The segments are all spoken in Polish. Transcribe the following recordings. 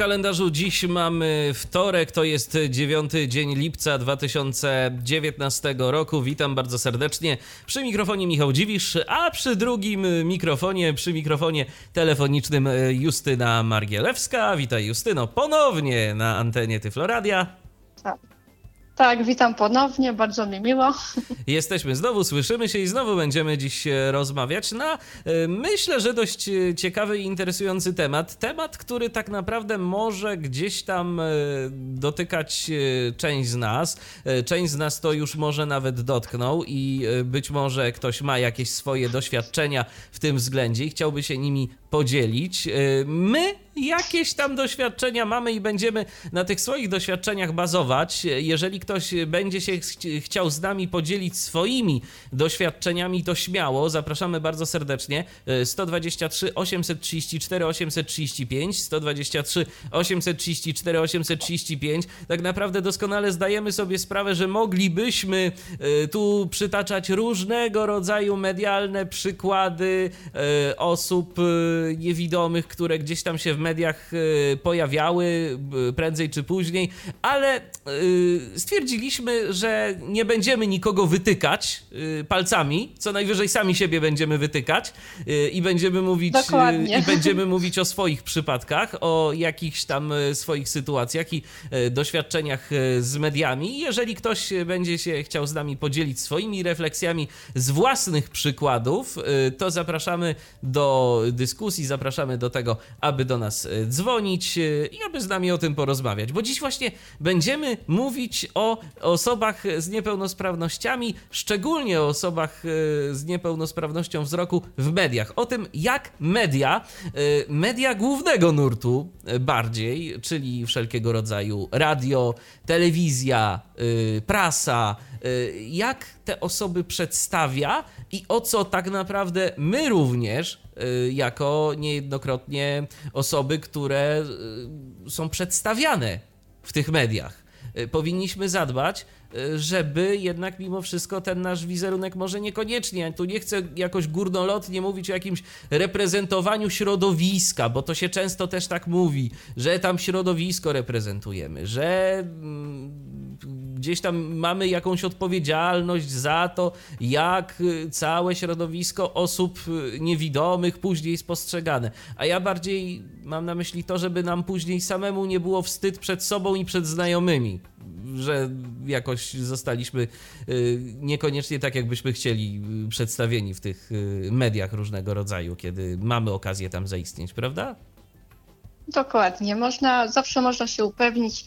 Kalendarzu dziś mamy wtorek, to jest 9 dzień lipca 2019 roku. Witam bardzo serdecznie. Przy mikrofonie Michał Dziwisz, a przy drugim mikrofonie, przy mikrofonie telefonicznym Justyna Margielewska. Witaj Justyno ponownie na antenie Tyfloradia. Tak. Tak, witam ponownie, bardzo mi miło. Jesteśmy znowu, słyszymy się i znowu będziemy dziś e, rozmawiać na e, myślę, że dość e, ciekawy i interesujący temat. Temat, który tak naprawdę może gdzieś tam dotykać część z nas. Część z nas to już może nawet dotknął i być może ktoś ma jakieś swoje doświadczenia w tym względzie i chciałby się nimi podzielić. My jakieś tam doświadczenia mamy i będziemy na tych swoich doświadczeniach bazować. Jeżeli ktoś będzie się ch chciał z nami podzielić swoimi doświadczeniami, to śmiało. Zapraszamy bardzo serdecznie. 123 834 835 123 834 835. Tak naprawdę doskonale zdajemy sobie sprawę, że moglibyśmy tu przytaczać różnego rodzaju medialne przykłady osób niewidomych, które gdzieś tam się w mediach pojawiały prędzej czy później, ale stwierdziliśmy, że nie będziemy nikogo wytykać palcami, co najwyżej sami siebie będziemy wytykać i będziemy mówić Dokładnie. i będziemy mówić o swoich przypadkach, o jakichś tam swoich sytuacjach i doświadczeniach z mediami. Jeżeli ktoś będzie się chciał z nami podzielić swoimi refleksjami z własnych przykładów, to zapraszamy do dyskusji, zapraszamy do tego, aby do nas dzwonić i aby z nami o tym porozmawiać, bo dziś właśnie będziemy mówić o osobach z niepełnosprawnościami, szczególnie o osobach z niepełnosprawnością wzroku w mediach. O tym, jak media, media głównego nurtu bardziej, czyli wszelkiego rodzaju radio, telewizja, prasa, jak te osoby przedstawia i o co tak naprawdę my również, jako niejednokrotnie osoby, które są przedstawiane w tych mediach, powinniśmy zadbać, żeby jednak mimo wszystko ten nasz wizerunek może niekoniecznie, tu nie chcę jakoś górnolotnie mówić o jakimś reprezentowaniu środowiska, bo to się często też tak mówi, że tam środowisko reprezentujemy, że gdzieś tam mamy jakąś odpowiedzialność za to, jak całe środowisko osób niewidomych później jest postrzegane. A ja bardziej mam na myśli to, żeby nam później samemu nie było wstyd przed sobą i przed znajomymi, że jakoś zostaliśmy niekoniecznie tak, jakbyśmy chcieli przedstawieni w tych mediach różnego rodzaju, kiedy mamy okazję tam zaistnieć, prawda? Dokładnie. Można, zawsze można się upewnić,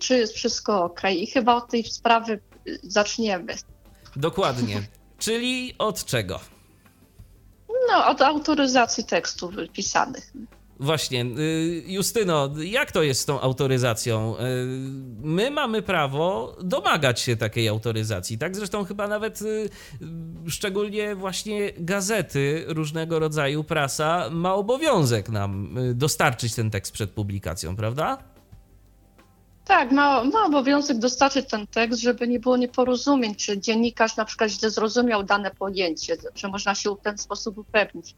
czy jest wszystko ok. I chyba od tej sprawy zaczniemy. Dokładnie. Czyli od czego? No, od autoryzacji tekstów pisanych. Właśnie, Justyno, jak to jest z tą autoryzacją? My mamy prawo domagać się takiej autoryzacji, tak? Zresztą chyba nawet szczególnie właśnie gazety różnego rodzaju, prasa ma obowiązek nam dostarczyć ten tekst przed publikacją, prawda? Tak, ma, ma obowiązek dostarczyć ten tekst, żeby nie było nieporozumień, czy dziennikarz na przykład źle zrozumiał dane pojęcie, że można się w ten sposób upewnić.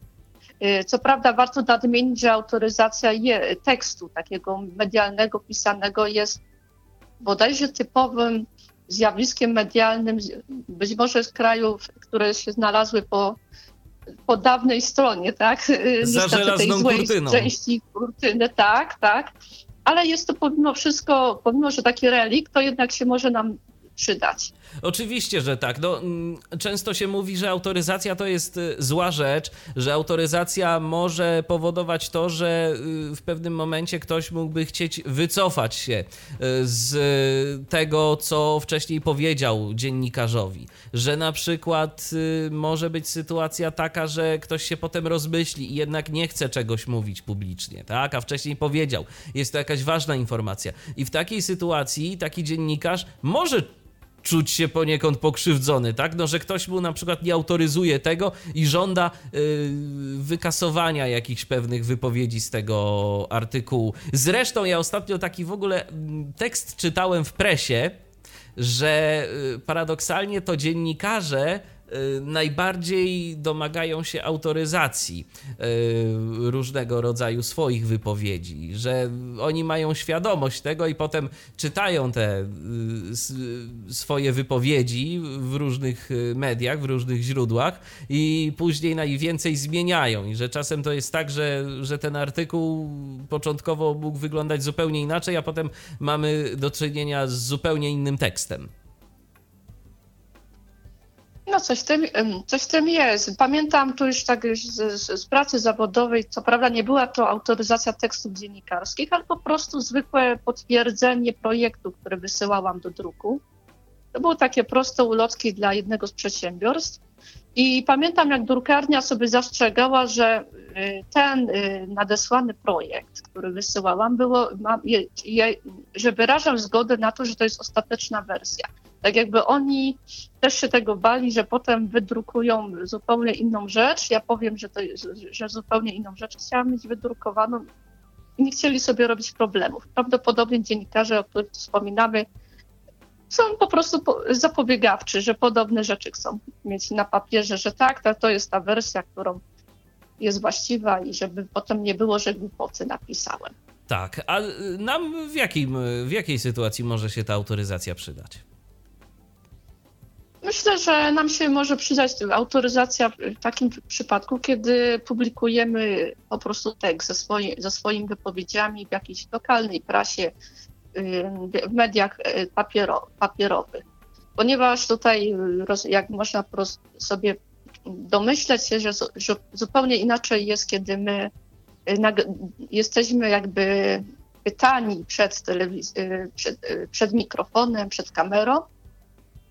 Co prawda warto nadmienić, że autoryzacja je, tekstu takiego medialnego, pisanego jest bodajże typowym zjawiskiem medialnym, być może z krajów, które się znalazły po, po dawnej stronie, tak? Za Niestety tej kurtyną. części kurtyny, tak, tak. Ale jest to pomimo wszystko, pomimo, że taki relikt, to jednak się może nam przydać. Oczywiście, że tak. No, często się mówi, że autoryzacja to jest zła rzecz, że autoryzacja może powodować to, że w pewnym momencie ktoś mógłby chcieć wycofać się z tego, co wcześniej powiedział dziennikarzowi. Że na przykład może być sytuacja taka, że ktoś się potem rozmyśli i jednak nie chce czegoś mówić publicznie, tak? A wcześniej powiedział. Jest to jakaś ważna informacja. I w takiej sytuacji taki dziennikarz może czuć się poniekąd pokrzywdzony, tak? No, że ktoś mu na przykład nie autoryzuje tego i żąda y, wykasowania jakichś pewnych wypowiedzi z tego artykułu. Zresztą ja ostatnio taki w ogóle mm, tekst czytałem w presie, że y, paradoksalnie to dziennikarze najbardziej domagają się autoryzacji y, różnego rodzaju swoich wypowiedzi, że oni mają świadomość tego i potem czytają te y, swoje wypowiedzi w różnych mediach, w różnych źródłach i później najwięcej zmieniają i że czasem to jest tak, że, że ten artykuł początkowo mógł wyglądać zupełnie inaczej, a potem mamy do czynienia z zupełnie innym tekstem. No coś w tym, coś w tym jest. Pamiętam tu już tak z, z, pracy zawodowej, co prawda nie była to autoryzacja tekstów dziennikarskich, ale po prostu zwykłe potwierdzenie projektu, który wysyłałam do druku. To były takie proste ulotki dla jednego z przedsiębiorstw. I pamiętam, jak drukarnia sobie zastrzegała, że y, ten y, nadesłany projekt, który wysyłałam, było, że wyrażam zgodę na to, że to jest ostateczna wersja. Tak jakby oni też się tego bali, że potem wydrukują zupełnie inną rzecz. Ja powiem, że, to, że zupełnie inną rzecz chciałam mieć wydrukowaną i nie chcieli sobie robić problemów. Prawdopodobnie dziennikarze, o których wspominamy, są po prostu zapobiegawczy, że podobne rzeczy chcą mieć na papierze, że tak, to jest ta wersja, którą jest właściwa i żeby potem nie było, że głupoty napisałem. Tak, a nam w, jakim, w jakiej sytuacji może się ta autoryzacja przydać? Myślę, że nam się może przydać autoryzacja w takim przypadku, kiedy publikujemy po prostu tekst ze, ze swoimi wypowiedziami w jakiejś lokalnej prasie, w mediach y, papiero, papierowych. Ponieważ tutaj, jak można sobie domyśleć się, że, zupełnie inaczej jest, kiedy my y, jesteśmy jakby pytani przed, y, przed, przed mikrofonem, przed kamerą,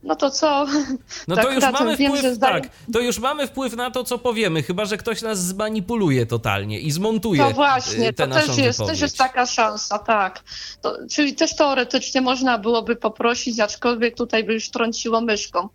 no to co? No tak, to już mamy wiem, wpływ, tak, to już mamy wpływ na to, co powiemy, chyba że ktoś nas zmanipuluje totalnie i zmontuje. No właśnie, to też jest, też jest taka szansa, tak. To, czyli też teoretycznie można byłoby poprosić, aczkolwiek tutaj by już trąciło myszką.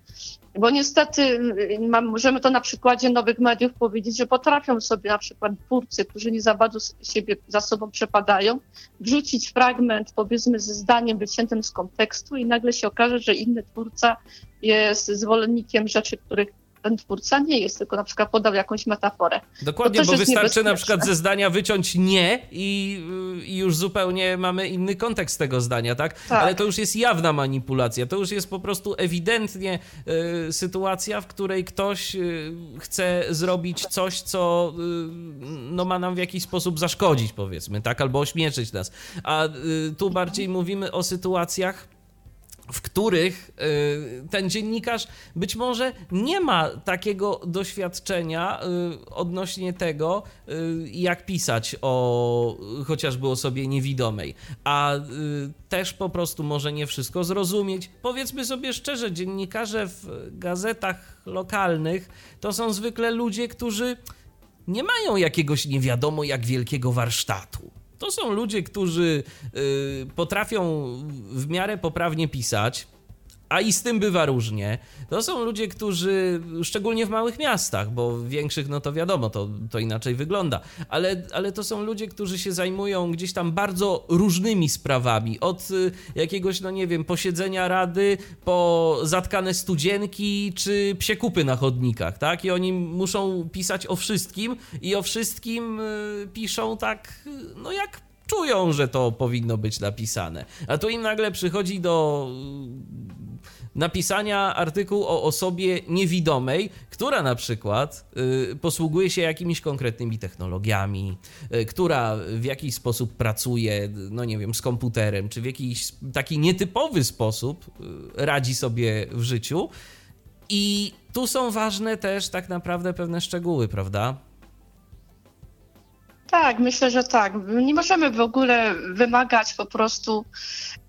Bo niestety y, możemy to na przykładzie nowych mediów powiedzieć, że potrafią sobie na przykład twórcy, którzy nie za bardzo siebie za sobą przepadają, wrzucić fragment powiedzmy ze zdaniem wyciętym z kontekstu i nagle się okaże, że inny twórca jest zwolennikiem rzeczy, których ten twórca nie jest, tylko na przykład podał jakąś metaforę. Dokładnie, bo wystarczy na przykład ze zdania wyciąć nie i, i, już zupełnie mamy inny kontekst tego zdania, tak? tak? Ale to już jest jawna manipulacja, to już jest po prostu ewidentnie y, sytuacja, w której ktoś y, chce zrobić coś, co y, no, ma nam w jakiś sposób zaszkodzić, powiedzmy, tak? Albo ośmieszyć nas. A y, tu bardziej mówimy o sytuacjach, w których y, ten dziennikarz być może nie ma takiego doświadczenia y, odnośnie tego, y, jak pisać o chociażby osobie niewidomej, a też po prostu może nie wszystko zrozumieć. Powiedzmy sobie szczerze, dziennikarze w gazetach lokalnych to są zwykle ludzie, którzy nie mają jakiegoś nie wiadomo jak wielkiego warsztatu to są ludzie, którzy y, potrafią w miarę poprawnie pisać, a i z tym bywa różnie. To są ludzie, którzy, szczególnie w małych miastach, bo w większych, no to wiadomo, to, to inaczej wygląda, ale, ale to są ludzie, którzy się zajmują gdzieś tam bardzo różnymi sprawami. Od y, jakiegoś, no nie wiem, posiedzenia rady po zatkane studzienki czy psiekupy na chodnikach, tak? I oni muszą pisać o wszystkim i o wszystkim y, piszą tak, no jak czują, że to powinno być napisane. A tu im nagle przychodzi do napisania artykułu o osobie niewidomej, która na przykład y, posługuje się jakimiś konkretnymi technologiami, y, która w jakiś sposób pracuje, no nie wiem, z komputerem, czy w jakiś taki nietypowy sposób y, radzi sobie w życiu. I tu są ważne też tak naprawdę pewne szczegóły, prawda? Tak, myślę, że tak. Nie możemy w ogóle wymagać po prostu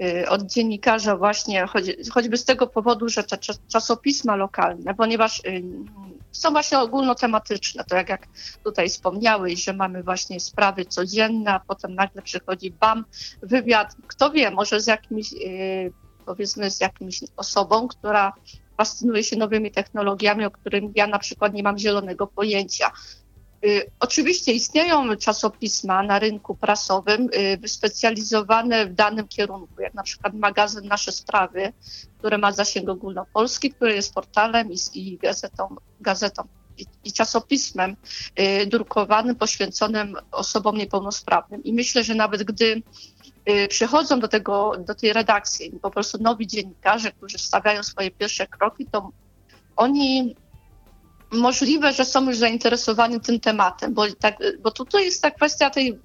y, od dziennikarza właśnie, choćby z tego powodu, że te czasopisma lokalne, ponieważ y, są właśnie ogólnotematyczne, to jak, jak tutaj wspomniałeś, że mamy właśnie sprawy codzienne, a potem nagle przychodzi BAM, wywiad, kto wie, może z jakimś y, powiedzmy z jakimś osobą, która fascynuje się nowymi technologiami, o których ja na przykład nie mam zielonego pojęcia. Y, oczywiście istnieją czasopisma na rynku prasowym y, wyspecjalizowane w danym kierunku, jak na przykład magazyn Nasze Sprawy, który ma zasięg ogólnopolski, który jest portalem i, gazetą, gazetą i, i czasopismem y, drukowanym poświęconym osobom niepełnosprawnym. I myślę, że nawet gdy przychodzą do, tego, do tej redakcji po prostu nowi dziennikarze, którzy stawiają swoje pierwsze kroki, to oni możliwe, że są już zainteresowani tym tematem, bo, tak, bo tutaj jest ta kwestia tej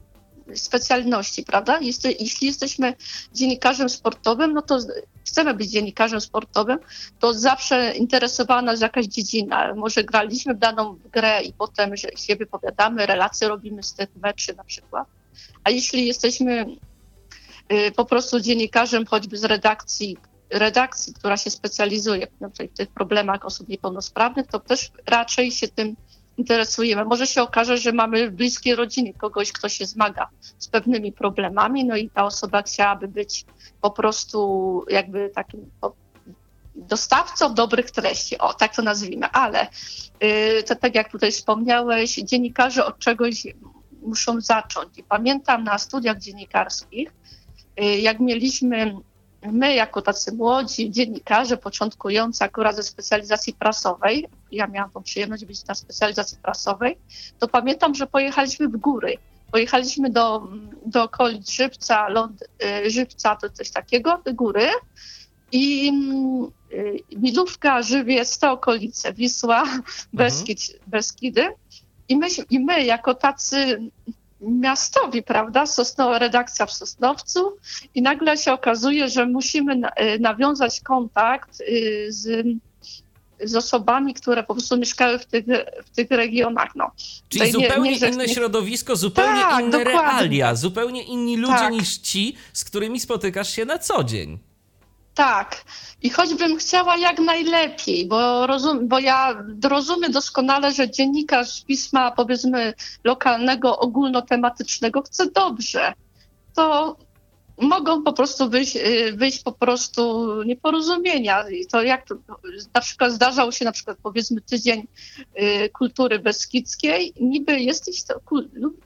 specjalności, prawda? Jest, jeśli jesteśmy dziennikarzem sportowym, no to chcemy być dziennikarzem sportowym, to zawsze interesowała nas jakaś dziedzina. Może graliśmy w daną grę i potem się wypowiadamy, relacje robimy z tych meczy na przykład. A jeśli jesteśmy y, po prostu dziennikarzem choćby z redakcji, redakcji, która się specjalizuje w tych problemach osób niepełnosprawnych, to też raczej się tym interesujemy. Może się okaże, że mamy w bliskiej rodzinie kogoś, kto się zmaga z pewnymi problemami, no i ta osoba chciałaby być po prostu jakby takim dostawcą dobrych treści, o tak to nazwijmy, ale yy, to tak jak tutaj wspomniałeś, dziennikarze od czegoś muszą zacząć. I pamiętam na studiach dziennikarskich, yy, jak mieliśmy my jako tacy młodzi dziennikarze początkujący akurat ze specjalizacji prasowej, ja miałam tą przyjemność być na specjalizacji prasowej, to pamiętam, że pojechaliśmy w góry. Pojechaliśmy do, do okolic Żywca, Ląd, y, Żywca, to coś takiego, do góry i y, Milówka, Żywiec, te okolice, Wisła, mhm. Beskid, Beskidy. I my, I my jako tacy miastowi, prawda? Sosno, redakcja w Sosnowcu i nagle się okazuje, że musimy e, nawiązać kontakt y, z, z osobami, które po prostu mieszkały w tych, w tych regionach. No. Czyli Tutaj zupełnie nie, nie, inne nie... środowisko, zupełnie tak, inne dokładnie. realia, zupełnie inni ludzie tak. niż ci, z którymi spotykasz się na co dzień. Tak. I choćbym chciała jak najlepiej, bo, rozum, bo ja rozumiem doskonale, że dziennikarz pisma, powiedzmy, lokalnego, ogólnotematycznego chce dobrze, to mogą po prostu wyjść, y, wyjść po prostu nieporozumienia. I to jak to, na przykład zdarzał się na przykład powiedzmy tydzień y, kultury beskidzkiej, niby jesteś to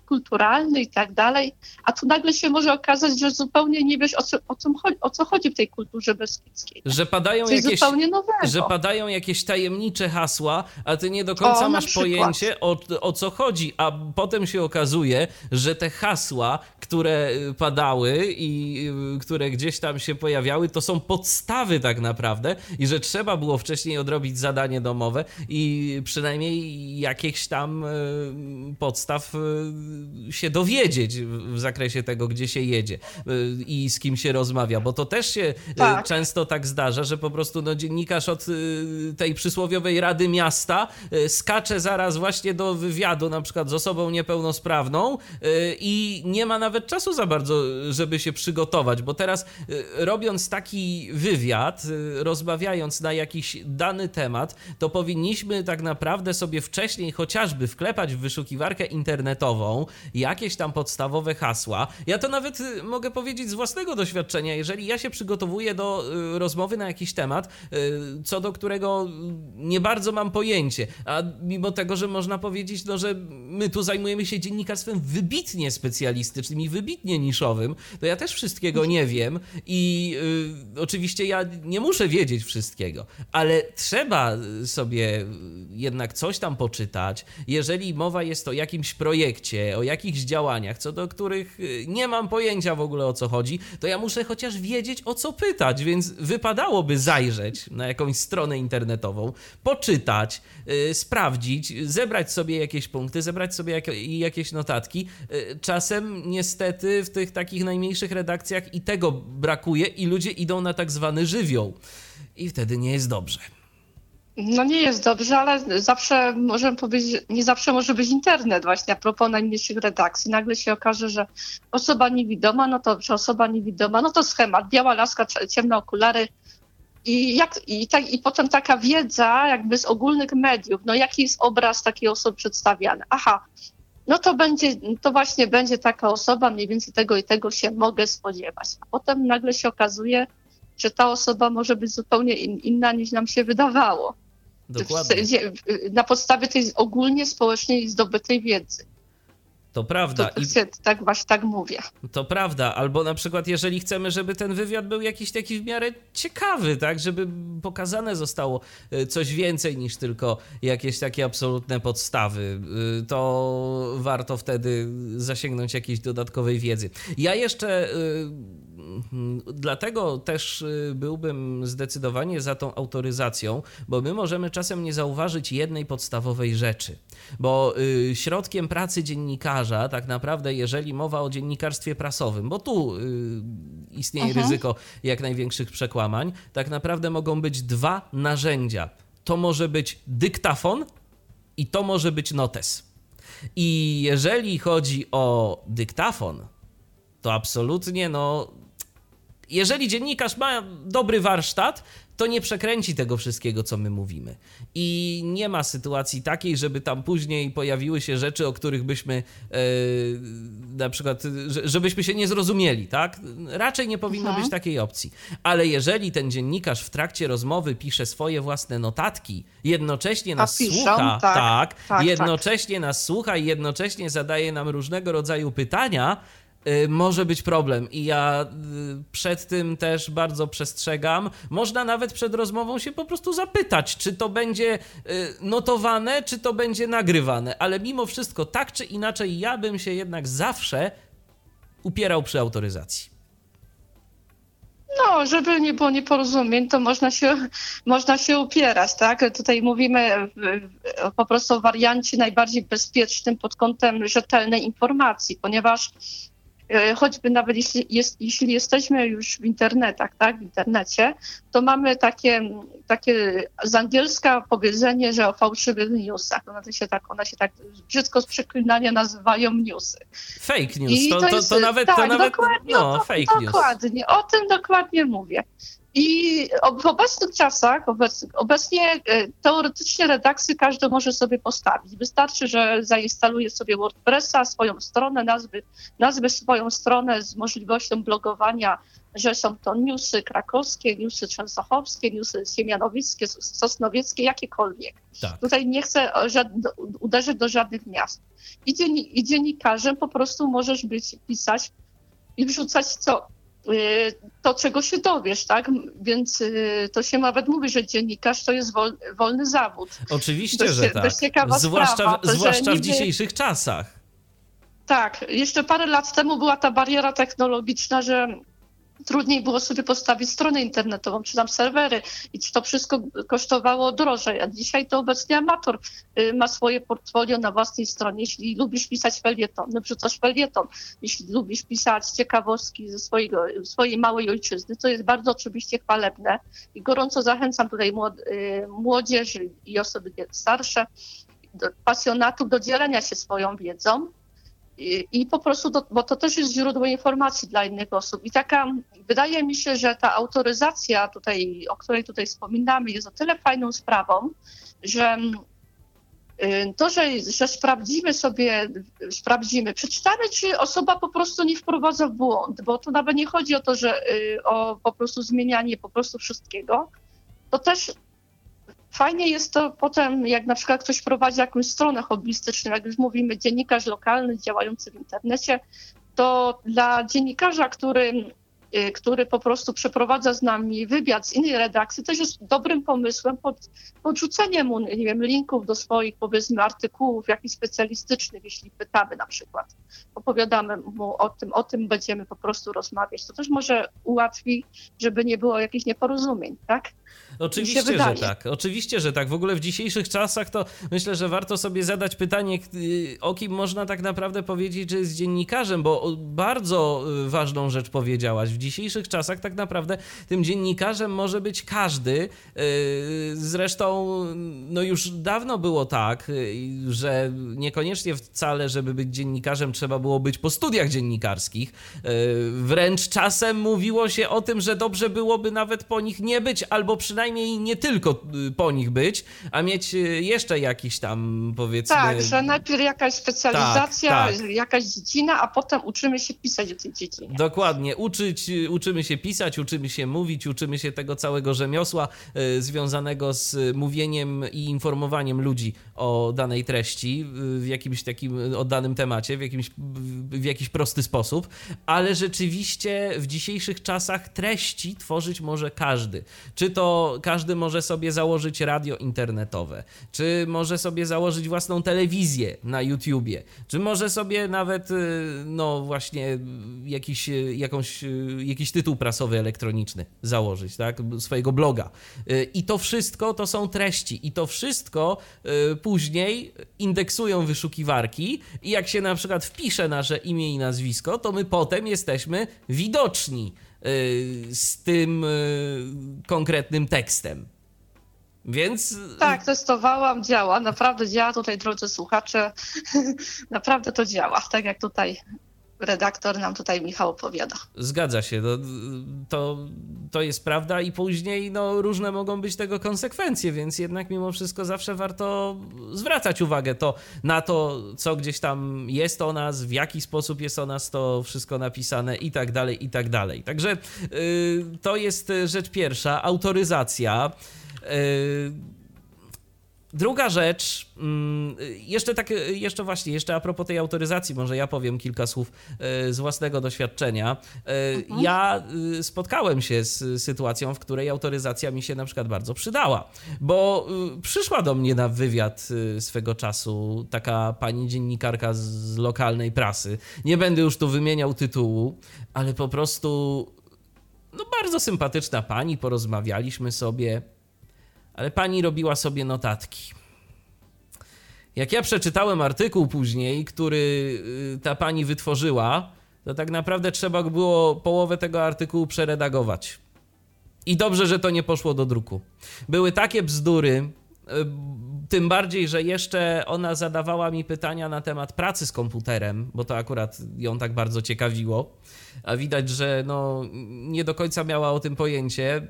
kulturalny i tak dalej, a tu nagle się może okazać, że zupełnie nie wiesz o co, o co, chodzi, o co chodzi w tej kulturze beskidzkiej. Że padają, jakieś, że padają jakieś tajemnicze hasła, a ty nie do końca o, masz pojęcie o, o co chodzi, a potem się okazuje, że te hasła, które padały i Y, które gdzieś tam się pojawiały, to są podstawy tak naprawdę i że trzeba było wcześniej odrobić zadanie domowe i przynajmniej jakichś tam y, podstaw y, się dowiedzieć w zakresie tego, gdzie się jedzie i z kim się rozmawia, bo to też się tak. często tak zdarza, że po prostu no, dziennikarz od tej przysłowiowej Rady Miasta skacze zaraz właśnie do wywiadu na przykład z osobą niepełnosprawną i nie ma nawet czasu za bardzo, żeby się przygotować bo teraz y, robiąc taki wywiad, y, rozmawiając na jakiś dany temat, to powinniśmy tak naprawdę sobie wcześniej chociażby wklepać w wyszukiwarkę internetową jakieś tam podstawowe hasła. Ja to nawet y, mogę powiedzieć z własnego doświadczenia, jeżeli ja się przygotowuję do rozmowy na jakiś temat, co do którego nie bardzo mam pojęcie, a mimo tego, że można powiedzieć, no, że my tu zajmujemy się dziennikarstwem wybitnie specjalistycznym i wybitnie niszowym, to ja też wszystkiego nie wiem i y, oczywiście ja nie muszę wiedzieć wszystkiego, ale trzeba sobie jednak coś tam poczytać. Jeżeli mowa jest o jakimś projekcie, o jakichś działaniach, co do których y, nie mam pojęcia w ogóle o co chodzi, to ja muszę chociaż wiedzieć o co pytać, więc wypadałoby zajrzeć na jakąś stronę internetową, poczytać, y, sprawdzić, zebrać sobie jakieś punkty, zebrać sobie jak, jakieś notatki. Y, czasem niestety w tych takich najmniejszych redakcjach akcjach i tego brakuje i ludzie idą na tak zwany żywioł. I wtedy nie jest dobrze. No nie jest dobrze, ale zawsze możemy powiedzieć, nie zawsze może być internet właśnie a propos najmniejszych redakcji. Nagle się okaże, że osoba niewidoma, no to czy osoba niewidoma, no to schemat, biała laska, ciemne okulary, i, jak, i, tak, I potem taka wiedza jakby z ogólnych mediów, no jaki jest obraz takiej osoby przedstawiany. Aha, no to będzie, to właśnie będzie taka osoba, mniej więcej tego i tego się mogę spodziewać. A potem nagle się okazuje, że ta osoba może być zupełnie in, inna niż nam się wydawało. Dokładnie. Na podstawie tej ogólnie społecznej zdobytej wiedzy. To prawda. To, I... Tak właśnie tak mówię. To prawda. Albo na przykład, jeżeli chcemy, żeby ten wywiad był jakiś taki w miarę ciekawy, tak, żeby pokazane zostało e, coś więcej niż tylko jakieś takie absolutne podstawy, e, to warto wtedy zasięgnąć jakiejś dodatkowej wiedzy. Ja jeszcze e, dlatego też byłbym zdecydowanie za tą autoryzacją, bo my możemy czasem nie zauważyć jednej podstawowej rzeczy, bo środkiem pracy dziennikarza tak naprawdę, jeżeli mowa o dziennikarstwie prasowym, bo tu y, istnieje mhm. ryzyko jak największych przekłamań, tak naprawdę mogą być dwa narzędzia. To może być dyktafon i to może być notes. I jeżeli chodzi o dyktafon, to absolutnie no. Jeżeli dziennikarz ma dobry warsztat, to nie przekręci tego wszystkiego, co my mówimy. I nie ma sytuacji takiej, żeby tam później pojawiły się rzeczy, o których byśmy e, na przykład, żebyśmy się nie zrozumieli, tak? Raczej nie powinno mhm. być takiej opcji. Ale jeżeli ten dziennikarz w trakcie rozmowy pisze swoje własne notatki, jednocześnie nas piszą, słucha, tak, tak, tak jednocześnie tak. nas słucha i jednocześnie zadaje nam różnego rodzaju pytania, może być problem i ja y, przed tym też bardzo przestrzegam. Można nawet przed rozmową się po prostu zapytać, czy to będzie y, notowane, czy to będzie nagrywane, ale mimo wszystko, tak czy inaczej, ja bym się jednak zawsze upierał przy autoryzacji. No, żeby nie było nieporozumień, to można się, można się upierać, tak? Tutaj mówimy po prostu o wariancie najbardziej bezpiecznym pod kątem rzetelnej informacji, ponieważ choćby nawet jeśli, jest, jeśli jesteśmy już w internetach, tak, w internecie, to mamy takie, takie z angielska powiedzenie, że o fałszywych newsach. One się tak, one się tak brzydko z przeklinania nazywają newsy. Fake news, to, to, to, to, nawet, tak, to nawet dokładnie, no, fake dokładnie, news. Dokładnie, o tym dokładnie mówię. I w obecnych czasach, obecnie e, teoretycznie redakcję każdy może sobie postawić. Wystarczy, że zainstaluje sobie WordPressa, swoją stronę, nazwy, nazwy swoją stronę z możliwością blogowania, że są to newsy krakowskie, newsy częstochowskie, newsy siemianowickie, sosnowieckie, jakiekolwiek. Tak. Tutaj nie chcę uderzyć do żadnych miast. I, dzienni, I dziennikarzem po prostu możesz być, pisać i wrzucać co to, czego się dowiesz, tak? Więc y, to się nawet mówi, że dziennikarz to jest wol, wolny zawód. Oczywiście, że tak. zwłaszcza, sprawa, zwłaszcza w dzisiejszych czasach. Tak, jeszcze parę lat temu była ta bariera technologiczna, że trudniej było sobie postawić stronę internetową, czy tam serwery i to wszystko kosztowało drożej, a dzisiaj to obecnie amator y, ma swoje portfolio na własnej stronie. Jeśli lubisz pisać felieton, no wrzucasz felieton. Jeśli lubisz pisać ciekawostki ze swojego, swojej małej ojczyzny, to jest bardzo oczywiście chwalebne i gorąco zachęcam tutaj y, młodzieży i osoby starsze, pasjonatów do dzielenia się swoją wiedzą, i, po prostu, do, bo to też jest źródło informacji dla innych osób. I taka, wydaje mi się, że ta autoryzacja tutaj, o której tutaj wspominamy, jest o tyle fajną sprawą, że y, to, że, że sprawdzimy sobie, sprawdzimy, przeczytamy, czy osoba po prostu nie wprowadza w błąd, bo tu nawet nie chodzi o to, że y, o po prostu zmienianie po prostu wszystkiego, to też Fajnie jest to potem, jak na przykład ktoś prowadzi jakąś stronę hobbystyczną, jak już mówimy, dziennikarz lokalny działający w internecie, to dla dziennikarza, który, który po prostu przeprowadza z nami wywiad z innej redakcji, też jest dobrym pomysłem pod, podrzucenie mu, nie wiem, linków do swoich, powiedzmy, artykułów jakichś specjalistycznych, jeśli pytamy na przykład. Opowiadamy mu o tym, o tym będziemy po prostu rozmawiać. To też może ułatwi, żeby nie było jakichś nieporozumień, tak? Oczywiście, że tak. Oczywiście, że tak. W ogóle w dzisiejszych czasach to myślę, że warto sobie zadać pytanie, o kim można tak naprawdę powiedzieć, że jest dziennikarzem, bo bardzo y, ważną rzecz powiedziałaś. W dzisiejszych czasach tak naprawdę tym dziennikarzem może być każdy. Y, zresztą, no już dawno było tak, y, że niekoniecznie wcale, żeby być dziennikarzem, trzeba było być po studiach dziennikarskich. Wręcz czasem mówiło się o tym, że dobrze byłoby nawet po nich nie być, albo przynajmniej nie tylko y, po nich być, a mieć y, jeszcze jakiś tam powiedzmy. Tak, że najpierw jakaś specjalizacja, tak, tak. jakaś dziedzina, a potem uczymy się pisać o tej dziedzinie. Dokładnie, uczyć uczymy się pisać, uczymy się mówić, uczymy się tego całego rzemiosła y, związanego z mówieniem i informowaniem ludzi o danej treści w jakimś takim, o danym temacie, w jakimś, w jakiś prosty sposób, ale rzeczywiście w dzisiejszych czasach treści tworzyć może każdy. Czy to każdy może sobie założyć radio internetowe, czy może sobie założyć własną telewizję na YouTubie, czy może sobie nawet, y, no właśnie, jakiś, jakąś, jakiś tytuł prasowy elektroniczny założyć, tak, swojego bloga. I to wszystko to są treści i to wszystko później indeksują wyszukiwarki i jak się na przykład wpisze nasze imię i nazwisko, to my potem jesteśmy widoczni z tym konkretnym tekstem. Więc. Tak, testowałam, działa. Naprawdę działa tutaj, drodzy słuchacze. Naprawdę to działa, tak jak tutaj redaktor nam tutaj Michał opowiada. Zgadza się, to, to, to jest prawda i później no, różne mogą być tego konsekwencje, więc jednak mimo wszystko zawsze warto zwracać uwagę to na to, co gdzieś tam jest o nas, w jaki sposób jest o nas to wszystko napisane i tak dalej, i tak dalej. Także yy, to jest rzecz pierwsza, autoryzacja. Yy, druga rzecz, mm, jeszcze tak, jeszcze właśnie, jeszcze a propos tej autoryzacji, może ja powiem kilka słów yy, z własnego doświadczenia. Yy, mhm. Ja spotkałem się z sytuacją, w której autoryzacja mi się na przykład bardzo przydała, bo przyszła do mnie na wywiad swego czasu taka pani dziennikarka z lokalnej prasy. Nie będę już tu wymieniał tytułu, ale po prostu no bardzo sympatyczna pani, porozmawialiśmy sobie ale pani robiła sobie notatki. Jak ja przeczytałem artykuł później, który y, ta pani wytworzyła, to tak naprawdę trzeba było połowę tego artykułu przeredagować. I dobrze, że to nie poszło do druku. Były takie bzdury, tym bardziej, że jeszcze ona zadawała mi pytania na temat pracy z komputerem, bo to akurat ją tak bardzo ciekawiło. A widać, że no, nie do końca miała o tym pojęcie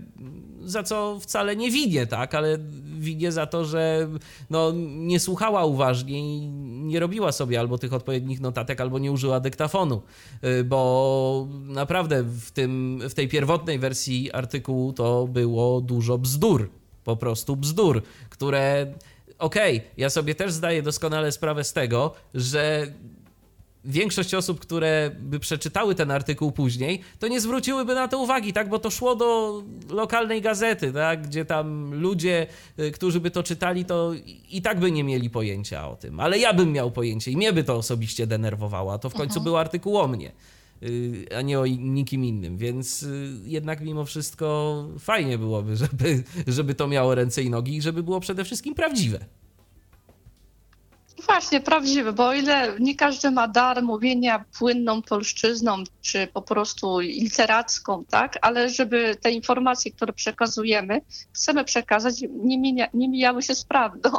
za co wcale nie winię, tak, ale winię za to, że no, nie słuchała uważnie i nie robiła sobie albo tych odpowiednich notatek, albo nie użyła dyktafonu, y, bo naprawdę w, tym, w tej pierwotnej wersji artykułu to było dużo bzdur, po prostu bzdur, które okej, okay, ja sobie też zdaję doskonale sprawę z tego, że większość osób, które by przeczytały ten artykuł później, to nie zwróciłyby na to uwagi, tak? Bo to szło do lokalnej gazety, tak? Gdzie tam ludzie, y, którzy by to czytali, to i tak by nie mieli pojęcia o tym. Ale ja bym miał pojęcie i mnie by to osobiście denerwowało, a to w końcu Aha. był artykuł o mnie a nie o nikim innym, więc y, jednak mimo wszystko fajnie byłoby, żeby, żeby to miało ręce i nogi i żeby było przede wszystkim prawdziwe. Właśnie, prawdziwy, bo o ile nie każdy ma dar mówienia płynną polszczyzną, czy po prostu literacką, tak, ale żeby te informacje, które przekazujemy, chcemy przekazać, nie, mija, nie mijały się z prawdą.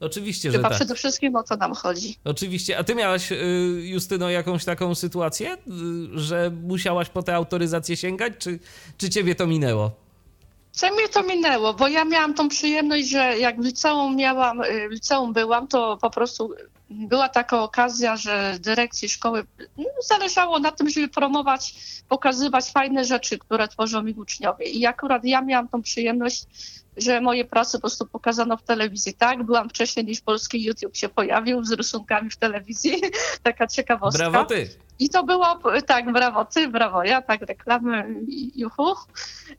Oczywiście, Chyba że tak. przede wszystkim o to nam chodzi. Oczywiście. A ty miałaś, y, Justyno, jakąś taką sytuację, y, że musiałaś po tę autoryzację sięgać, czy, czy ciebie to minęło? Co mnie to minęło, bo ja miałam tą przyjemność, że jak w liceum miałam, y, w liceum byłam, to po prostu była taka okazja, że dyrekcji szkoły no, zależało na tym, żeby promować, pokazywać fajne rzeczy, które tworzą ich uczniowie. I akurat ja miałam tą przyjemność, że moje prace po prostu pokazano w telewizji. Tak, byłam wcześniej niż polski YouTube się pojawił z rysunkami w telewizji. Taka ciekawostka. Brawo ty! I to było, tak, brawo ty, brawo ja, tak, reklamy, juhu.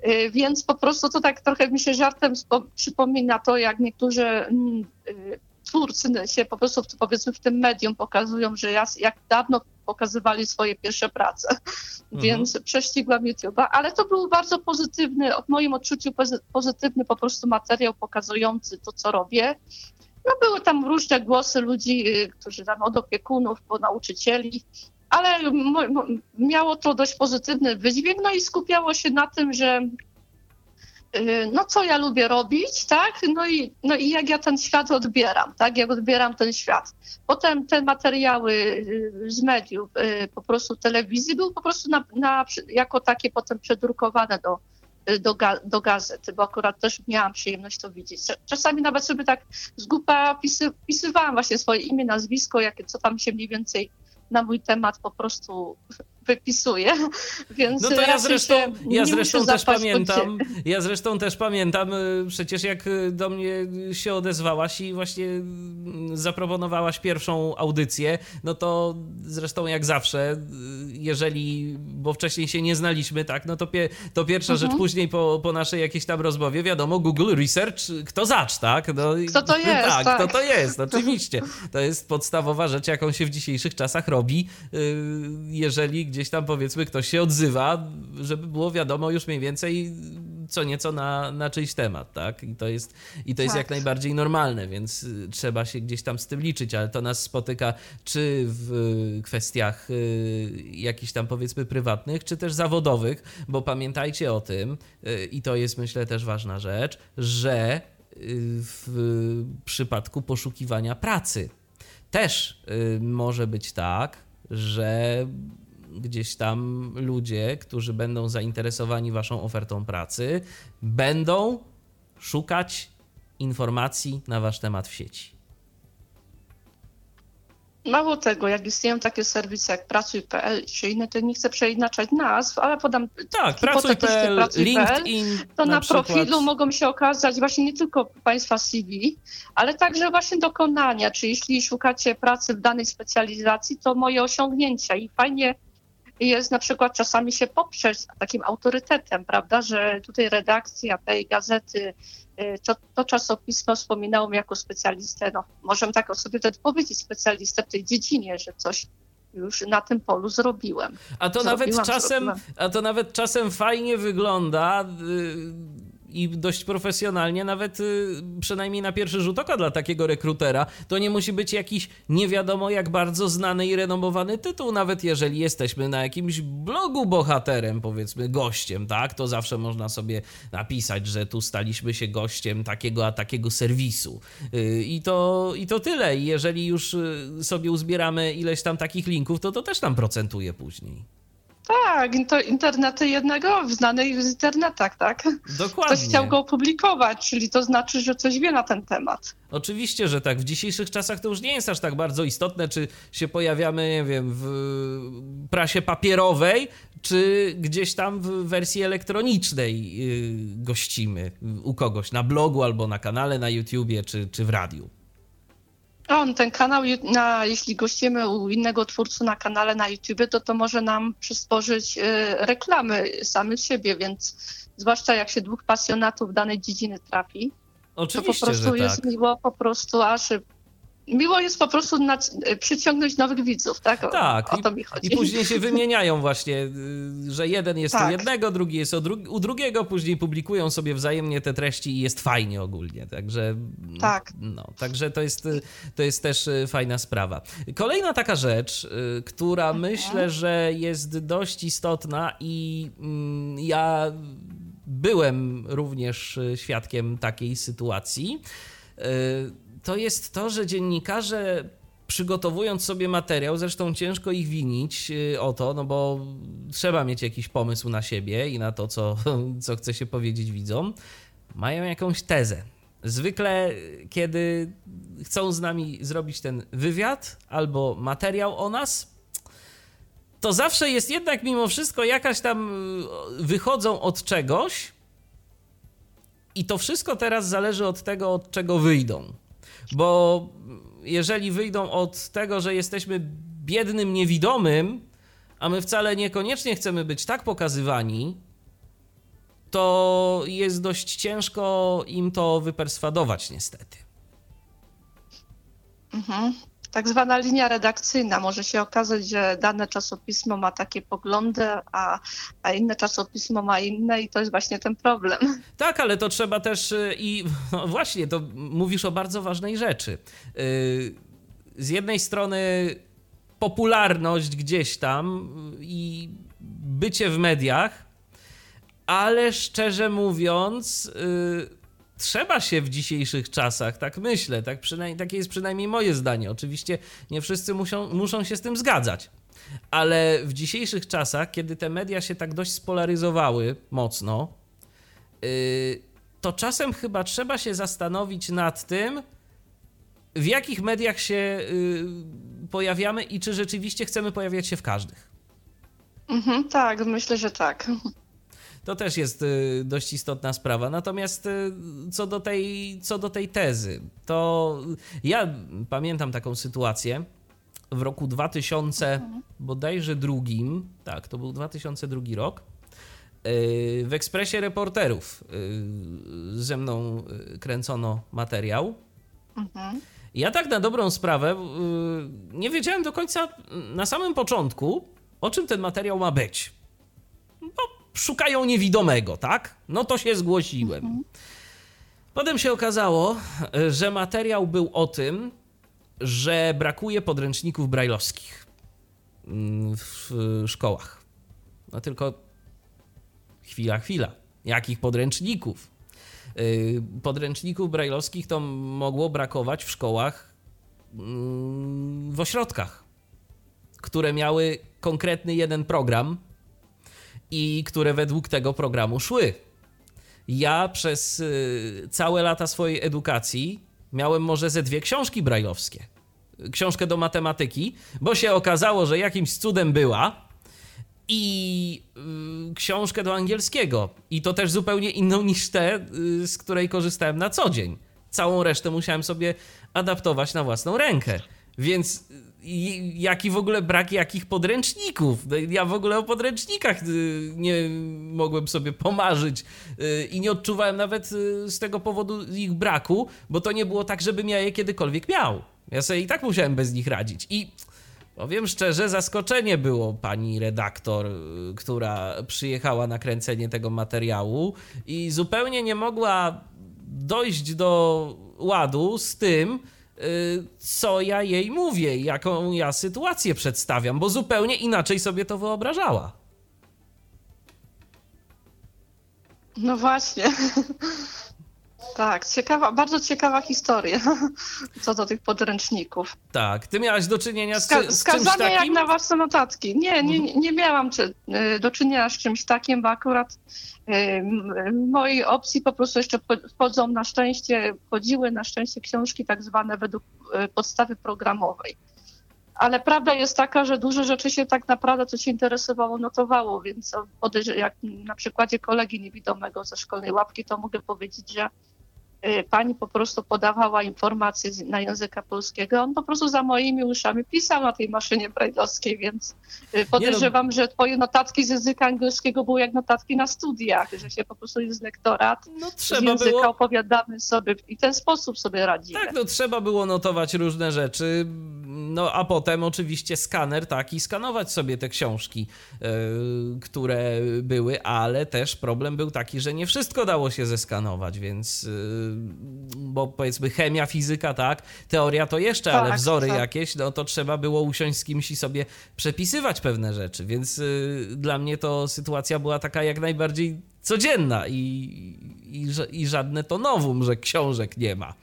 Y, więc po prostu to tak trochę mi się żartem przypomina to, jak niektórzy mm, y, twórcy się po prostu powiedzmy w tym medium pokazują, że jak dawno pokazywali swoje pierwsze prace. Mhm. Więc prześcigłam YouTube'a, ale to był bardzo pozytywny, w moim odczuciu pozytywny po prostu materiał pokazujący to, co robię. No były tam różne głosy ludzi, y, którzy tam od opiekunów, po nauczycieli, ale miało to dość pozytywny wydźwięk, no i skupiało się na tym, że no co ja lubię robić, tak, no i, no i jak ja ten świat odbieram, tak, jak odbieram ten świat. Potem te materiały y, z mediów, y, po prostu telewizji były po prostu na, na, jako takie potem przedrukowane do, do, do gazety, bo akurat też miałam przyjemność to widzieć. Czasami nawet sobie tak z pisy, pisywałam właśnie swoje imię, nazwisko, jakie, co tam się mniej więcej na mój temat po prostu wypisuję, więc No to ja zresztą, ja zresztą też pamiętam, ja zresztą też pamiętam, y, przecież jak y, do mnie się odezwałaś i właśnie mm, zaproponowałaś pierwszą audycję, no to zresztą jak zawsze, jeżeli, bo wcześniej się nie znaliśmy, tak, no to, pie, to pierwsza mhm. rzecz później po, po naszej jakiejś tam rozmowie, wiadomo, Google Research, kto zacz, tak? No, kto to jest? Tak, tak, kto to jest, oczywiście. To jest podstawowa rzecz, jaką się w dzisiejszych czasach robi, y, jeżeli gdzieś tam powiedzmy ktoś się odzywa, żeby było wiadomo już mniej więcej co nieco na, na czyjś temat, tak? I to jest, i to jest jak tak. najbardziej normalne, więc y, trzeba się gdzieś tam z tym liczyć, ale to nas spotyka czy w kwestiach y, jakichś tam powiedzmy prywatnych, czy też zawodowych, bo pamiętajcie o tym, i to jest myślę też ważna rzecz, że w przypadku poszukiwania pracy też y, może być tak, że gdzieś tam ludzie, którzy będą zainteresowani Waszą ofertą pracy, będą szukać informacji na Wasz temat w sieci. Mało tego, jak istnieją takie serwisy jak Pracuj.pl czy inne, to nie chcę przeinaczać nazw, ale podam tak, Pracuj.pl, Pracuj LinkedIn to na, na profilu mogą się okazać właśnie nie tylko Państwa CV, ale także właśnie dokonania, czy jeśli szukacie pracy w danej specjalizacji, to moje osiągnięcia i fajnie jest na przykład czasami się poprzeć takim autorytetem, prawda, że tutaj redakcja tej gazety Y, to, to czasopismo wspominało mnie jako specjalistę, no możemy tak o sobie wtedy powiedzieć, specjalistę w tej dziedzinie, że coś już na tym polu zrobiłem. A to Zrobiłam, nawet czasem, a to nawet czasem fajnie wygląda. I dość profesjonalnie, nawet y, przynajmniej na pierwszy rzut oka dla takiego rekrutera. To nie musi być jakiś nie wiadomo jak bardzo znany i renomowany tytuł, nawet jeżeli jesteśmy na jakimś blogu bohaterem, powiedzmy gościem, tak? To zawsze można sobie napisać, że tu staliśmy się gościem takiego a takiego serwisu. Y, I to, i to tyle. Jeżeli już y, sobie uzbieramy ileś tam takich linków, to to też nam procentuje później. Tak, to internety jednego w znanych w internetach, tak? Dokładnie. Ktoś chciał go opublikować, czyli to znaczy, że coś wie na ten temat. Oczywiście, że tak. W dzisiejszych czasach to już nie jest aż tak bardzo istotne, czy się pojawiamy, nie wiem, w prasie papierowej, czy gdzieś tam w wersji elektronicznej yy, gościmy u kogoś na blogu albo na kanale na YouTubie, czy, czy w radiu. On, ten kanał, na, jeśli gościmy u innego twórcy na kanale na YouTube, to to może nam przysporzyć y, reklamy same siebie, więc zwłaszcza jak się dwóch pasjonatów danej dziedziny trafi, Oczywiście, to po prostu jest tak. miło po prostu aż miło jest po prostu na, przyciągnąć nowych widzów, tak? O, tak. O to mi chodzi. I później się wymieniają właśnie, y, że jeden jest tak. u jednego, drugi jest u drugiego, później publikują sobie wzajemnie te treści i jest fajnie ogólnie, także... Tak. No, także to jest, to jest też y, fajna sprawa. Kolejna taka rzecz, y, która mhm. myślę, że jest dość istotna i mm, ja byłem również świadkiem takiej sytuacji, to jest to, że dziennikarze przygotowując sobie materiał, zresztą ciężko ich winić y, o to, no bo trzeba mieć jakiś pomysł na siebie i na to, co, co chce się powiedzieć widzom, mają jakąś tezę. Zwykle, kiedy chcą z nami zrobić ten wywiad albo materiał o nas, to zawsze jest jednak mimo wszystko jakaś tam y, wychodzą od czegoś i to wszystko teraz zależy od tego, od czego wyjdą. Bo jeżeli wyjdą od tego, że jesteśmy biednym niewidomym, a my wcale niekoniecznie chcemy być tak pokazywani, to jest dość ciężko im to wyperswadować, niestety. Mhm tak zwana linia redakcyjna. Może się okazać, że dane czasopismo ma takie poglądy, a, a inne czasopismo ma inne i to jest właśnie ten problem. Tak, ale to trzeba też y, i no właśnie, to mówisz o bardzo ważnej rzeczy. Y, z jednej strony popularność gdzieś tam i bycie w mediach, ale szczerze mówiąc, y, trzeba się w dzisiejszych czasach, tak myślę, tak przynajmniej, takie jest przynajmniej moje zdanie. Oczywiście nie wszyscy muszą, muszą się z tym zgadzać. Ale w dzisiejszych czasach, kiedy te media się tak dość spolaryzowały mocno, yy, to czasem chyba trzeba się zastanowić nad tym, w jakich mediach się yy, pojawiamy i czy rzeczywiście chcemy pojawiać się w każdych. Mhm, tak, myślę, że tak. To też jest y, dość istotna sprawa. Natomiast y, co do tej, co do tej tezy, to ja pamiętam taką sytuację w roku 2000, mhm. bodajże drugim, tak, to był 2002 rok. Y, w ekspresie reporterów ze mną kręcono materiał. Mhm. Ja tak na dobrą sprawę nie wiedziałem do końca na samym początku, o czym ten materiał ma być. Szukają niewidomego, tak? No to się zgłosiłem. Potem się okazało, że materiał był o tym, że brakuje podręczników brajlowskich mm, w szkołach. No tylko chwila, chwila. Jakich podręczników? Y, podręczników brajlowskich to mogło brakować w szkołach mm, w ośrodkach, które miały konkretny jeden program, i które według tego programu szły. Ja przez y, całe lata swojej edukacji miałem może ze dwie książki brajlowskie. Książkę do matematyki, bo się okazało, że jakimś cudem była, i y, książkę do angielskiego. I to też zupełnie inną niż te, y, z której korzystałem na co dzień. Całą resztę musiałem sobie adaptować na własną rękę. Więc jaki w ogóle brak jakich podręczników. No ja w ogóle o podręcznikach y, nie mogłem sobie pomarzyć y, i nie odczuwałem nawet y, z tego powodu ich braku, bo to nie było tak, żebym ja je kiedykolwiek miał. Ja sobie i tak musiałem bez nich radzić. I powiem szczerze, zaskoczenie było pani redaktor, która przyjechała na kręcenie tego materiału i zupełnie nie mogła dojść do ładu z tym, co ja jej mówię, jaką ja sytuację przedstawiam, bo zupełnie inaczej sobie to wyobrażała. No właśnie. Tak, ciekawa, bardzo ciekawa historia co do tych podręczników. Tak, ty miałaś do czynienia z, Ska- z czymś takim? jak na własne notatki. Nie, nie, mhm. nie miałam czy, y, do czynienia z czymś takim, bo akurat Mojej opcji po prostu jeszcze wchodzą na szczęście, wchodziły na szczęście książki tak zwane według podstawy programowej. Ale prawda jest taka, że dużo rzeczy się tak naprawdę, co się interesowało, notowało, więc jak na przykładzie kolegi niewidomego ze szkolnej łapki, to mogę powiedzieć, że Y, pani po prostu podawała informacje na języka polskiego. On po prostu za moimi uszami pisał na tej maszynie brailleowskiej, więc y, podejrzewam, no. że twoje notatki z języka angielskiego były jak notatki na studiach, że się po prostu jest lektorat, no, trzeba z języka było... opowiadamy sobie i w ten sposób sobie radzimy. Tak, no trzeba było notować różne rzeczy, no a potem oczywiście skaner, tak, i skanować sobie te książki, yy, które były, ale też problem był taki, że nie wszystko dało się zeskanować, więc yy, bo powiedzmy chemia, fizyka, tak, teoria to jeszcze, tak, ale wzory tak. jakieś, no to trzeba było usiąść z kimś i sobie przepisywać pewne rzeczy, więc y, dla mnie to sytuacja była taka jak najbardziej codzienna i, i, i żadne to nowum, że książek nie ma.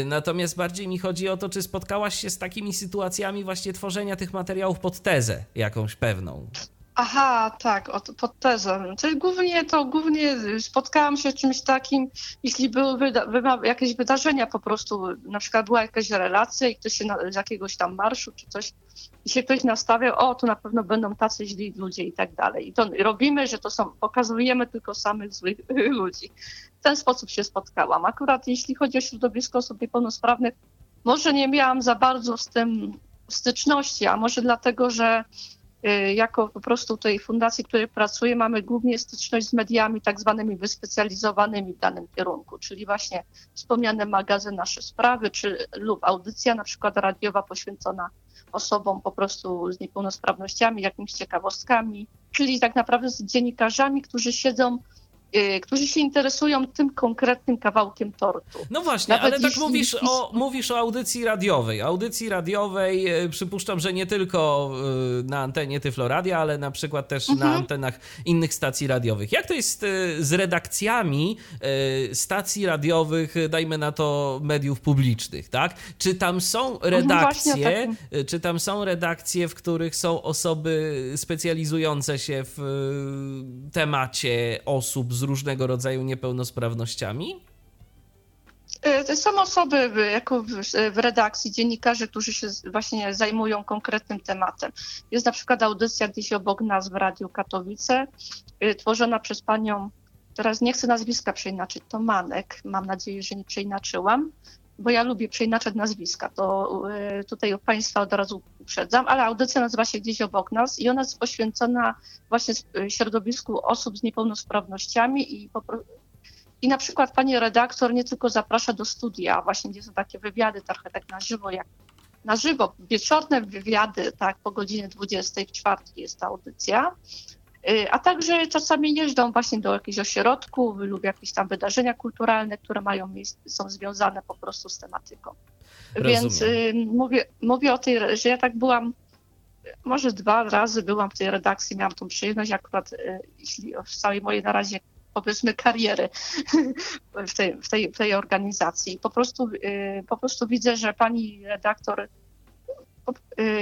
Y, natomiast bardziej mi chodzi o to, czy spotkałaś się z takimi sytuacjami właśnie tworzenia tych materiałów pod tezę jakąś pewną. Aha, tak, pod tezę. To głównie, to głównie spotkałam się z czymś takim, jeśli były wyda jakieś wydarzenia po prostu, na przykład była jakaś relacja i ktoś się na, z jakiegoś tam marszu czy coś i się ktoś nastawiał, o, to na pewno będą tacy źli ludzie i tak dalej. I to robimy, że to są, pokazujemy tylko samych złych ludzi. W ten sposób się spotkałam. Akurat jeśli chodzi o środowisko osób niepełnosprawnych, może nie miałam za bardzo z tym styczności, a może dlatego, że jako po prostu tej fundacji, w której pracuję, mamy głównie styczność z mediami tak zwanymi wyspecjalizowanymi w danym kierunku, czyli właśnie wspomniane magazyn Nasze Sprawy, czy lub audycja na przykład radiowa poświęcona osobom po prostu z niepełnosprawnościami, jakimiś ciekawostkami, czyli tak naprawdę z dziennikarzami, którzy siedzą Y, którzy się interesują tym konkretnym kawałkiem tortu. No właśnie, Nawet ale tak mówisz o, mówisz o audycji radiowej. Audycji radiowej y, przypuszczam, że nie tylko y, na antenie Tyfloradia, ale na przykład też mhm. na antenach innych stacji radiowych. Jak to jest z redakcjami stacji radiowych, dajmy na to mediów publicznych, tak? Czy tam są mhm, redakcje, no czy tam są redakcje, w których są osoby specjalizujące się w temacie osób z różnego rodzaju niepełnosprawnościami? Y, są osoby jako w redakcji, dziennikarze, którzy się właśnie zajmują konkretnym tematem. Jest na przykład audycja gdzieś obok nas w Radiu Katowice, tworzona przez panią, teraz nie chcę nazwiska przeinaczyć, to Manek, mam nadzieję, że nie przeinaczyłam, bo ja lubię przeinaczać nazwiska, to y, tutaj Państwa od razu uprzedzam, ale audycja nazywa się Gdzieś obok nas i ona jest poświęcona właśnie środowisku osób z niepełnosprawnościami i i na przykład pani redaktor nie tylko zaprasza do studia, właśnie gdzie są takie wywiady trochę tak na żywo, jak na żywo, wieczorne wywiady, tak, po godzinie 20 w czwartki jest ta audycja, y, a także czasami jeżdżą właśnie do jakichś ośrodków lub jakieś tam wydarzenia kulturalne, które mają miejsce, są związane po prostu z tematyką. Rozumiem. Więc y, mówię, mówię o tej, że ja tak byłam, może dwa razy byłam w tej redakcji, miałam tą przyjemność akurat, y, jeśli w całej mojej na razie powiedzmy kariery w tej, w tej, w tej organizacji. Po prostu, y, po prostu widzę, że pani redaktor Y,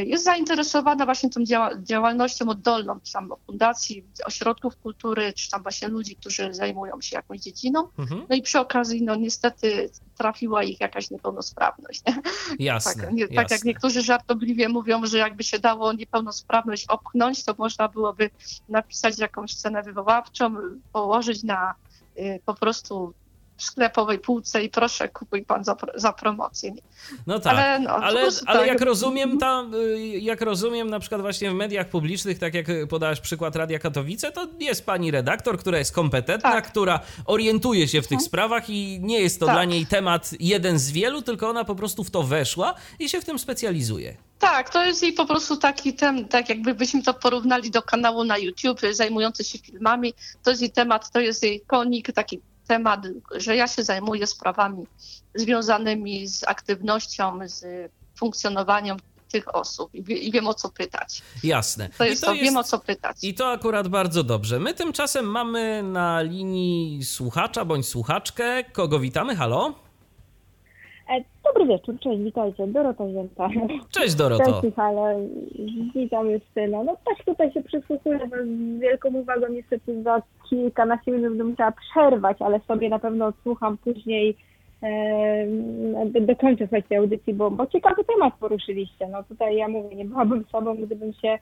jest zainteresowana właśnie tą działalnością oddolną, czy tam fundacji, ośrodków kultury, czy tam właśnie ludzi, którzy zajmują się jakąś dziedziną. Mhm. No i przy okazji, no niestety trafiła ich jakaś niepełnosprawność. Jasne, tak, nie, jasne. tak jak niektórzy żartobliwie mówią, że jakby się dało niepełnosprawność opchnąć, to można byłoby napisać jakąś scenę wywoławczą, położyć na y, po prostu sklepowej półce i proszę, kupuj pan za, za promocję. No tak, ale, no, ale, ale tak. jak rozumiem, tam, jak rozumiem na przykład właśnie w mediach publicznych, tak jak podałeś przykład Radia Katowice, to jest pani redaktor, która jest kompetentna, tak. która orientuje się w tych mhm. sprawach i nie jest to tak. dla niej temat jeden z wielu, tylko ona po prostu w to weszła i się w tym specjalizuje. Tak, to jest jej po prostu taki temat, tak jakbyśmy to porównali do kanału na YouTube zajmujący się filmami, to jest jej temat, to jest jej konik, taki temat, że ja się zajmuję sprawami związanymi z aktywnością, z funkcjonowaniem tych osób i, wiem o co pytać. Jasne. To jest I to, to jest, wiem o co pytać. I to akurat bardzo dobrze. My tymczasem mamy na linii słuchacza bądź słuchaczkę. Kogo witamy? Halo? Dobry wieczór, cześć, witajcie, Dorota Zięta. Cześć Doroto. Cześć Michale, witam Justyna. No tak tutaj się przysłuchuję z wielką uwagą, niestety za kilkanaście minut będę musiała przerwać, ale sobie na pewno odsłucham później, dokończę słuchać tej audycji, bo, bo ciekawy temat poruszyliście. No tutaj ja mówię, nie byłabym sobą, gdybym się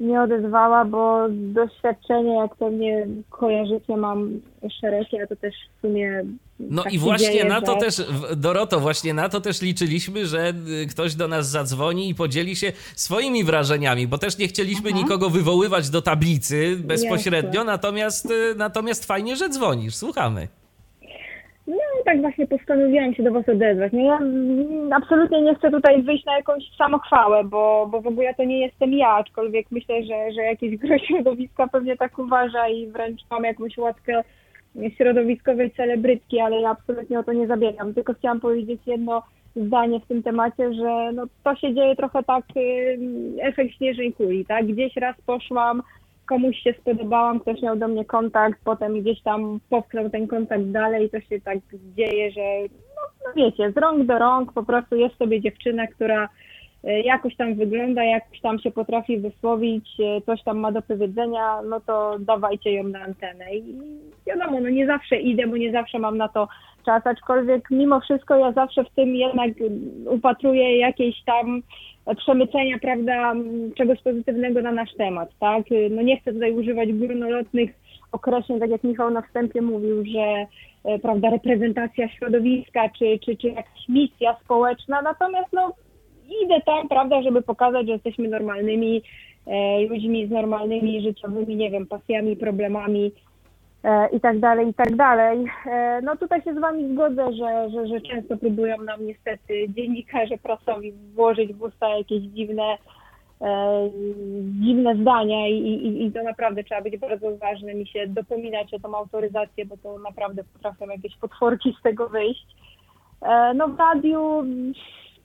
nie odezwała, bo doświadczenie, jak to mnie kojarzycie, mam szerokie, a to też w sumie. No tak i właśnie dzieje, na to że... też, Doroto, właśnie na to też liczyliśmy, że y, ktoś do nas zadzwoni i podzieli się swoimi wrażeniami, bo też nie chcieliśmy Aha. nikogo wywoływać do tablicy bezpośrednio, natomiast, y, natomiast fajnie, że dzwonisz. Słuchamy. Tak właśnie postanowiłam się do Was odezwać. No ja absolutnie nie chcę tutaj wyjść na jakąś samochwałę, bo, bo w ogóle to nie jestem ja, aczkolwiek myślę, że, że jakieś gro środowiska pewnie tak uważa i wręcz mam jakąś łatkę środowiskowej celebrytki, ale ja absolutnie o to nie zabiegam. Tylko chciałam powiedzieć jedno zdanie w tym temacie, że no, to się dzieje trochę tak y, efekt śnieżnej kuli, tak? Gdzieś raz poszłam komuś się spodobałam, ktoś miał do mnie kontakt, potem gdzieś tam popchnął ten kontakt dalej i to się tak dzieje, że no, no wiecie, z rąk do rąk po prostu jest sobie dziewczyna, która jakoś tam wygląda, jakoś tam się potrafi wysłowić, e, coś tam ma do powiedzenia, no to dawajcie ją na antenę. I wiadomo, no nie zawsze idę, bo nie zawsze mam na to czas, aczkolwiek mimo wszystko ja zawsze w tym jednak upatruję jakiejś tam przemycenia, prawda, czegoś pozytywnego na nasz temat, tak? No nie chcę tutaj używać górnolotnych określeń, tak jak Michał na wstępie mówił, że e, prawda, reprezentacja środowiska, czy, czy, czy jakaś misja społeczna, natomiast no idę tam, prawda, żeby pokazać, że jesteśmy normalnymi e, ludźmi z normalnymi życiowymi, nie wiem, pasjami, problemami, E, i tak dalej, i tak dalej. E, no tutaj się z Wami zgodzę, że, że, że często próbują nam niestety dziennikarze prasowi włożyć w usta jakieś dziwne, e, dziwne zdania i, i, i to naprawdę trzeba być bardzo uważnym i się dopominać o tą autoryzację, bo to naprawdę potrafią jakieś potworki z tego wyjść. E, no w radiu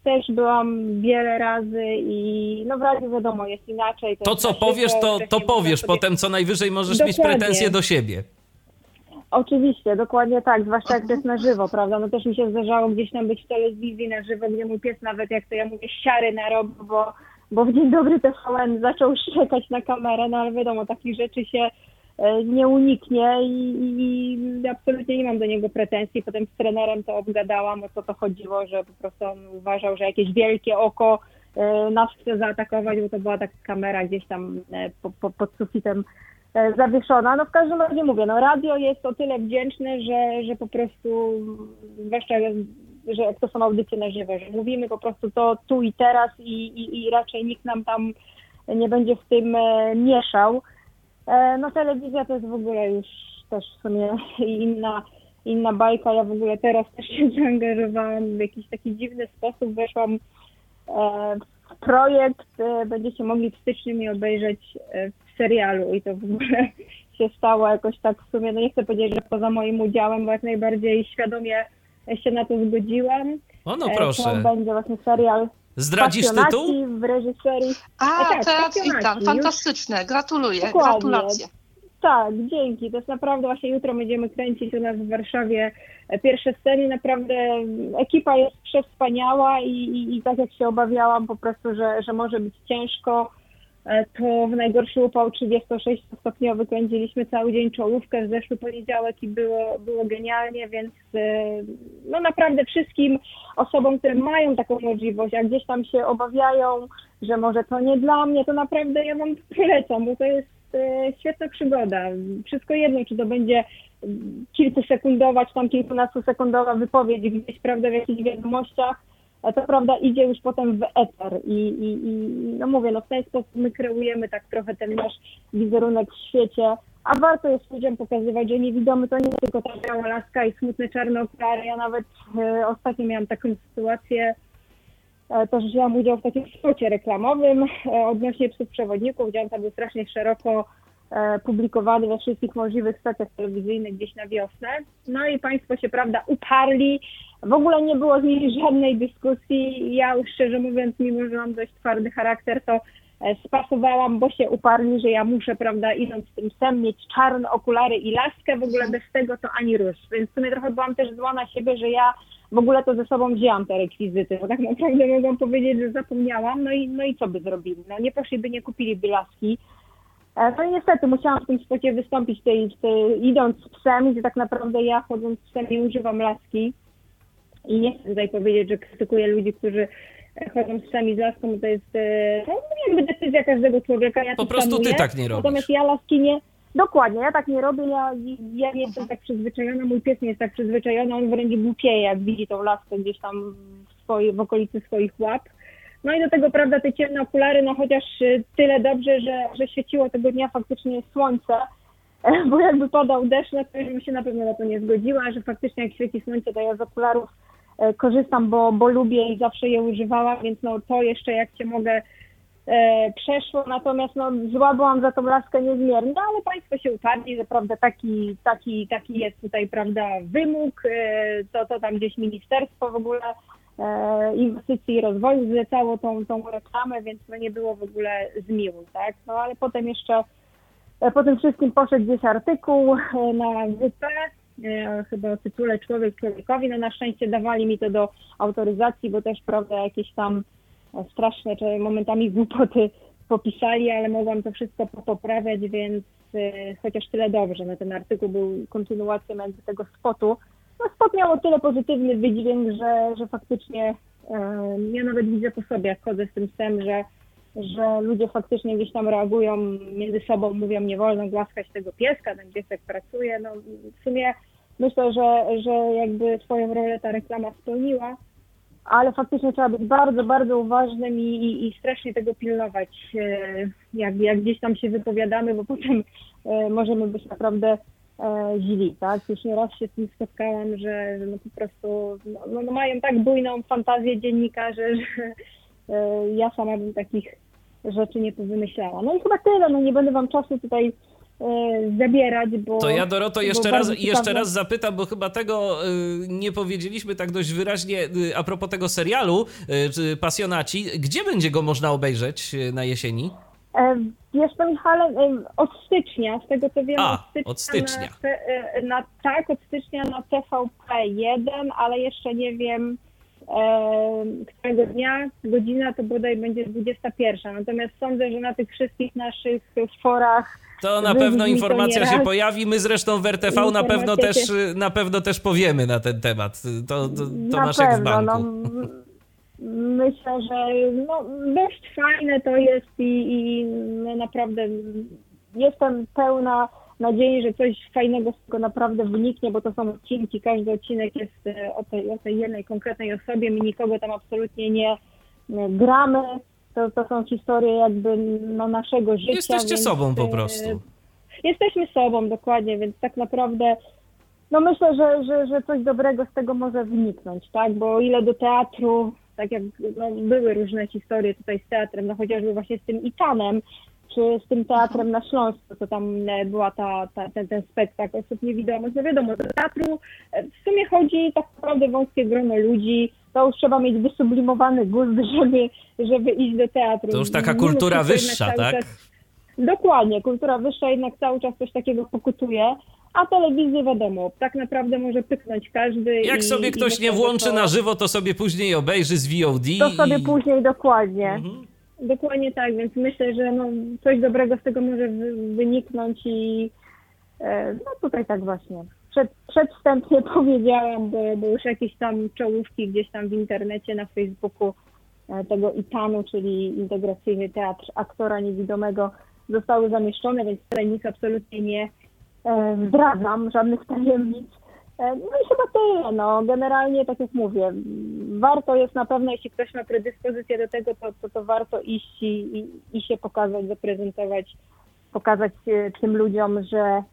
też byłam wiele razy i no w radiu wiadomo, jest inaczej. To, to co powiesz, to, to powiesz, sobie... potem co najwyżej możesz Dokładnie. mieć pretensje do siebie. Oczywiście, dokładnie tak, zwłaszcza jak to jest na żywo, prawda? No też mi się zdarzało gdzieś tam być w telewizji na żywo, gdzie mój pies nawet, jak to ja mówię, siary narobił, bo, bo w Dzień Dobry TVN zaczął szczekać na kamerę, no ale wiadomo, takich rzeczy się nie uniknie i, i, absolutnie nie mam do niego pretensji. Potem z trenerem to obgadałam, o co to chodziło, że po prostu on uważał, że jakieś wielkie oko e, nas chce zaatakować, bo to była taka kamera gdzieś tam po, po, pod sufitem zawieszona. No w każdym razie mówię, no radio jest o tyle wdzięczne, że, że po prostu, zwłaszcza że jak to są audycje na żywo, że mówimy po prostu to tu i teraz i, i, i raczej nikt nam tam nie będzie w tym e, mieszał. E, no telewizja to jest w ogóle już też w sumie inna, inna bajka. Ja w ogóle teraz też się zaangażowałam w jakiś taki dziwny sposób. Weszłam e, w projekt, będziecie mogli w styczniu mi obejrzeć w serialu i to w ogóle się stało jakoś tak w sumie, no nie chcę powiedzieć, że poza moim udziałem, bo jak najbardziej świadomie się na to zgodziłam. O no proszę. To będzie właśnie serial Zdradzisz tytuł? w reżyserii. A, tak, teraz witam, fantastyczne, gratuluję, Dokładnie. gratulacje. Tak, dzięki. To jest naprawdę właśnie jutro będziemy kręcić u nas w Warszawie pierwsze sceny. Naprawdę ekipa jest przewspaniała i, i, i tak jak się obawiałam po prostu, że, że może być ciężko, E, to w najgorszy upał 36-stopniowy kręciliśmy cały dzień czołówkę w zeszły poniedziałek i było, było genialnie, więc e, no naprawdę wszystkim osobom, które mają taką możliwość, a gdzieś tam się obawiają, że może to nie dla mnie, to naprawdę ja wam polecam, bo to jest e, świetna przygoda. Wszystko jedno, czy to będzie kilkusekundowa, czy tam kilkunastosekundowa wypowiedź gdzieś, prawda, w jakichś wiadomościach, to prawda idzie już potem w eter i, i, i no mówię, no w ten sposób my kreujemy tak trochę ten nasz wizerunek w świecie, a warto jest ludziom pokazywać, że niewidomy to nie tylko ta biała laska i smutne czarne okulary. Ja nawet e, ostatnio miałam taką sytuację, e, też wzięłam udział w takim spocie reklamowym e, odnośnie psów przewodników, gdzie on tam był strasznie szeroko publikowany we wszystkich możliwych stacjach telewizyjnych gdzieś na wiosnę. No i Państwo się, prawda, uparli, w ogóle nie było z nimi żadnej dyskusji. Ja już szczerze mówiąc, mimo że mam dość twardy charakter, to e, spasowałam, bo się uparli, że ja muszę, prawda, idąc tym psem, mieć czarne okulary i laskę, w ogóle bez tego to ani rusz. Więc w sumie trochę byłam też zła na siebie, że ja w ogóle to ze sobą wzięłam te rekwizyty, bo tak naprawdę mogłam powiedzieć, że zapomniałam, no i, no i co by zrobili? No nie poszliby, nie kupiliby laski. E, no i niestety musiałam w tym spocie wystąpić tej, tej, idąc z psem, gdzie tak naprawdę ja chodząc z psem nie używam laski. I nie chcę tutaj powiedzieć, że krytykuję ludzi, którzy chodzą z sami z laską, bo to jest e, no, jakby decyzja każdego człowieka. Ja po prostu ty tak nie robisz. Natomiast ja laski nie, Dokładnie, ja tak nie robię, ja, ja nie jestem tak przyzwyczajona, mój pies nie jest tak przyzwyczajony, on wręcz głupieje, jak widzi tą laskę gdzieś tam w, swojej, w okolicy swoich łap. No i do tego, prawda, te ciemne okulary, no chociaż e, tyle dobrze, że, że świeciło tego dnia faktycznie słońce, bo jakby podał deszcz, no to już bym się na pewno na to nie zgodziła, że faktycznie jak świeci słońce, to ja z okularów E, korzystam, bo, bo lubię i zawsze je używałam, więc no to jeszcze jak cię mogę e, przeszło, natomiast no zła byłam za tą laskę niezmiernie, no, ale Państwo się uparli, że prawda taki, taki, taki jest tutaj prawda wymóg, e, to, to tam gdzieś ministerstwo w ogóle inwestycji i rozwoju zlecało tą, tą reklamę, więc no nie było w ogóle zmiłu, tak, no ale potem jeszcze e, po tym wszystkim poszedł gdzieś artykuł e, na WP, E, chyba o tytule Człowiek człowiekowi. No na szczęście dawali mi to do autoryzacji, bo też, prawda, jakieś tam straszne, czy momentami głupoty popisali, ale mogłam to wszystko poprawiać, więc e, chociaż tyle dobrze. No ten artykuł był kontynuacją tego spotu. No spot miał o tyle pozytywny wydźwięk, że, że faktycznie e, ja nawet widzę po sobie, jak chodzę z tym psem, że że ludzie faktycznie gdzieś tam reagują między sobą, mówią nie wolno głaskać tego pieska, ten piesek pracuje. No w sumie myślę, że, że jakby swoją rolę ta reklama spełniła, ale faktycznie trzeba być bardzo, bardzo uważnym i, i, i strasznie tego pilnować, e, jak, jak gdzieś tam się wypowiadamy, bo potem e, możemy być naprawdę źli, tak? Już nie raz się z tym spotkałam, że, że no po prostu no, no mają tak bujną fantazję dziennikarze, że ja sama bym takich rzeczy nie powymyślała. No i chyba tyle, no nie będę wam czasu tutaj e, zabierać, bo... To ja Doroto jeszcze raz, jeszcze raz zapytam, bo chyba tego nie powiedzieliśmy tak dość wyraźnie a propos tego serialu Pasjonaci. Gdzie będzie go można obejrzeć na jesieni? E, wiesz to Michale, od stycznia, z tego co wiem, a, od stycznia. Od stycznia. Na, na, tak, od stycznia na TVP1, ale jeszcze nie wiem e, którego dnia, godzina to bodaj będzie 21. Natomiast sądzę, że na tych wszystkich naszych forach to na pewno informacja się pojawi. My zresztą w RTV na pewno, też, na pewno też powiemy na ten temat. To, to, to masz jak w banku. No, myślę, że no, dość fajne to jest i, i no, naprawdę jestem pełna nadziei, że coś fajnego z tego naprawdę wyniknie, bo to są odcinki, każdy odcinek jest e, o tej, o tej jednej konkretnej osobie, my nikogo tam absolutnie nie gramy, to, to są historie jakby no, naszego życia. Jesteście więc, sobą po prostu. Jesteśmy sobą, dokładnie, więc tak naprawdę no myślę, że, że, że coś dobrego z tego może wyniknąć, tak, bo ile do teatru, tak jak no, były różne historie tutaj z teatrem, no chociażby właśnie z tym Itanem, czy z tym teatrem na Śląsku, co tam e, była ta, ta, ten, ten spektakl osób niewidomych. No wiadomo, do teatru e, w sumie chodzi tak naprawdę wąskie grono ludzi, to już trzeba mieć wysublimowany gust, żeby, żeby iść do teatru. To już taka kultura wyższa, tak? Czas, dokładnie, kultura wyższa jednak cały czas coś takiego pokutuje. A telewizję wiadomo, tak naprawdę może pyknąć każdy. Jak i, sobie ktoś nie włączy to... na żywo, to sobie później obejrzy z VOD. To sobie i... później dokładnie. Mhm. Dokładnie tak, więc myślę, że no, coś dobrego z tego może wyniknąć i e, no tutaj tak właśnie. Przed, przedwstępnie powiedziałam, bo, bo już jakieś tam czołówki gdzieś tam w internecie, na Facebooku e, tego ITAN-u, czyli Integracyjny Teatr Aktora Niewidomego, zostały zamieszczone, więc tutaj nic absolutnie nie zdradzam, żadnych tajemnic. E, no i chyba tyle. No. Generalnie, tak jak mówię, warto jest na pewno, jeśli ktoś ma predyspozycję do tego, to, to, to warto iść i, i, i się pokazać, zaprezentować, pokazać e, tym ludziom, że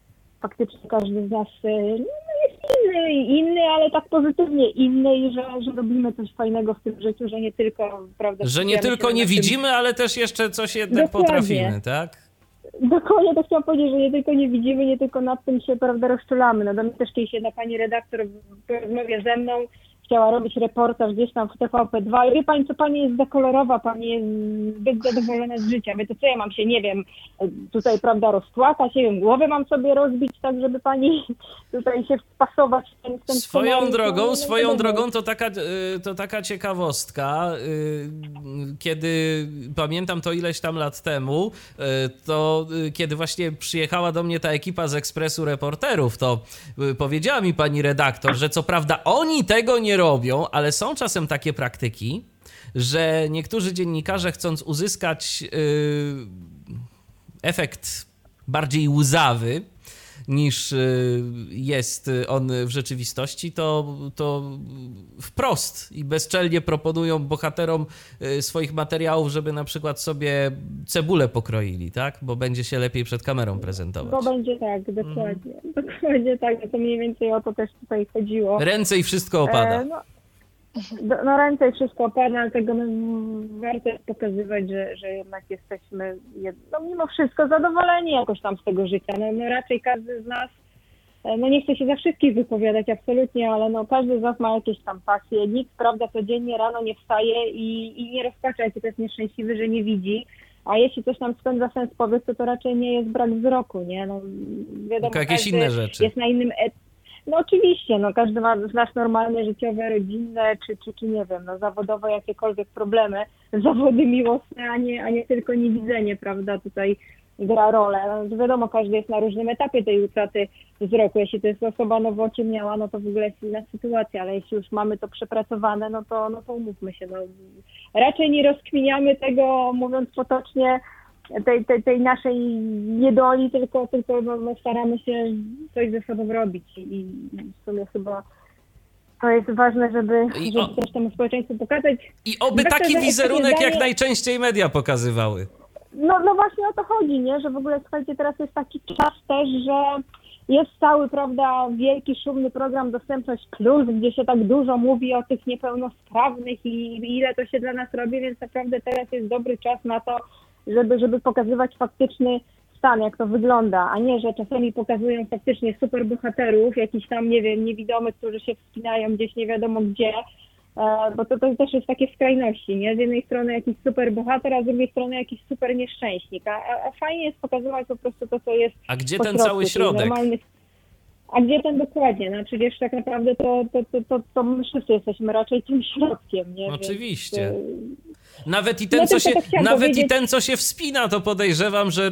faktycznie każdy z nas e, no, jest inny, inny, ale tak pozytywnie inny i że, że robimy coś fajnego w tym życiu, że nie tylko, prawda... Że nie tylko nie widzimy, ale też jeszcze coś jednak Dokładnie. potrafimy, tak? Dokładnie to chciałam powiedzieć, że nie tylko nie widzimy, nie tylko nad tym się, prawda, rozczulamy. Mnie też kiedyś jedna pani redaktor w rozmowie ze mną chciała robić reportaż gdzieś tam w TVP2. I wie pani co, pani jest za kolorowa, pani jest zbyt zadowolona z życia, wie to co ja mam się, nie wiem, tutaj prawda rozpłakać, nie wiem, głowę mam sobie rozbić tak, żeby pani tutaj się wpasować w ten, w ten Swoją scenariusz. drogą, no, swoją drogą to taka, y, to taka ciekawostka, y, kiedy pamiętam to ileś tam lat temu, y, to kiedy właśnie przyjechała do mnie ta ekipa z Ekspresu Reporterów, to powiedziała mi pani redaktor, że co prawda oni tego nie robią, ale są czasem takie praktyki, że niektórzy dziennikarze chcąc uzyskać yy, efekt bardziej łzawy, niż y, jest on w rzeczywistości, to, to wprost i bezczelnie proponują bohaterom y, swoich materiałów, żeby na przykład sobie cebulę pokroili, tak? Bo będzie się lepiej przed kamerą prezentować. Bo będzie tak, dokładnie. Mhm. Dokładnie tak, to mniej więcej o to też tutaj chodziło. Ręce i wszystko opada. E, no no ręce i wszystko opada, ale tego no, warto jest pokazywać, że, że jednak jesteśmy no, mimo wszystko zadowoleni jakoś tam z tego życia. No, no raczej każdy z nas, e, no nie chcę się za wszystkich wypowiadać absolutnie, ale no każdy z nas ma jakieś tam pasje. Nikt, prawda, codziennie rano nie wstaje i, i nie rozpacza, jaki to jest nieszczęśliwy, że nie widzi. A jeśli coś nam spędza sens powiedz, to to raczej nie jest brak wzroku, nie? No, wiadomo, jakieś inne rzeczy. Jest na innym etapie no oczywiście, no każdy ma z nas normalne, życiowe, rodzinne, czy, czy, czy nie wiem, no zawodowe jakiekolwiek problemy, zawody miłosne, a nie, a nie tylko niewidzenie, prawda, tutaj gra rolę. No, wiadomo, każdy jest na różnym etapie tej utraty wzroku. Jeśli to jest osoba nowo ociemniała, no to w ogóle jest inna sytuacja, ale jeśli już mamy to przepracowane, no to, no to umówmy się, no raczej nie rozkminiamy tego, mówiąc potocznie, tej, tej, tej naszej niedoli, tylko, tylko no, no, staramy się coś ze sobą robić i w sumie chyba to jest ważne, żeby, I żeby o... też temu społeczeństwu pokazać. I oby taki wizerunek jak najczęściej media pokazywały. No, no właśnie o to chodzi, nie? Że w ogóle słuchajcie, teraz jest taki czas też, że jest cały, prawda, wielki, szumny program Dostępność Plus, gdzie się tak dużo mówi o tych niepełnosprawnych i ile to się dla nas robi, więc naprawdę teraz jest dobry czas na to, żeby, żeby pokazywać faktyczny stan, jak to wygląda, a nie, że czasami pokazują faktycznie super bohaterów, jakiś tam, nie wiem, niewidomych, którzy się wspinają gdzieś nie wiadomo gdzie, e, bo to, to też jest takie skrajności, nie? Z jednej strony jakiś super bohater, a z drugiej strony jakiś super nieszczęśnik, a, a fajnie jest pokazywać po prostu to, co jest A gdzie ten cały środek? A gdzie ten dokładnie? No przecież tak naprawdę to, to, to, to, to my wszyscy jesteśmy raczej tym środkiem, nie? Oczywiście. Więc, Nawet i ten, No co się, chciałam nawet i ten, co się wspina, to podejrzewam, że,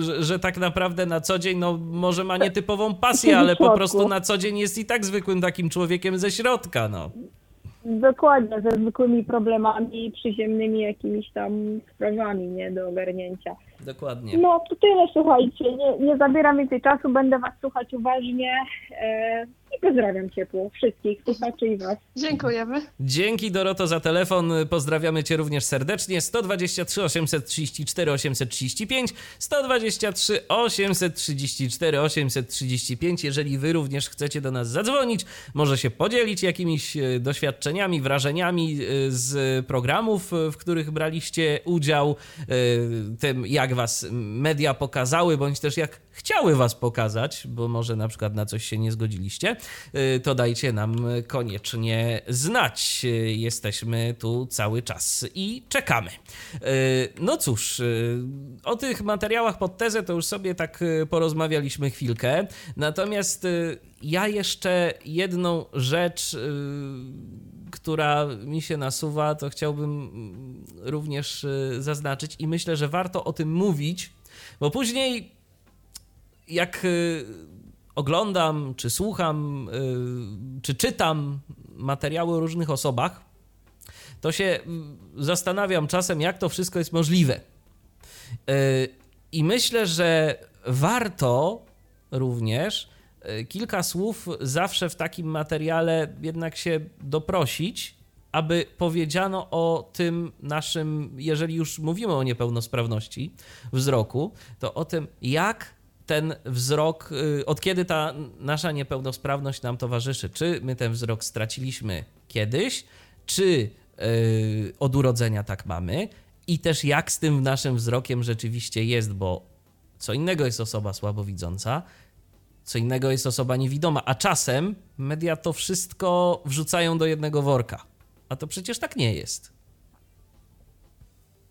że, że tak naprawdę na co dzień, no może ma nietypową pasję, ale po prostu na co dzień jest i tak zwykłym takim człowiekiem ze środka, no. Dokładnie, ze zwykłymi problemami, przyziemnymi jakimiś tam sprawami, nie? Do ogarnięcia. Dokładnie. No to tyle, słuchajcie. Nie, nie zabieram więcej czasu, będę was słuchać uważnie e, i pozdrawiam ciepło wszystkich słuchaczy i was. Dziękujemy. Dzięki Doroto za telefon. Pozdrawiamy Cię również serdecznie. 123 834 835 123 834 835. Jeżeli Wy również chcecie do nas zadzwonić, może się podzielić jakimiś e, doświadczeniami, wrażeniami e, z programów, e, w których braliście udział, tym jak Was media pokazały, bądź też jak chciały Was pokazać, bo może na przykład na coś się nie zgodziliście, y, to dajcie nam koniecznie znać. Y, Jesteśmy tu cały czas i czekamy. Y, No cóż, o tych materiałach pod tezę to już sobie tak porozmawialiśmy chwilkę. Natomiast ja jeszcze jedną rzecz, która mi się nasuwa, to chciałbym mm, również zaznaczyć i myślę, że warto o tym mówić, bo później jak y, oglądam, czy słucham, y, czy czytam materiały o różnych osobach, to się y, zastanawiam czasem, jak to wszystko jest możliwe. I myślę, że warto również kilka słów zawsze w takim materiale jednak się doprosić, aby powiedziano o tym naszym, jeżeli już mówimy o niepełnosprawności wzroku, to o tym, jak ten wzrok, y, od kiedy ta nasza niepełnosprawność nam towarzyszy. Czy my ten wzrok straciliśmy kiedyś, czy y, od urodzenia tak mamy, i też jak z tym naszym wzrokiem rzeczywiście jest, bo co innego jest osoba słabowidząca, co innego jest osoba niewidoma, a czasem media to wszystko wrzucają do jednego worka. A to przecież tak nie jest.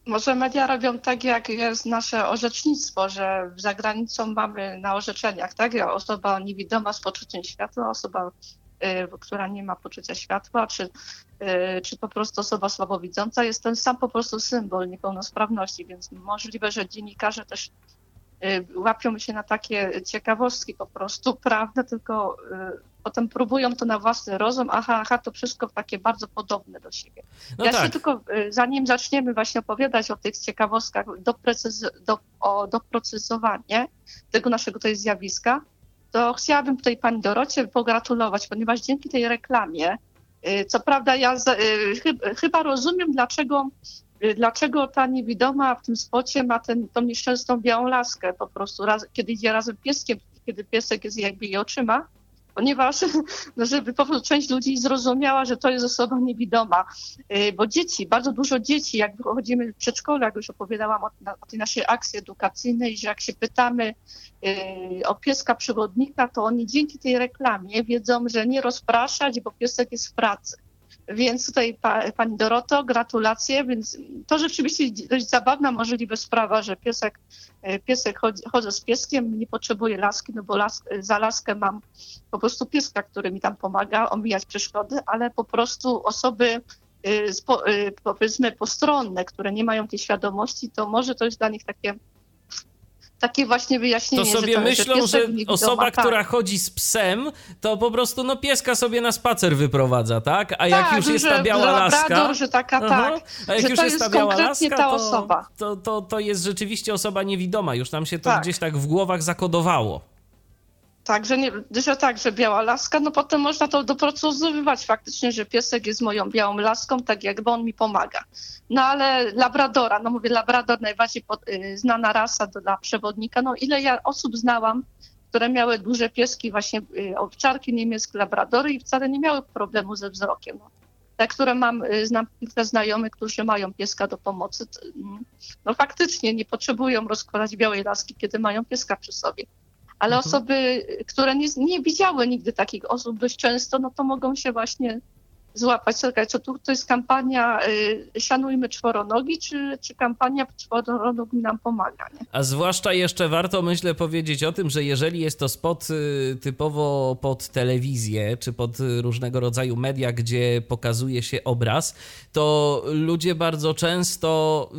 Może media robią tak, jak jest nasze orzecznictwo, że za granicą mamy na orzeczeniach, tak? Osoba niewidoma z poczuciem światła, osoba, y, która nie ma poczucia światła, czy, y, czy po prostu osoba słabowidząca, jest ten sam po prostu symbol niepełnosprawności, więc możliwe, że dziennikarze też łapią się na takie ciekawostki po prostu, prawda, tylko y, potem próbują to na własny rozum, aha, aha, to wszystko takie bardzo podobne do siebie. No ja tak. się tylko, y, zanim zaczniemy właśnie opowiadać o tych ciekawostkach, doprecyz, do, o doprecyzowanie tego naszego tutaj zjawiska, to chciałabym tutaj pani Dorocie pogratulować, ponieważ dzięki tej reklamie, y, co prawda ja y, chyb- chyba rozumiem, dlaczego, y, dlaczego ta niewidoma w tym spocie ma ten, tą nieszczęsną białą laskę po prostu, raz, kiedy idzie razem pieskiem, kiedy piesek jest jakby jej oczyma, ponieważ no żeby po prostu część ludzi zrozumiała, że to jest osoba niewidoma. Y, Bo dzieci, bardzo dużo dzieci, jak wychodzimy w przedszkole, jak już opowiadałam o, o tej naszej akcji edukacyjnej, że jak się pytamy y, o pieska przewodnika, to oni dzięki tej reklamie wiedzą, że nie rozpraszać, bo piesek jest w pracy. Więc tutaj pa, pani Doroto, gratulacje. Więc to rzeczywiście dość zabawna możliwe sprawa, że piesek, y, piesek chodzi, chodzę z pieskiem, nie potrzebuję laski, no bo las, za laskę mam po prostu pieska, który mi tam pomaga omijać przeszkody, ale po prostu osoby spo, y, powiedzmy postronne, które nie mają tej świadomości, to może to jest dla nich takie takie właśnie wyjaśnienie, To sobie że to, myślą, że osoba, tak. która chodzi z psem, to po prostu no pieska sobie na spacer wyprowadza, tak? A jak tak, już jest ta biała laska... Że taka Aha. tak. A jak już jest ta biała laska, ta to. To, to, to jest rzeczywiście osoba niewidoma. Już nam się to Tak. gdzieś tak w głowach zakodowało. Tak, że, nie, że tak, że biała laska, no potem można to doprecyzowywać faktycznie, że piesek jest moją białą laską, tak jakby on mi pomaga. No ale Labradora, no mówię, Labrador najbardziej pod, y, znana rasa dla przewodnika, no ile ja osób znałam, które miały duże pieski, właśnie y, owczarki niemieckie, Labradory i wcale nie miały problemu ze wzrokiem. No. Te, które mam, y, znam kilka znajomych, którzy mają pieska do pomocy, to, no faktycznie nie potrzebują rozkładać białej laski, kiedy mają pieska przy sobie. Ale Mhm. osoby, które nie, nie widziały nigdy takich osób dość często, no to mogą się właśnie złapać. Czekaj, co tu to jest kampania y, Szanujmy czworonogi, czy, czy kampania czworonogi nam pomaga? Nie? A zwłaszcza jeszcze warto, myślę, powiedzieć o tym, że jeżeli jest to spot y, typowo pod telewizję, czy pod różnego rodzaju media, gdzie pokazuje się obraz, to ludzie bardzo często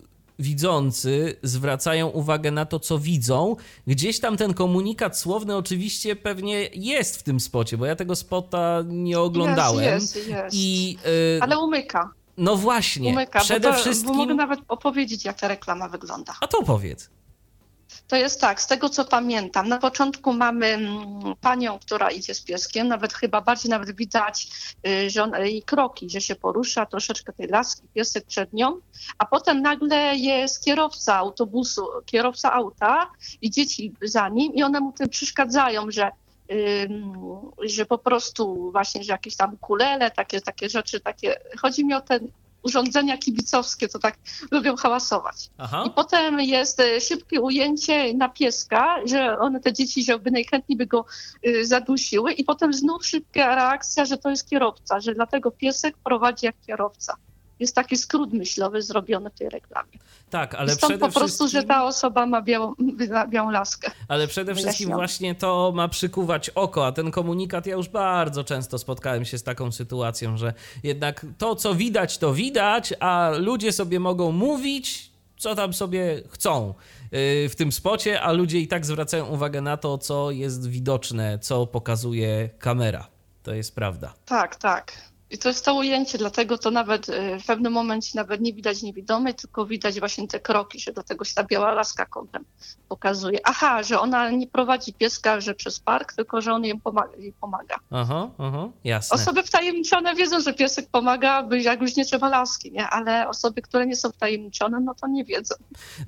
y, widzący zwracają uwagę na to, co widzą. Gdzieś tam ten komunikat słowny oczywiście pewnie jest w tym spocie, bo ja tego spota nie oglądałem. Jest, jest, jest. I, yy, Ale umyka. No właśnie, umyka, przede bo to, wszystkim... Bo mogę nawet opowiedzieć, jak ta reklama wygląda. A to powiedz. To jest tak, z tego co pamiętam, na początku mamy mm, panią, która idzie z pieskiem, nawet chyba bardziej nawet widać y, jej kroki, że się porusza, troszeczkę tej laski, piesek przed nią, a potem nagle jest kierowca autobusu, kierowca auta i dzieci za nim i one mu tym przeszkadzają, że że po prostu właśnie, że jakieś tam kulele, takie, takie rzeczy, takie, chodzi mi o ten urządzenia kibicowskie, to tak lubią hałasować. Aha. I potem jest e, szybkie ujęcie na pieska, że one, te dzieci, żeby najchętniej by go y, zadusiły i potem znów szybka reakcja, że to jest kierowca, że dlatego piesek prowadzi jak kierowca jest taki skrót myślowy zrobiony w tej reklamie. Tak, ale Stąd przede po prostu, wszystkim... że ta osoba ma białą, białą laskę. Ale przede wszystkim właśnie to ma przykuwać oko, a ten komunikat, ja już bardzo często spotkałem się z taką sytuacją, że jednak to, co widać, to widać, a ludzie sobie mogą mówić, co tam sobie chcą y, w tym spocie, a ludzie i tak zwracają uwagę na to, co jest widoczne, co pokazuje kamera. To jest prawda. Tak, tak. I to jest to ujęcie, dlatego to nawet y, w pewnym momencie nawet nie widać niewidomej, tylko widać właśnie te kroki, że do tego się ta biała laska kątem pokazuje. Aha, że ona nie prowadzi pieska, że przez park, tylko że on jej pomaga. Jej pomaga. Aha, aha, jasne. Osoby wtajemniczone wiedzą, że piesek pomaga, jak już nie trzeba laski, nie? ale osoby, które nie są wtajemniczone, no to nie wiedzą.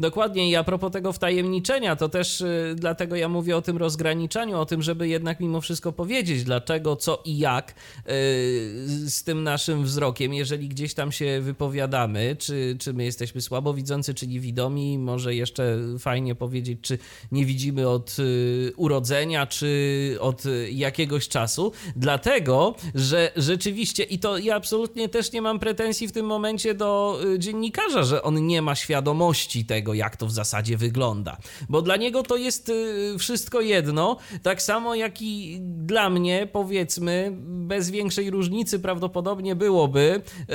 Dokładnie i a propos tego wtajemniczenia, to też y, dlatego ja mówię o tym rozgraniczaniu, o tym, żeby jednak mimo wszystko powiedzieć, dlaczego, co i jak y, z tym naszym wzrokiem, jeżeli gdzieś tam się wypowiadamy, czy, czy my jesteśmy słabowidzący, czy niewidomi, może jeszcze fajnie powiedzieć, czy nie widzimy od y, urodzenia, czy od jakiegoś czasu, dlatego, że rzeczywiście, i to ja absolutnie też nie mam pretensji w tym momencie do y, dziennikarza, że on nie ma świadomości tego, jak to w zasadzie wygląda, bo dla niego to jest y, wszystko jedno, tak samo jak i dla mnie, powiedzmy, bez większej różnicy prawdopodobnie prawdopodobnie byłoby e,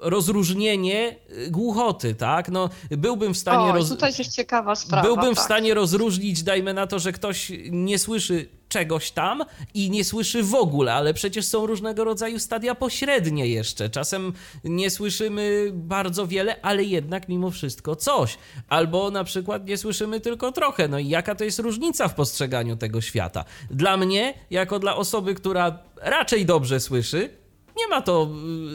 rozróżnienie głuchoty, tak? No, byłbym w stanie... O, roz... tutaj jest ciekawa sprawa. Byłbym tak. w stanie rozróżnić, dajmy na to, że ktoś nie słyszy czegoś tam i nie słyszy w ogóle, ale przecież są różnego rodzaju stadia pośrednie jeszcze. Czasem nie słyszymy bardzo wiele, ale jednak mimo wszystko coś. Albo na przykład nie słyszymy tylko trochę. No i jaka to jest różnica w postrzeganiu tego świata? Dla mnie, jako dla osoby, która raczej dobrze słyszy, nie ma to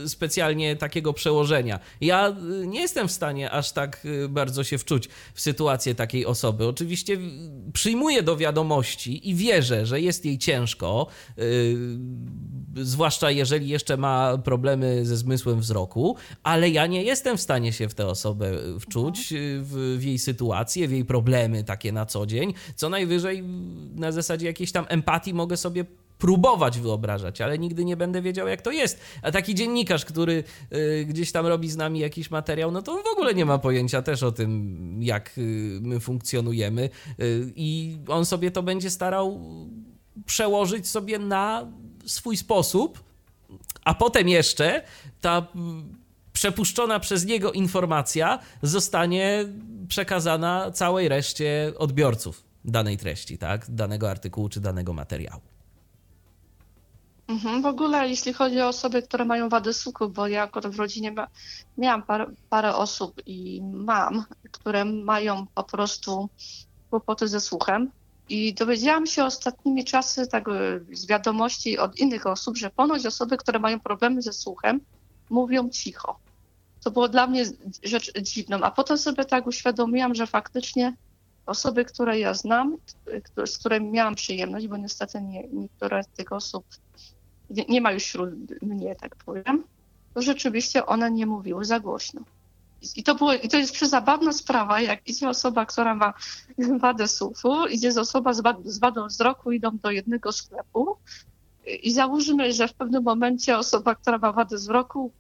y, specjalnie takiego przełożenia. Ja y, nie jestem w stanie aż tak y, bardzo się wczuć w sytuację takiej osoby. Oczywiście przyjmuję do wiadomości i wierzę, że jest jej ciężko, zwłaszcza jeżeli jeszcze ma problemy ze zmysłem wzroku, ale ja nie jestem w stanie się w tę osobę wczuć, w, w jej sytuację, w jej problemy takie na co dzień. Co najwyżej na zasadzie jakiejś tam empatii mogę sobie próbować wyobrażać, ale nigdy nie będę wiedział, jak to jest. A taki dziennikarz, który y, gdzieś tam robi z nami jakiś materiał, no to w ogóle nie ma pojęcia też o tym, jak y, my funkcjonujemy. Y, I on sobie to będzie starał przełożyć sobie na swój sposób, a potem jeszcze ta przepuszczona przez niego informacja zostanie przekazana całej reszcie odbiorców danej treści, tak? Danego artykułu czy danego materiału. Mhm, w ogóle jeśli chodzi o osoby, które mają wady słuchu, bo ja akurat w rodzinie ma, miałam parę, parę osób i mam, które mają po prostu kłopoty ze słuchem. I dowiedziałam się ostatnimi czasy tak, z wiadomości od innych osób, że ponoć osoby, które mają problemy ze słuchem, mówią cicho. To było dla mnie rzecz dziwną. A potem sobie tak uświadomiłam, że faktycznie osoby, które ja znam, z którymi miałam przyjemność, bo niestety nie, niektóre z tych osób nie, nie ma już wśród mnie, tak powiem, to rzeczywiście one nie mówiły za głośno. I to, było, I to jest przezabawna sprawa, jak idzie osoba, która ma wadę słuchu, idzie z osoba z, wad, z wadą wzroku, idą do jednego sklepu I załóżmy, że w pewnym momencie osoba, która ma wadę wzroku,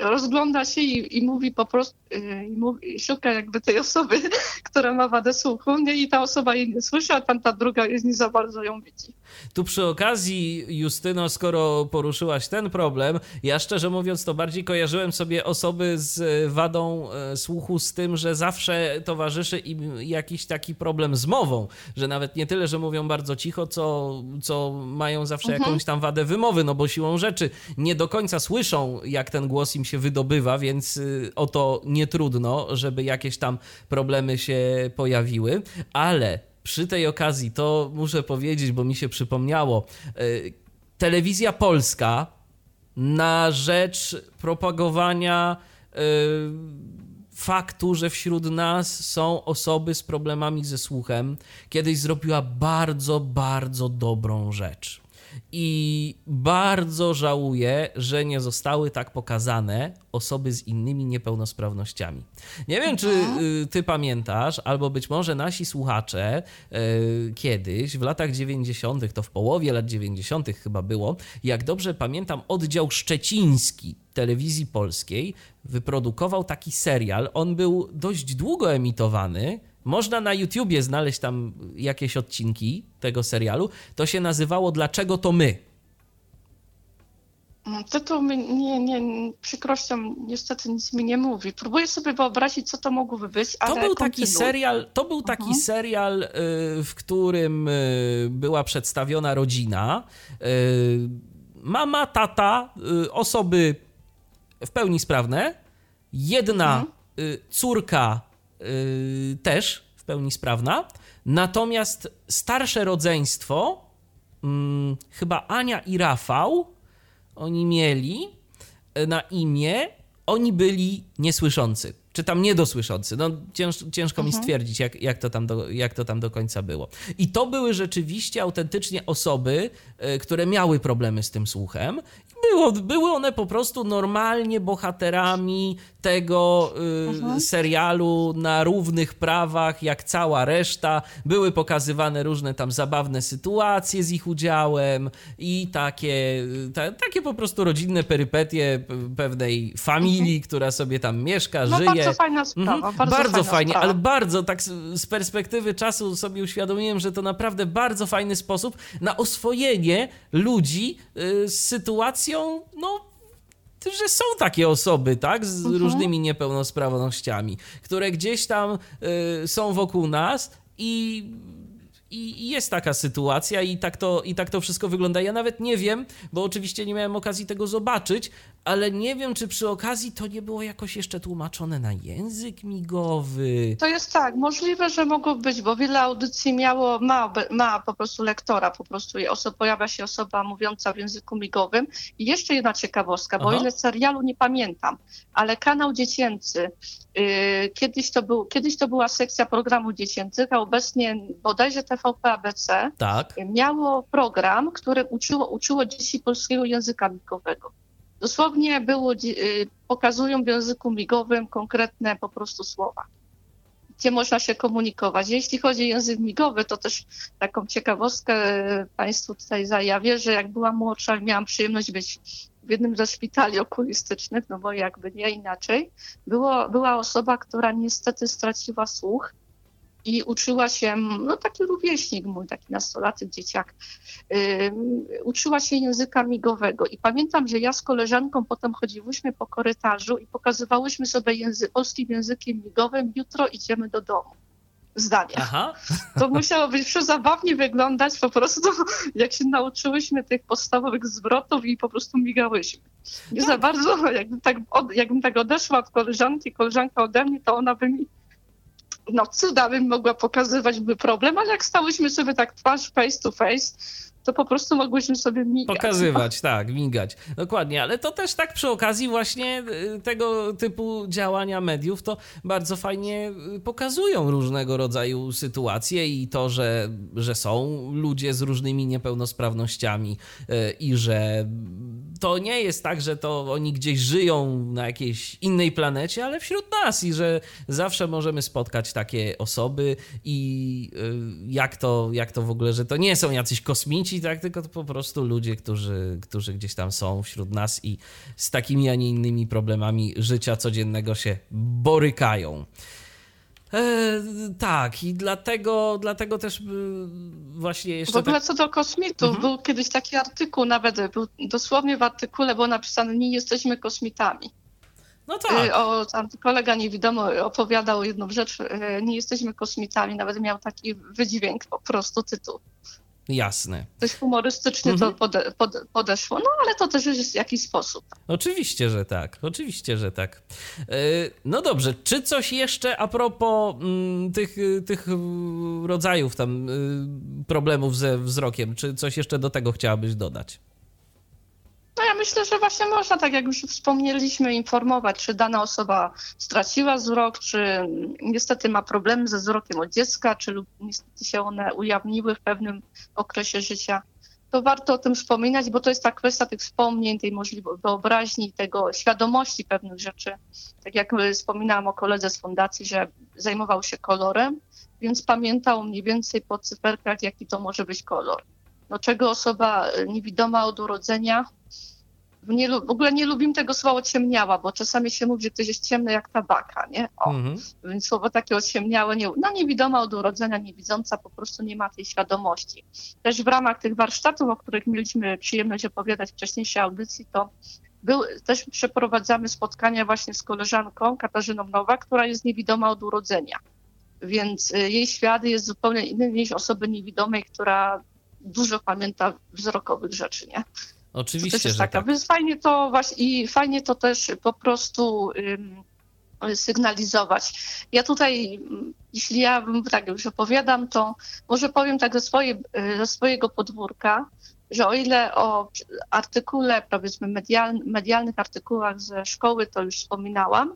rozgląda się i, i mówi po prostu, y, i, mówi, szuka jakby tej osoby, która ma wadę słuchu, nie? i ta osoba jej nie słyszy, a tamta druga nie za bardzo ją widzi. Tu przy okazji, Justyno, skoro poruszyłaś ten problem, ja szczerze mówiąc to bardziej kojarzyłem sobie osoby z wadą e, słuchu z tym, że zawsze towarzyszy im jakiś taki problem z mową, że nawet nie tyle, że mówią bardzo cicho, co, co mają zawsze mhm. jakąś tam wadę wymowy, no bo siłą rzeczy nie do końca słyszą, jak ten głos im się wydobywa, więc y, o to nie trudno, żeby jakieś tam problemy się pojawiły, ale przy tej okazji to muszę powiedzieć, bo mi się przypomniało, y, telewizja polska na rzecz propagowania y, faktu, że wśród nas są osoby z problemami ze słuchem, kiedyś zrobiła bardzo, bardzo dobrą rzecz i bardzo żałuję, że nie zostały tak pokazane osoby z innymi niepełnosprawnościami. Nie wiem, czy mhm. y, ty pamiętasz, albo być może nasi słuchacze y, kiedyś, w latach 90., to w połowie lat 90. chyba było, jak dobrze pamiętam, oddział szczeciński telewizji polskiej wyprodukował taki serial. On był dość długo emitowany można na YouTubie znaleźć tam jakieś odcinki tego serialu. To się nazywało Dlaczego to my? Tytuł mi nie, nie, przykrością niestety nic mi nie mówi. Próbuję sobie wyobrazić, co to mogłoby być, ale To był taki serial, to był taki mhm. serial, y, w którym y, była przedstawiona rodzina. Y, mama, tata, osoby w pełni sprawne. Jedna mhm. córka Y, też w pełni sprawna. Natomiast starsze rodzeństwo, hmm, chyba Ania i Rafał, oni mieli y, na imię, oni byli niesłyszący czy tam niedosłyszący. No, cięż, ciężko mhm. mi stwierdzić, jak, jak, to tam do, jak to tam do końca było. I to były rzeczywiście autentycznie osoby, y, które miały problemy z tym słuchem. Było, były one po prostu normalnie bohaterami tego y, mhm. serialu na równych prawach, jak cała reszta. Były pokazywane różne tam zabawne sytuacje z ich udziałem i takie, ta, takie po prostu rodzinne perypetie pewnej familii, mhm. która sobie tam mieszka, no, żyje. Bardzo fajna sprawa. Mhm. Bardzo, bardzo fajnie, sprawa. ale bardzo tak z perspektywy czasu sobie uświadomiłem, że to naprawdę bardzo fajny sposób na oswojenie ludzi y, z sytuacją, no że są takie osoby, tak, z mhm. różnymi niepełnosprawnościami, które gdzieś tam y, są wokół nas i i jest taka sytuacja i tak, to, i tak to wszystko wygląda. Ja nawet nie wiem, bo oczywiście nie miałem okazji tego zobaczyć, ale nie wiem, czy przy okazji to nie było jakoś jeszcze tłumaczone na język migowy. To jest tak, możliwe, że mogło być, bo wiele audycji miało, ma, ma po prostu lektora, po prostu osoba, pojawia się osoba mówiąca w języku migowym. I jeszcze jedna ciekawostka, bo Aha. ile serialu nie pamiętam, ale kanał dziecięcy, yy, kiedyś, to był, kiedyś to była sekcja programu dziecięcych, a obecnie bodajże TVP ABC tak. miało program, który uczyło, uczyło dzieci polskiego języka migowego. Dosłownie było, y, pokazują w języku migowym konkretne po prostu słowa, gdzie można się komunikować. Jeśli chodzi o język migowy, to też taką ciekawostkę y, Państwu tutaj zajawię, że jak byłam młodsza, miałam przyjemność być w jednym ze szpitali okulistycznych, no bo jakby nie inaczej, było, była osoba, która niestety straciła słuch i uczyła się, no taki rówieśnik mój, taki nastolatek, dzieciak, yy, uczyła się języka migowego i pamiętam, że ja z koleżanką potem chodziłyśmy po korytarzu i pokazywałyśmy sobie języ polskim językiem migowym, jutro idziemy do domu zdania. Aha. To musiało być przezabawnie wyglądać po prostu, jak się nauczyłyśmy tych podstawowych zwrotów i po prostu migałyśmy. Nie za bardzo, jakbym tak, od, jakbym tak odeszła od koleżanki, koleżanka ode mnie, to ona by mi no cuda bym mogła pokazywać by problem, ale jak stałyśmy sobie tak twarz face to face, to po prostu mogłyśmy sobie migać. Pokazywać, tak, migać. Dokładnie, ale to też tak przy okazji właśnie y, tego typu działania mediów to bardzo fajnie y, pokazują różnego rodzaju sytuacje i to, że, że są ludzie z różnymi niepełnosprawnościami y, i że to nie jest tak, że to oni gdzieś żyją na jakiejś innej planecie, ale wśród nas i że zawsze możemy spotkać takie osoby i jak to, jak to w ogóle, że to nie są jacyś kosmici, tak, tylko to po prostu ludzie, którzy, którzy gdzieś tam są wśród nas i z takimi, a nie innymi problemami życia codziennego się borykają. E, tak, i dlatego, dlatego też właśnie jeszcze. W ogóle tak... co do kosmitów, mhm. był kiedyś taki artykuł, nawet był dosłownie w artykule było napisane: Nie jesteśmy kosmitami. No tak. O, tam kolega niewidomo opowiadał jedną rzecz, e, nie jesteśmy kosmitami, nawet miał taki wydźwięk po prostu tytuł. Jasne. Dość humorystycznie mhm. to pode, pode, podeszło, no ale to też jest w jakiś sposób. Oczywiście, że tak. Oczywiście, że tak. E, no dobrze, czy coś jeszcze a propos mm, tych, tych rodzajów tam y, problemów ze wzrokiem, czy coś jeszcze do tego chciałabyś dodać? No ja myślę, że właśnie można, tak jak już wspomnieliśmy, informować, czy dana osoba straciła wzrok, czy niestety ma problemy ze wzrokiem od dziecka, czy lub niestety się one ujawniły w pewnym okresie życia. To warto o tym wspominać, bo to jest ta kwestia tych wspomnień, tej możliwości wyobraźni, tego świadomości pewnych rzeczy. Tak jak wspominałam o koledze z fundacji, że zajmował się kolorem, więc pamiętał mniej więcej po cyferkach, jaki to może być kolor. No, czego osoba niewidoma od urodzenia nie, w ogóle nie lubim tego słowa ciemniała, bo czasami się mówi, że ktoś jest ciemny jak tabaka, nie? O, mhm. Więc słowo takie ociemniałe, nie, no niewidoma od urodzenia, niewidząca po prostu nie ma tej świadomości. Też w ramach tych warsztatów, o których mieliśmy przyjemność opowiadać w wcześniejszej audycji, to był, też przeprowadzamy spotkania właśnie z koleżanką Katarzyną Nowak, która jest niewidoma od urodzenia. Więc y, jej świat jest zupełnie inny niż osoby niewidomej, która dużo pamięta wzrokowych rzeczy, nie? Oczywiście, to że taka. tak. Więc fajnie to właśnie i fajnie to też po prostu um, sygnalizować. Ja tutaj, jeśli ja tak już opowiadam, to może powiem tak ze, swoje, ze swojego podwórka, że o ile o artykule, powiedzmy medial, medialnych artykułach ze szkoły to już wspominałam,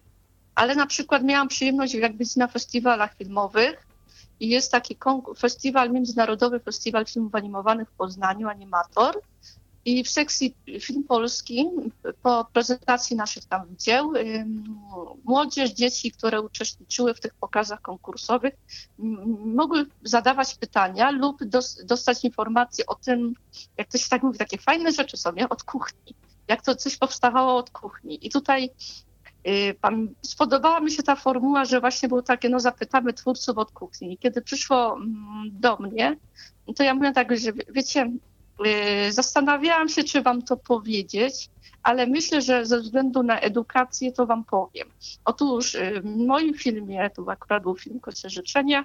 ale na przykład miałam przyjemność jak być na festiwalach filmowych i jest taki festiwal, międzynarodowy festiwal filmów animowanych w Poznaniu, Animator, i w sekcji Film Polski po prezentacji naszych tam dzieł młodzież, dzieci, które uczestniczyły w tych pokazach konkursowych mogły zadawać pytania lub dostać informacje o tym, jak to się tak mówi, takie fajne rzeczy sobie od kuchni, jak to coś powstawało od kuchni. I tutaj y, spodobała mi się ta formuła, że właśnie było takie, no zapytamy twórców od kuchni. Kiedy przyszło do mnie, to ja mówię tak, że wiecie, zastanawiałam się, czy wam to powiedzieć, ale myślę, że ze względu na edukację to wam powiem. Otóż y, w moim filmie, to akurat był film Kocie Życzenia,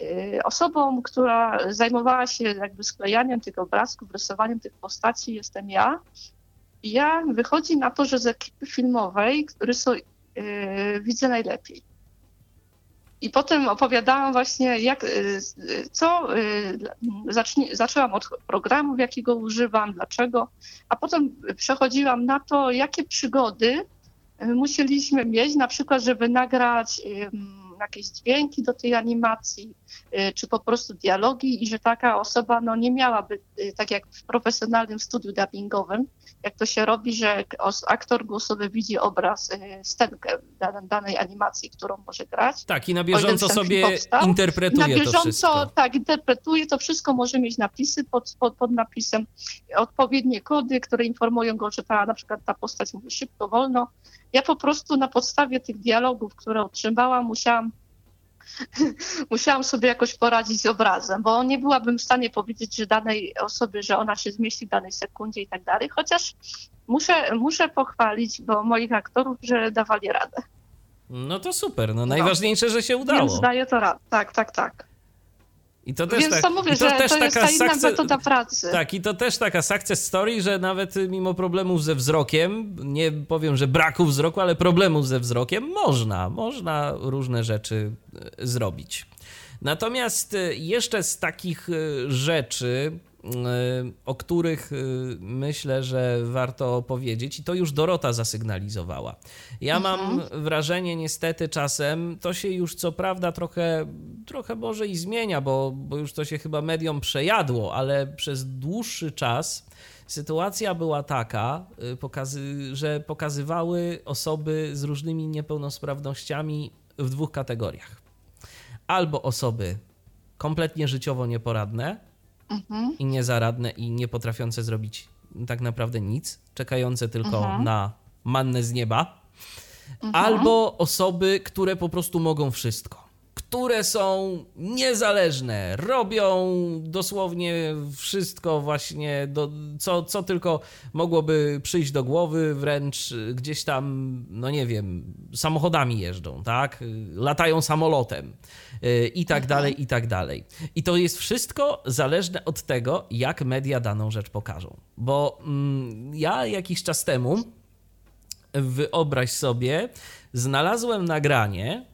y, osobą, która zajmowała się jakby sklejaniem tych obrazków, rysowaniem tych postaci jestem ja. Ja wychodzi na to, że z ekipy filmowej rysu, widzę najlepiej. I potem opowiadałam właśnie, jak, y, co y, zacznie, zaczęłam od programu, jakiego używam, dlaczego, a potem przechodziłam na to, jakie przygody y, musieliśmy mieć, na przykład, żeby nagrać jakieś dźwięki do tej animacji, czy po prostu dialogi i że taka osoba no, nie miałaby, tak jak w profesjonalnym studiu dubbingowym, jak to się robi, że aktor głosowy widzi obraz, e, scenkę danej animacji, którą może grać. Tak, i na bieżąco sobie powstał. interpretuje na bieżąco, to wszystko. Tak, interpretuje to wszystko, może mieć napisy pod, pod, pod napisem, odpowiednie kody, które informują go, że ta, na przykład ta postać mówi szybko, wolno. Ja po prostu na podstawie tych dialogów, które otrzymałam, musiałam musiałam sobie jakoś poradzić z obrazem, bo nie byłabym w stanie powiedzieć, że danej osoby, że ona się zmieści w danej sekundzie i tak dalej, chociaż muszę, muszę pochwalić, bo moich aktorów, że dawali radę. No to super, no najważniejsze, że się udało. Więc daje to radę, tak, tak, tak. I to też Więc tak, to mówię, to że też to jest taka ta inna success, metoda pracy. Tak, i to też taka success story, że nawet mimo problemów ze wzrokiem, nie powiem, że braku wzroku, ale problemów ze wzrokiem, można, można różne rzeczy e, zrobić. Natomiast e, jeszcze z takich rzeczy, o których myślę, że warto powiedzieć, i to już Dorota zasygnalizowała. Ja mhm. mam wrażenie, niestety, czasem to się już co prawda trochę, trochę może i zmienia, bo, bo już to się chyba mediom przejadło, ale przez dłuższy czas sytuacja była taka, y, pokazy, że pokazywały osoby z różnymi niepełnosprawnościami w dwóch kategoriach. Albo osoby kompletnie życiowo nieporadne, mhm. i niezaradne i nie potrafiące zrobić tak naprawdę nic, czekające tylko mhm. na mannę z nieba, mhm. albo osoby, które po prostu mogą wszystko które są niezależne, robią dosłownie wszystko właśnie, do, co, co tylko mogłoby przyjść do głowy, wręcz gdzieś tam, no nie wiem, samochodami jeżdżą, tak? Latają samolotem y, i tak mhm. dalej, i tak dalej. I to jest wszystko zależne od tego, jak media daną rzecz pokażą. Bo mm, ja jakiś czas temu, wyobraź sobie, znalazłem nagranie,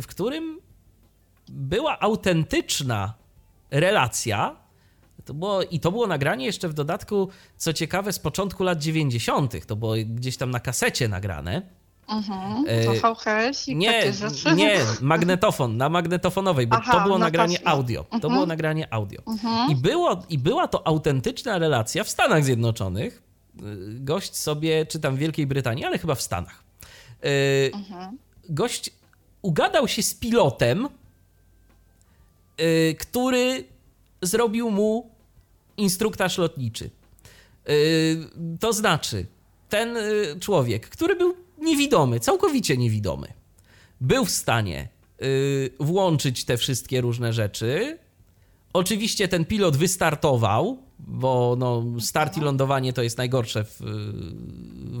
w którym była autentyczna relacja. To było, I to było nagranie jeszcze w dodatku, co ciekawe, z początku lat 90. To było gdzieś tam na kasecie nagrane. Mhm, to VHS i nie, takie rzeczy. Nie, magnetofon, na magnetofonowej, bo Aha, to było nagranie audio. To mhm. było nagranie audio. Mhm. I, było, I była to autentyczna relacja w Stanach Zjednoczonych. Gość sobie, czy tam w Wielkiej Brytanii, ale chyba w Stanach. Mhm. Gość ugadał się z pilotem, yy, który zrobił mu instruktaż lotniczy. Yy, to znaczy, ten yy, człowiek, który był niewidomy, całkowicie niewidomy, był w stanie y, włączyć te wszystkie różne rzeczy. Oczywiście ten pilot wystartował, bo no, start i lądowanie to jest najgorsze w,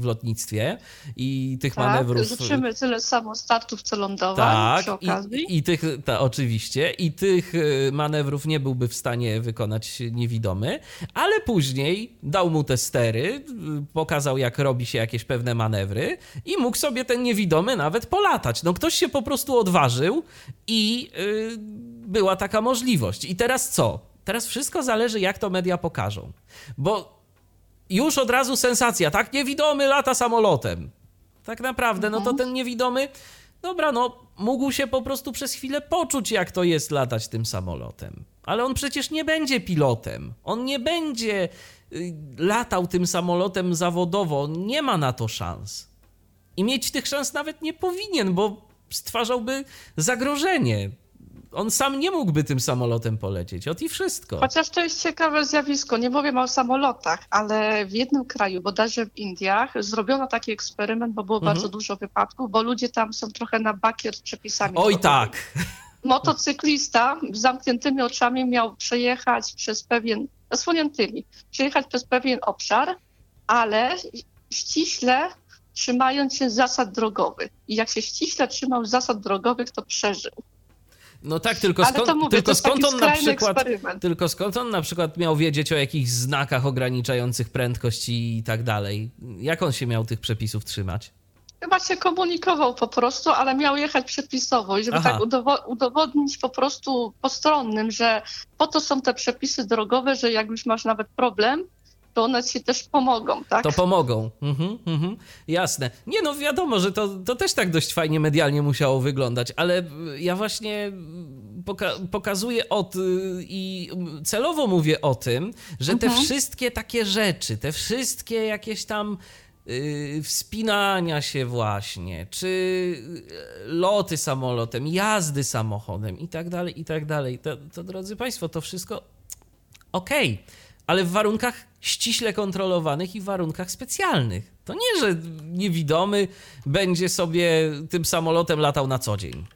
w lotnictwie i tych tak, manewrów. Życzymy tyle samo startów, co lądowań tak, przy okazji. I, i tych, ta, oczywiście, i tych y, manewrów nie byłby w stanie wykonać niewidomy, ale później dał mu te stery, y, pokazał jak robi się jakieś pewne manewry i mógł sobie ten niewidomy nawet polatać. No ktoś się po prostu odważył i yy, była taka możliwość. I teraz co? Teraz wszystko zależy, jak to media pokażą. Bo już od razu sensacja, tak? Niewidomy lata samolotem. Tak naprawdę, no to mhm. ten niewidomy, dobra, no mógł się po prostu przez chwilę poczuć, jak to jest latać tym samolotem. Ale on przecież nie będzie pilotem. On nie będzie y, latał tym samolotem zawodowo. Nie ma na to szans. I mieć tych szans nawet nie powinien, bo stwarzałby zagrożenie on sam nie mógłby tym samolotem polecieć. Ot i wszystko. Chociaż to jest ciekawe zjawisko. Nie powiem o samolotach, ale w jednym kraju, bodajże w Indiach, zrobiono taki eksperyment, bo było mhm. bardzo dużo wypadków, bo ludzie tam są trochę na bakier z przepisami. Oj tak. Motocyklista z zamkniętymi oczami miał przejechać przez pewien, zasłoniętymi, przejechać przez pewien obszar, ale ściśle trzymając się zasad drogowych. I jak się ściśle trzymał zasad drogowych, to przeżył. No tak, tylko skąd, mówię, tylko skąd on na przykład eksperyment. tylko skąd on na przykład miał wiedzieć o jakichś znakach ograniczających prędkość i tak dalej? Jak on się miał tych przepisów trzymać? Chyba się komunikował po prostu, ale miał jechać przepisowo i żeby Aha. tak udowo- udowodnić po prostu postronnym, że po to są te przepisy drogowe, że jak już masz nawet problem, to one ci też pomogą, tak? To pomogą. Mhm, mhm. Jasne. Nie no, wiadomo, że to, to też tak dość fajnie medialnie musiało wyglądać, ale ja właśnie poka pokazuję od i celowo mówię o tym, że te mhm. wszystkie takie rzeczy, te wszystkie jakieś tam wspinania się właśnie, czy loty samolotem, jazdy samochodem i tak dalej, i tak dalej. To, to drodzy Państwo, to wszystko okej. Okay ale w warunkach ściśle kontrolowanych i w warunkach specjalnych. To nie, że niewidomy będzie sobie tym samolotem latał na co dzień.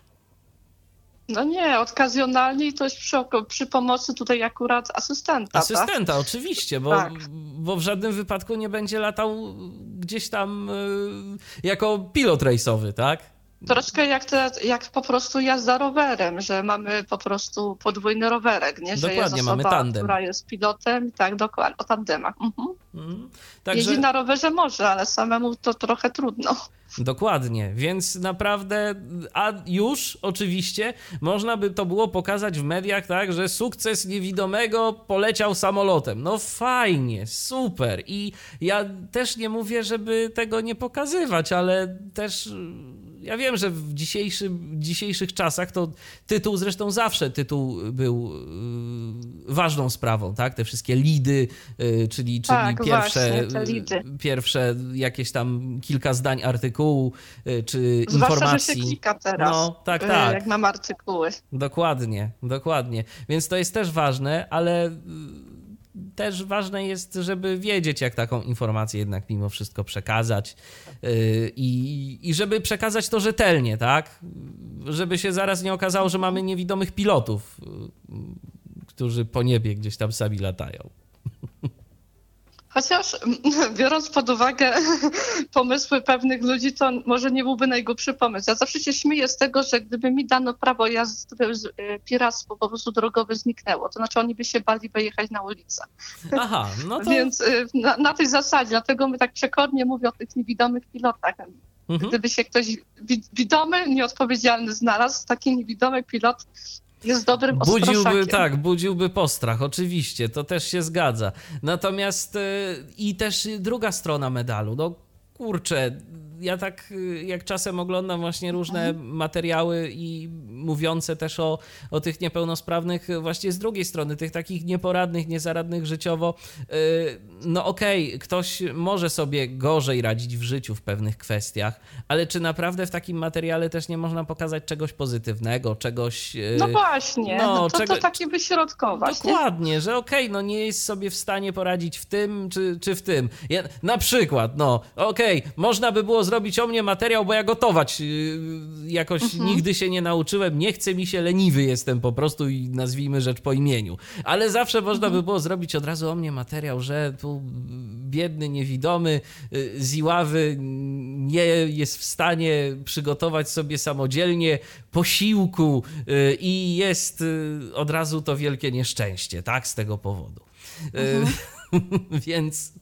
No nie, okazjonalnie to jest przy, przy pomocy tutaj akurat asystenta. Tak? Asystenta, tak? oczywiście, bo, tak. bo w żadnym wypadku nie będzie latał gdzieś tam y, jako pilot rejsowy, tak? Troszkę jak, te, jak po prostu jazda rowerem, że mamy po prostu podwójny rowerek, nie? Że dokładnie, jest osoba, mamy tandem. która jest pilotem, tak, dokładnie, o tandemach. Mhm. Mhm. Także... Jeździ na rowerze może, ale samemu to trochę trudno. Dokładnie, więc naprawdę, a już oczywiście można by to było pokazać w mediach, tak, że sukces niewidomego poleciał samolotem. No fajnie, super. I ja też nie mówię, żeby tego nie pokazywać, ale też ja wiem, że w dzisiejszym, dzisiejszych czasach to tytuł zresztą zawsze tytuł był yy, ważną sprawą, tak? Te wszystkie lidy, yy, czyli, czyli Tak, pierwsze, właśnie, lidy. pierwsze jakieś tam kilka zdań artykułu, yy, czy Zwłaszcza, że informacji. się klika teraz, No, tak, y, tak. jak mam artykuły. Dokładnie, dokładnie. Więc to jest też ważne, ale y, też ważne jest, żeby wiedzieć, jak taką informację jednak mimo wszystko przekazać y, i, i żeby przekazać to rzetelnie, tak? Żeby się zaraz nie okazało, że mamy niewidomych pilotów, y, którzy po niebie gdzieś tam sami latają. Chociaż biorąc pod uwagę pomysły pewnych ludzi, to może nie byłby najgłupszy pomysł. Ja zawsze się śmieję z tego, że gdyby mi dano prawo jazdy, y, piractwo po prostu drogowe zniknęło. To znaczy oni by się bali wyjechać na ulicę. Aha, no to... Więc y, na, na tej zasadzie, dlatego my tak przekornie mówię o tych niewidomych pilotach. Mhm. Gdyby się ktoś wi- widomy, nieodpowiedzialny znalazł, taki niewidomy pilot jest dobrym Budziłby, ostraszakiem. tak, budziłby postrach, oczywiście, to też się zgadza. Natomiast y, i też druga strona medalu, no kurczę, ja tak y, jak czasem oglądam właśnie różne materiały i mówiące też o, o tych niepełnosprawnych właśnie z drugiej strony, tych takich nieporadnych, niezaradnych życiowo, y, no okej, ktoś może sobie gorzej radzić w życiu w pewnych kwestiach, ale czy naprawdę w takim materiale też nie można pokazać czegoś pozytywnego, czegoś... y, No właśnie, no, no, to, czego- to takie wyśrodkować. nie? Dokładnie, że okej, no nie jest sobie w stanie poradzić w tym czy, czy w tym. Ja, na przykład, no okej, można by było zrobić o mnie materiał, bo ja gotować yy, jakoś Mhm. nigdy się nie nauczyłem, nie chce mi się, leniwy jestem po prostu i nazwijmy rzecz po imieniu. Ale zawsze można Mhm. by było zrobić od razu o mnie materiał, że tu biedny, niewidomy yy, z Iławy nie jest w stanie przygotować sobie samodzielnie posiłku yy, i jest od razu to wielkie nieszczęście, tak, z tego powodu. Yy, Więc,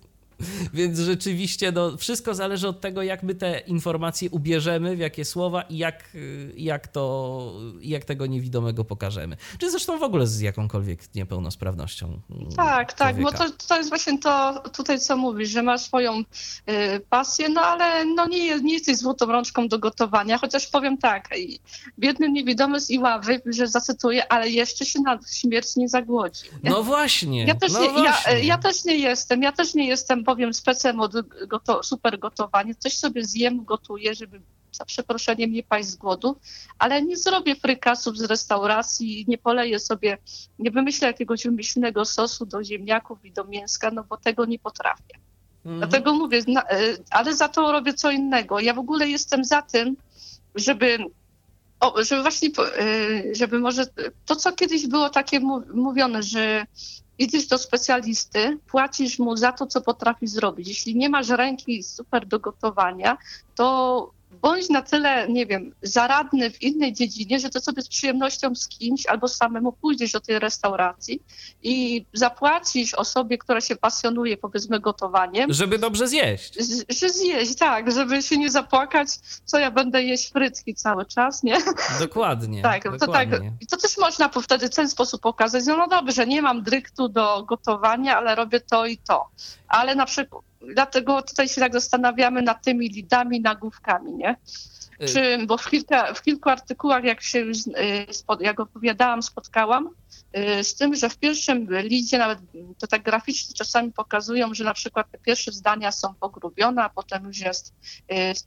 więc rzeczywiście no, wszystko zależy od tego, jak my te informacje ubierzemy, w jakie słowa i jak, y, jak, to, jak tego niewidomego pokażemy. Czy zresztą w ogóle z jakąkolwiek niepełnosprawnością. mm, Tak, tak, bo człowieka. to, to jest właśnie to tutaj, co mówisz, że masz swoją y, pasję, no ale no nie, jest- nie jesteś złotą rączką do gotowania, chociaż powiem tak, biedny niewidomy z Iławy, że zacytuję, ale jeszcze się na śmierć nie zagłodzi. No właśnie. Ja też, no nie, ja, właśnie. ja też nie jestem, ja też nie jestem, powiem, specem od goto, super gotowania. Coś sobie zjem, gotuję, żeby za przeproszeniem nie paść z głodu, ale nie zrobię frykasów z restauracji, nie poleję sobie, nie wymyślę jakiegoś wymyślnego sosu do ziemniaków i do mięska, no bo tego nie potrafię. Mhm. Dlatego mówię, na, e, ale za to robię co innego. Ja w ogóle jestem za tym, żeby, o, żeby właśnie, e, żeby może to, co kiedyś było takie mówione, że idziesz do specjalisty, płacisz mu za to, co potrafi zrobić. Jeśli nie masz ręki super do gotowania, to bądź na tyle, nie wiem, zaradny w innej dziedzinie, że to sobie z przyjemnością z kimś albo samemu pójdziesz do tej restauracji i zapłacisz osobie, która się pasjonuje, powiedzmy, gotowaniem, Żeby dobrze zjeść. że zjeść, tak, żeby się nie zapłakać, co ja będę jeść frytki cały czas, nie? Dokładnie. Tak, to, tak, dokładnie. i to też można wtedy w ten sposób pokazać, no, no dobrze, nie mam dryktu do gotowania, ale robię to i to. Ale na przykład, dlatego tutaj się tak zastanawiamy nad tymi lidami, nagłówkami, nie? Y- Czy, bo w, kilka, w kilku artykułach, jak się już, y, jak opowiadałam, spotkałam, y, z tym, że w pierwszym lidzie nawet to tak graficznie czasami pokazują, że na przykład te pierwsze zdania są pogrubione, a potem już jest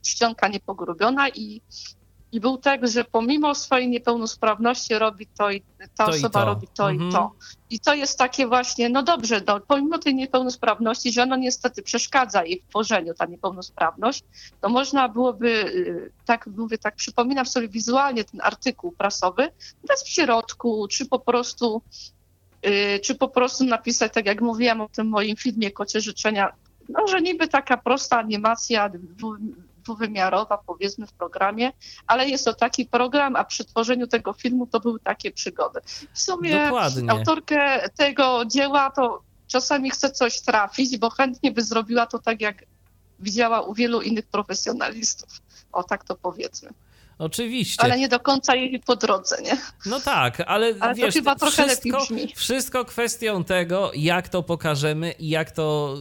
czcionka niepogrubiona i, i był tekst, że pomimo swojej niepełnosprawności robi to i ta To i osoba to. robi to Mhm. i to. I to jest takie właśnie, no dobrze, no, pomimo tej niepełnosprawności, że ono niestety przeszkadza jej w tworzeniu, ta niepełnosprawność, to można byłoby, y, tak mówię, tak przypominam sobie wizualnie ten artykuł prasowy, dać w środku, czy po prostu, y, czy po prostu napisać, tak jak mówiłam o tym moim filmie Kocie Życzenia, no, że niby taka prosta animacja dwuwymiarowa, powiedzmy w programie, ale jest to taki program, a przy tworzeniu tego filmu to były takie przygody. W sumie Dokładnie. autorkę tego dzieła to czasami chce coś trafić, bo chętnie by zrobiła to tak, jak widziała u wielu innych profesjonalistów. O tak to powiedzmy. Oczywiście. Ale nie do końca jej po drodze, nie? No tak, ale, ale wiesz, to chyba trochę wszystko, lepiej brzmi. wszystko kwestią tego, jak to pokażemy i jak to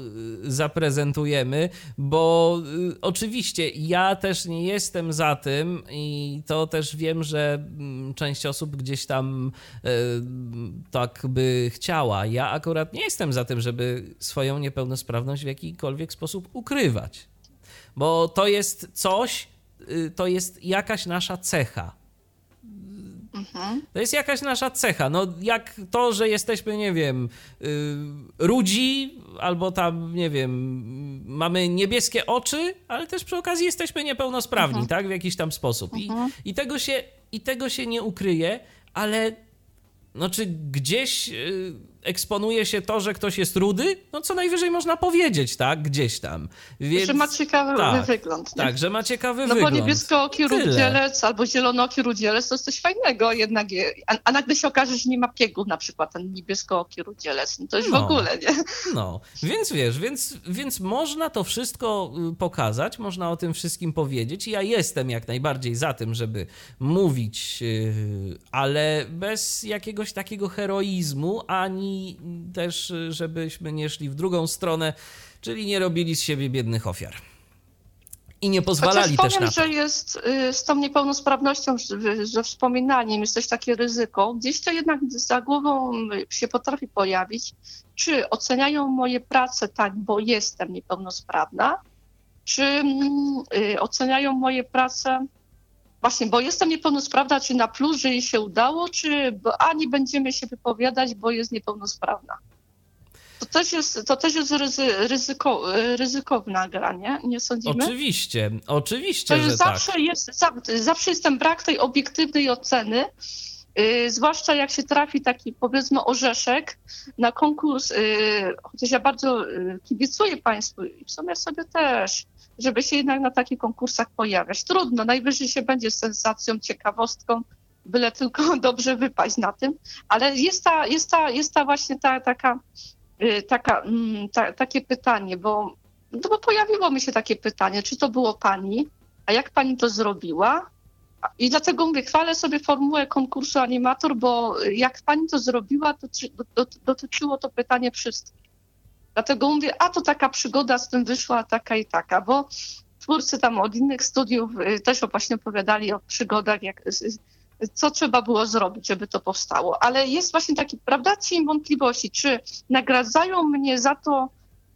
y, zaprezentujemy, bo y, oczywiście ja też nie jestem za tym i to też wiem, że mm, część osób gdzieś tam y, tak by chciała. Ja akurat nie jestem za tym, żeby swoją niepełnosprawność w jakikolwiek sposób ukrywać, bo to jest coś, to jest jakaś nasza cecha. To jest jakaś nasza cecha. No, jak to, że jesteśmy, nie wiem, yy, rudzi, albo tam, nie wiem, mamy niebieskie oczy, ale też przy okazji jesteśmy niepełnosprawni, Mhm. tak? W jakiś tam sposób. I, i, tego się, I tego się nie ukryje, ale no, czy gdzieś yy, eksponuje się to, że ktoś jest rudy? No, co najwyżej można powiedzieć, tak? Gdzieś tam. Więc, Że ma ciekawy tak, wygląd. Nie? Tak, że ma ciekawy No wygląd. bo niebieskooki rudzielec albo zielonooki rudzielec to jest coś fajnego jednak. je- A, a nagle się okaże, że nie ma piegów na przykład ten niebieskooki rudzielec. No to już No. w ogóle, nie? No, więc wiesz, więc, więc można to wszystko y, pokazać, można o tym wszystkim powiedzieć. i Ja jestem jak najbardziej za tym, żeby mówić, y, ale bez jakiegoś takiego heroizmu, ani też, y, żebyśmy nie szli w drugą stronę, czyli nie robili z siebie biednych ofiar. I nie pozwalali Chociaż też na powiem, to. że jest y, z tą niepełnosprawnością, że wspominaniem jest też takie ryzyko. Gdzieś to jednak za głową się potrafi pojawić. Czy oceniają moje prace tak, bo jestem niepełnosprawna, czy mm, y, oceniają moje prace właśnie, bo jestem niepełnosprawna, czy na plus, że jej się udało, czy bo, a nie będziemy się wypowiadać, bo jest niepełnosprawna. To też jest, to też jest ryzy, ryzyko, y, ryzykowna gra, nie? Nie sądzimy? Oczywiście, oczywiście, że jest tak. zawsze, jest, za- zawsze jest ten brak tej obiektywnej oceny, yy, zwłaszcza jak się trafi taki powiedzmy orzeszek na konkurs, yy, chociaż ja bardzo yy, kibicuję Państwu i w sumie sobie też, żeby się jednak na takich konkursach pojawiać. Trudno, najwyżej się będzie sensacją, ciekawostką, byle tylko dobrze wypaść na tym, ale jest ta, jest ta, jest ta właśnie ta taka, yy, taka, mm, ta, takie pytanie, bo no bo pojawiło mi się takie pytanie, czy to było pani, a jak pani to zrobiła? I dlatego mówię, chwalę sobie formułę konkursu animator, bo jak pani to zrobiła, to czy- do- dotyczyło to pytanie wszystkich. Dlatego mówię, a to taka przygoda z tym wyszła taka i taka, bo twórcy tam od innych studiów y, też właśnie opowiadali o przygodach, jak, co trzeba było zrobić, żeby to powstało. Ale jest właśnie taki, prawda, cień wątpliwości, czy nagradzają mnie za to,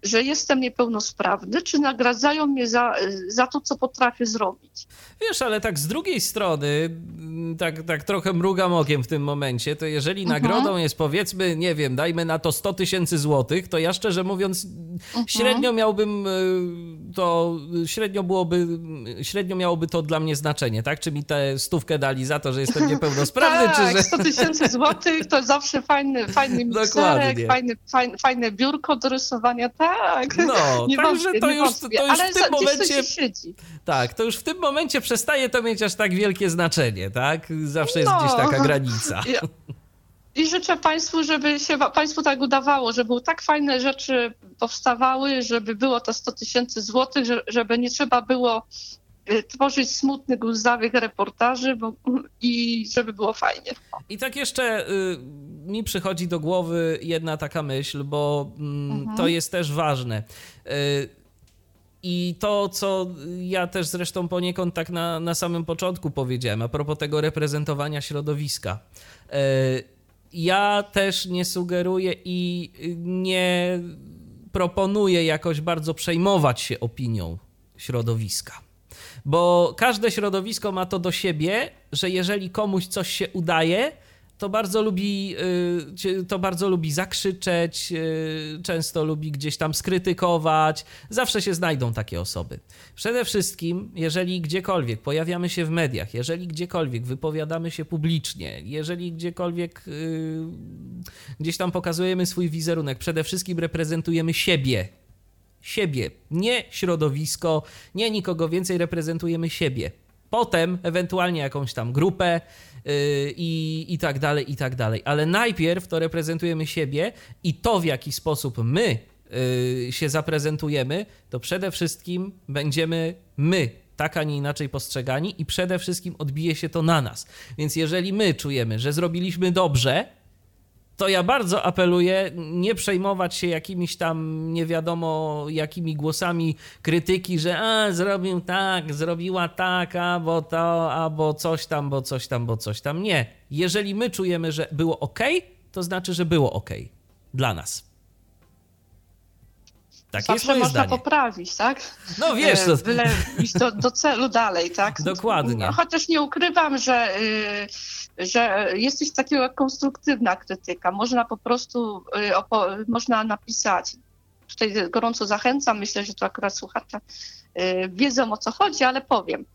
że jestem niepełnosprawny, czy nagradzają mnie za, za to, co potrafię zrobić. Wiesz, ale tak z drugiej strony, tak, tak trochę mrugam okiem w tym momencie, to jeżeli Mhm. nagrodą jest powiedzmy, nie wiem, dajmy na to 100 tysięcy złotych, to ja szczerze mówiąc Mhm. średnio miałbym y, to, średnio byłoby, średnio miałoby to dla mnie znaczenie, tak? Czy mi tę stówkę dali za to, że jestem niepełnosprawny, tak, czy że... 100 tysięcy złotych to zawsze fajny, fajny mikserek, fajny, fajne, fajne biurko do rysowania, tak. No, nie także to już, wątpię. to już w tym momencie... Tak, to już w tym momencie przestaje to mieć aż tak wielkie znaczenie, tak? Zawsze jest No. gdzieś taka granica. I, I życzę Państwu, żeby się Państwu tak udawało, żeby tak fajne rzeczy powstawały, żeby było to 100 tysięcy złotych, że- żeby nie trzeba było tworzyć smutnych, łzawych reportaży bo, i żeby było fajnie. I tak jeszcze y, mi przychodzi do głowy jedna taka myśl, bo mm, Mhm. to jest też ważne. Y, I to, co ja też zresztą poniekąd tak na, na samym początku powiedziałem, a propos tego reprezentowania środowiska. Y, ja też nie sugeruję i nie proponuję jakoś bardzo przejmować się opinią środowiska. Bo każde środowisko ma to do siebie, że jeżeli komuś coś się udaje, to bardzo lubi, y, to bardzo lubi zakrzyczeć, y, często lubi gdzieś tam skrytykować. Zawsze się znajdą takie osoby. Przede wszystkim, jeżeli gdziekolwiek pojawiamy się w mediach, jeżeli gdziekolwiek wypowiadamy się publicznie, jeżeli gdziekolwiek y, gdzieś tam pokazujemy swój wizerunek, przede wszystkim reprezentujemy siebie, siebie, nie środowisko, nie nikogo więcej, reprezentujemy siebie. Potem ewentualnie jakąś tam grupę yy, i, i tak dalej, i tak dalej. Ale najpierw to reprezentujemy siebie i to, w jaki sposób my yy, się zaprezentujemy, to przede wszystkim będziemy my tak, a nie inaczej postrzegani i przede wszystkim odbije się to na nas. Więc jeżeli my czujemy, że zrobiliśmy dobrze, to ja bardzo apeluję nie przejmować się jakimiś tam nie wiadomo jakimi głosami krytyki, że a, zrobił tak, zrobiła tak, albo to, albo coś tam, bo coś tam, bo coś tam. Nie. Jeżeli my czujemy, że było ok, to znaczy, że było ok dla nas. Tak Zawsze jest moje można zdanie. poprawić, tak? No wiesz, to... Byle iść do, do celu dalej, tak? Dokładnie. Chociaż nie ukrywam, że, y, że jest coś takiego jak konstruktywna krytyka. Można po prostu, y, można napisać. Tutaj gorąco zachęcam, myślę, że to akurat słuchacze y, wiedzą o co chodzi, ale powiem.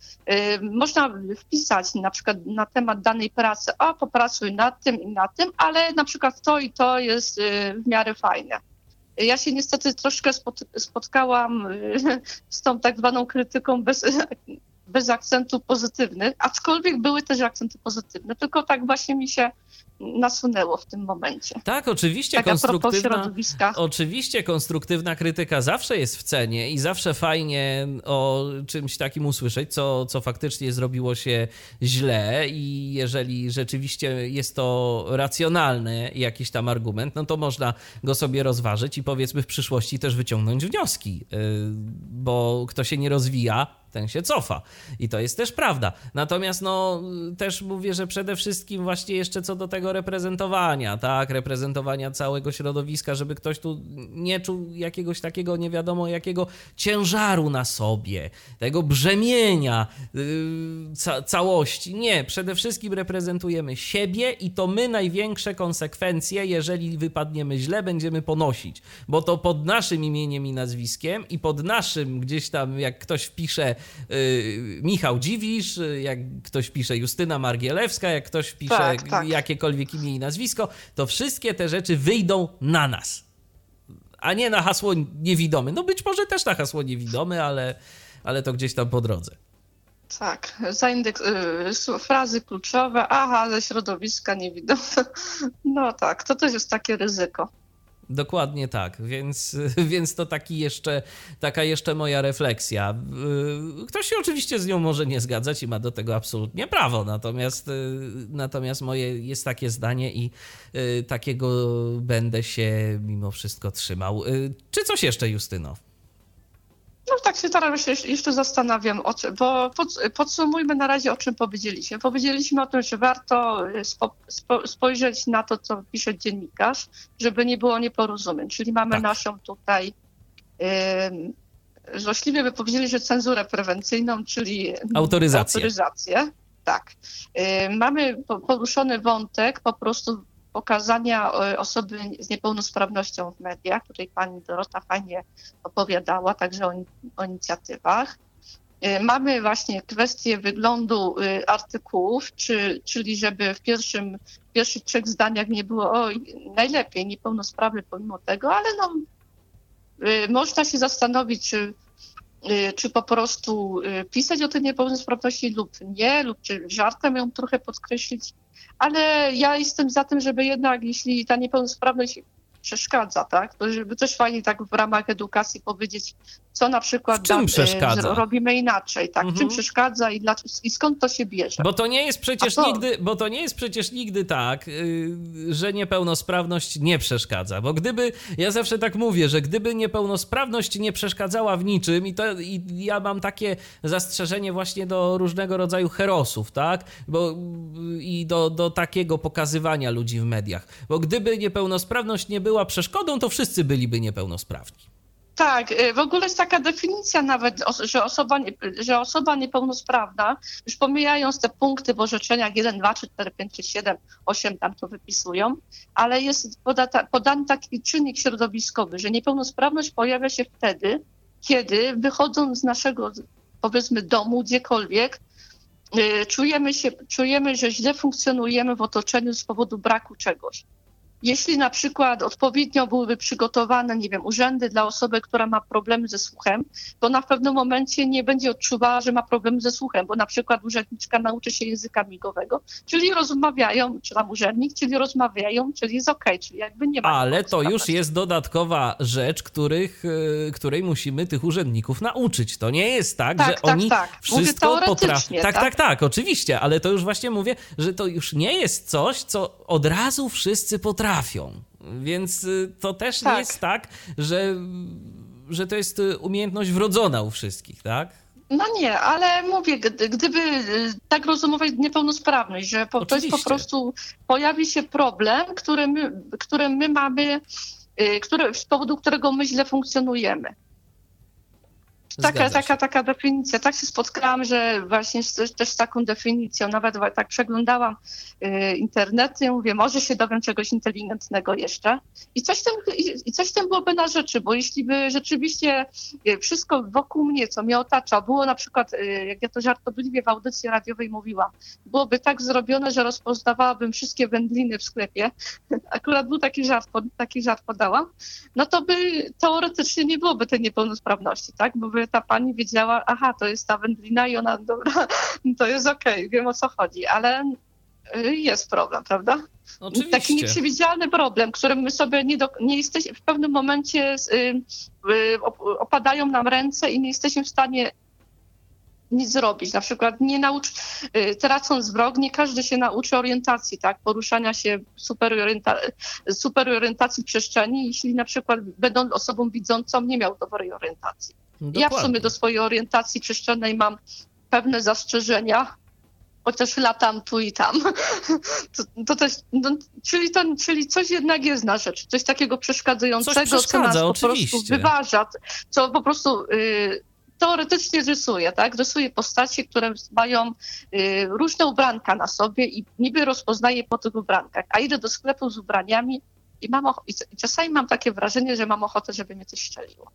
Można wpisać na przykład na temat danej pracy, a popracuj nad tym i nad tym, ale na przykład to i to jest w miarę fajne ja się niestety troszkę spotkałam z tą tak zwaną krytyką bez, bez akcentu pozytywnych, aczkolwiek były też akcenty pozytywne, tylko tak właśnie mi się nasunęło w tym momencie. Tak, oczywiście tak, konstruktywna, oczywiście konstruktywna krytyka zawsze jest w cenie i zawsze fajnie o czymś takim usłyszeć, co, co faktycznie zrobiło się źle i jeżeli rzeczywiście jest to racjonalny jakiś tam argument, no to można go sobie rozważyć i powiedzmy w przyszłości też wyciągnąć wnioski, y, bo kto się nie rozwija, ten się cofa. I to jest też prawda. Natomiast no też mówię, że przede wszystkim właśnie jeszcze co do tego reprezentowania, tak, reprezentowania całego środowiska, żeby ktoś tu nie czuł jakiegoś takiego nie wiadomo jakiego ciężaru na sobie, tego brzemienia yy, ca całości. Nie, przede wszystkim reprezentujemy siebie i to my największe konsekwencje, jeżeli wypadniemy źle, będziemy ponosić, bo to pod naszym imieniem i nazwiskiem i pod naszym gdzieś tam, jak ktoś wpisze Y, Michał Dziwisz, y, jak ktoś pisze Justyna Margielewska, jak ktoś pisze tak, tak. jakiekolwiek imię i nazwisko, to wszystkie te rzeczy wyjdą na nas. A nie na hasło niewidomy. No być może też na hasło niewidomy, ale, ale to gdzieś tam po drodze. Tak, zaindeks, y, frazy kluczowe, aha, ze środowiska niewidome. No tak, to też jest takie ryzyko. Dokładnie tak, więc, więc to taki jeszcze, taka jeszcze moja refleksja. Y, ktoś się oczywiście z nią może nie zgadzać i ma do tego absolutnie prawo, natomiast, y, natomiast moje jest takie zdanie i y, takiego będę się mimo wszystko trzymał. Czy coś jeszcze, Justyno? No tak się teraz jeszcze zastanawiam, o czym, bo podsumujmy na razie, o czym powiedzieliśmy. Powiedzieliśmy o tym, że warto y, spo, spo, spojrzeć na to, co pisze dziennikarz, żeby nie było nieporozumień. Czyli mamy tak. naszą tutaj yy, złośliwie by powiedzieli, że cenzurę prewencyjną, czyli autoryzację. autoryzację. Tak. Yy, mamy poruszony wątek po prostu pokazania e, osoby z niepełnosprawnością w mediach. Tutaj pani Dorota fajnie opowiadała także o, o inicjatywach. E, mamy właśnie kwestię wyglądu e, artykułów, czy, czyli żeby w pierwszym, w pierwszych trzech zdaniach nie było o, najlepiej niepełnosprawny pomimo tego, ale no, można się zastanowić, czy, czy po prostu pisać o tej niepełnosprawności lub nie, lub czy żartem ją trochę podkreślić ale ja jestem za tym, żeby jednak, jeśli ta niepełnosprawność przeszkadza, tak? To żeby też fajnie tak w ramach edukacji powiedzieć, co na przykład w czym da, przeszkadza? robimy inaczej, tak? Mhm. Czym przeszkadza i, dla, i skąd to się bierze? Bo to nie jest przecież to... nigdy, bo to nie jest przecież nigdy tak, yy, że niepełnosprawność nie przeszkadza. Bo gdyby, ja zawsze tak mówię, że gdyby niepełnosprawność nie przeszkadzała w niczym, i, to, i ja mam takie zastrzeżenie właśnie do różnego rodzaju herosów, tak? Bo i do, do takiego pokazywania ludzi w mediach. Bo gdyby niepełnosprawność nie była przeszkodą, to wszyscy byliby niepełnosprawni. Tak, y, w ogóle jest taka definicja nawet, że osoba, że osoba niepełnosprawna, już pomijając te punkty w orzeczeniach 1, 2, 3, 4, 5, 6, 7, 8 tam to wypisują, ale jest podata, podany taki czynnik środowiskowy, że niepełnosprawność pojawia się wtedy, kiedy wychodząc z naszego, powiedzmy, domu, gdziekolwiek, y, czujemy, się, czujemy, że źle funkcjonujemy w otoczeniu z powodu braku czegoś jeśli na przykład odpowiednio byłyby przygotowane, nie wiem, urzędy dla osoby, która ma problemy ze słuchem, to na pewnym momencie nie będzie odczuwała, że ma problemy ze słuchem, bo na przykład urzędniczka nauczy się języka migowego, czyli rozmawiają, czy tam urzędnik, czyli rozmawiają, czyli jest okej, okay, czyli jakby nie ma. Ale to już jest dodatkowa rzecz, których, e, której musimy tych urzędników nauczyć. To nie jest tak, tak że tak, oni tak. wszystko potrafią. Tak, tak, tak, tak, oczywiście, ale to już właśnie mówię, że to już nie jest coś, co od razu wszyscy potrafią. Więc y, to też tak. nie jest tak, że, że to jest y, umiejętność wrodzona u wszystkich, tak? No nie, ale mówię, gdyby y, tak rozumować niepełnosprawność, że po, to jest po prostu pojawi się problem, który my, który my mamy, który, z powodu którego my źle funkcjonujemy. Taka, taka, taka definicja. Tak się spotkałam, że właśnie też z taką definicją, nawet tak przeglądałam y, internety, mówię, może się dowiem czegoś inteligentnego jeszcze. I coś, tym, i, i coś tym byłoby na rzeczy, bo jeśli by rzeczywiście y, wszystko wokół mnie, co mnie otacza, było na przykład, y, jak ja to żartobliwie w audycji radiowej mówiłam, byłoby tak zrobione, że rozpoznawałabym wszystkie wędliny w sklepie, akurat był taki żart, taki żart podałam, no to by teoretycznie nie byłoby tej niepełnosprawności, tak? Bo by ta pani wiedziała, aha, to jest ta wędlina i ona, dobra, to jest okej, okay, wiem o co chodzi, ale y, jest problem, prawda? Oczywiście. Taki nieprzewidzialny problem, którym my sobie nie, do, nie jesteśmy, w pewnym momencie y, y, opadają nam ręce i nie jesteśmy w stanie nic zrobić. Na przykład nie naucz, y, tracąc wzrok, nie każdy się nauczy orientacji, tak, poruszania się superorienta superorientacji przestrzeni, jeśli na przykład będąc osobą widzącą nie miał dobrej orientacji. Dokładnie. Ja w sumie do swojej orientacji przestrzennej mam pewne zastrzeżenia, chociaż latam tu i tam. To, to też, no, czyli, czyli coś jednak jest na rzecz, coś takiego przeszkadzającego, coś co nas po oczywiście. prostu wyważa, co po prostu y, teoretycznie rysuje, tak? Rysuje postacie, które mają y, różne ubranka na sobie i niby rozpoznaje po tych ubrankach. A idę do sklepu z ubraniami i mam och- i czasami mam takie wrażenie, że mam ochotę, żeby mnie coś szczeliło.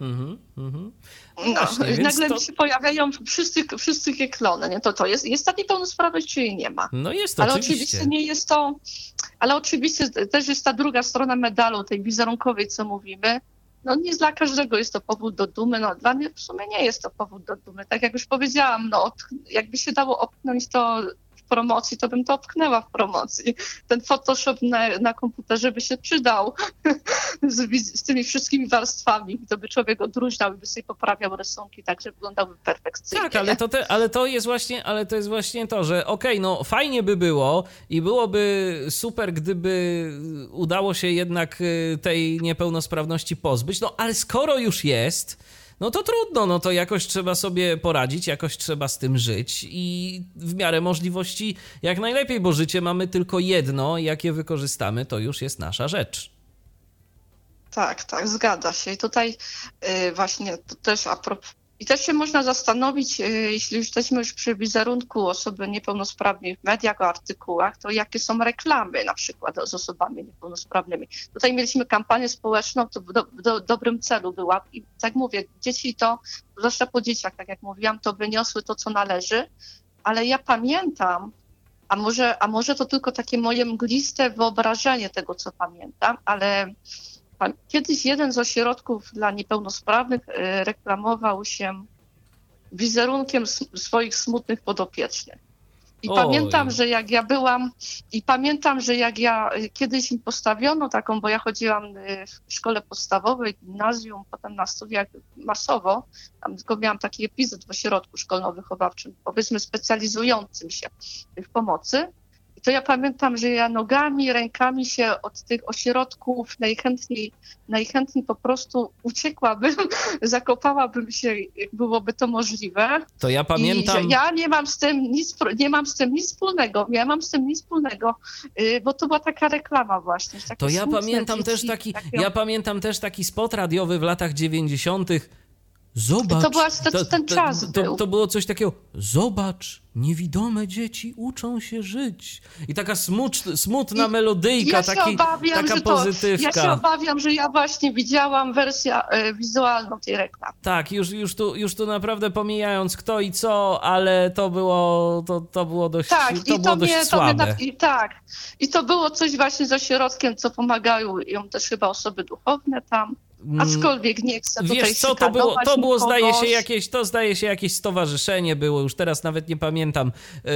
Mhm, mhm. No, Właśnie, nagle to... się pojawiają wszyscy, wszystkie klony. Nie? To, to jest, jest ta niepełnosprawność, czy jej nie ma? No jest ale oczywiście. oczywiście nie jest to, ale oczywiście też jest ta druga strona medalu, tej wizerunkowej, co mówimy. No nie dla każdego jest to powód do dumy, no dla mnie w sumie nie jest to powód do dumy. Tak jak już powiedziałam, no jakby się dało opchnąć to promocji, to bym to opknęła w promocji. Ten Photoshop na, na komputerze by się przydał z, z, tymi wszystkimi warstwami. To by człowiek odróżniał i by sobie poprawiał rysunki tak, żeby wyglądały perfekcyjnie. Tak, ale to, te, ale to jest właśnie, ale to jest właśnie to, że okej, okay, no fajnie by było i byłoby super, gdyby udało się jednak y, tej niepełnosprawności pozbyć, no ale skoro już jest, no to trudno, no to jakoś trzeba sobie poradzić, jakoś trzeba z tym żyć i w miarę możliwości jak najlepiej, bo życie mamy tylko jedno, jak je wykorzystamy, to już jest nasza rzecz. Tak, tak, zgadza się. I tutaj yy, właśnie to też a propos i też się można zastanowić, e, jeśli już jesteśmy już przy wizerunku osoby niepełnosprawnej w mediach, o artykułach, to jakie są reklamy na przykład z osobami niepełnosprawnymi. Tutaj mieliśmy kampanię społeczną, to w, do, do, dobrym celu była. I tak mówię, dzieci to, zwłaszcza po dzieciach, tak jak mówiłam, to wyniosły to, co należy, ale ja pamiętam, a może, a może to tylko takie moje mgliste wyobrażenie tego, co pamiętam, ale Kiedyś jeden z ośrodków dla niepełnosprawnych e, reklamował się wizerunkiem swoich smutnych podopiecznych. I Oj. pamiętam, że jak ja byłam, i pamiętam, że jak ja e, kiedyś mi postawiono taką, bo ja chodziłam e, w szkole podstawowej, gimnazjum, potem na studiach masowo, tam tylko miałam taki epizod w ośrodku szkolno-wychowawczym, powiedzmy specjalizującym się w pomocy to ja pamiętam, że ja nogami, rękami się od tych ośrodków najchętniej, najchętniej po prostu uciekłabym, zakopałabym się, byłoby to możliwe. To ja pamiętam. I, ja nie mam z tym nic, nie mam z tym nic wspólnego. Ja mam z tym nic wspólnego, y, bo to była taka reklama właśnie. To ja pamiętam dzieci, też taki, takie... ja pamiętam też taki spot radiowy w latach 90 Zobacz. To była ten, ten czas to, był. to, było coś takiego. Zobacz, niewidome dzieci uczą się żyć. I taka smucz, smutna I melodyjka, ja się taki, obawiam, taka to, pozytywka. Ja się obawiam, że ja właśnie widziałam wersję e, wizualną tej reklamy. Tak, już, już, tu, już tu naprawdę pomijając kto i co, ale to było, to, to było dość, Tak, to i było to dość mnie, to słabe. mnie na, i tak. I to było coś właśnie z ośrodkiem, co pomagają ją też chyba osoby duchowne tam. Mm, Aczkolwiek nie chcę tutaj Wiesz co, to było, to było zdaje się jakieś, to zdaje się jakieś stowarzyszenie było, już teraz nawet nie pamiętam, yy,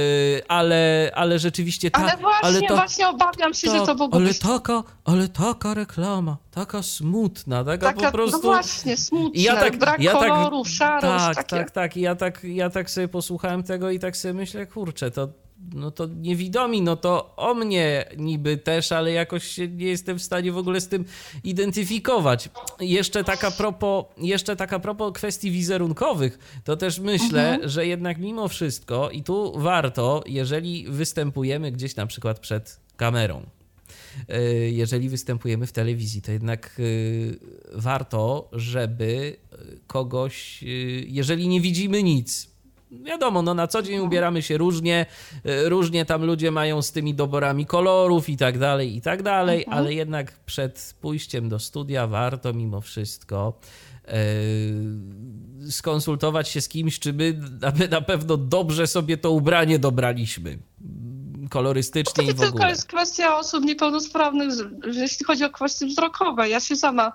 ale, ale rzeczywiście tak. Ale właśnie, to, właśnie obawiam się, że tak, to mogło ale być taka, ale taka reklama, taka smutna, taka, taka, po prostu... no właśnie, smutne, Ja tak- brak ja tak- koloru, szarość, Tak, takie. tak, tak. Ja tak, ja tak sobie posłuchałem tego i tak sobie myślę, kurczę, to, no to niewidomi, no to o mnie niby też, ale jakoś się nie jestem w stanie w ogóle z tym identyfikować. Jeszcze taka propos, jeszcze taka propos kwestii wizerunkowych, to też myślę, że jednak mimo wszystko i tu warto, jeżeli występujemy gdzieś na przykład przed kamerą, y, jeżeli występujemy w telewizji, to jednak y, warto, żeby kogoś, y, jeżeli nie widzimy nic, wiadomo, no na co dzień ubieramy się różnie, y, różnie tam ludzie mają z tymi doborami kolorów i tak dalej, i tak dalej, ale jednak przed pójściem do studia warto mimo wszystko y, skonsultować się z kimś, czy my na- pewno dobrze sobie to ubranie dobraliśmy. Kolorystycznie i To w tylko ogóle. jest kwestia osób niepełnosprawnych, jeśli chodzi o kwestie wzrokowe. Ja się sama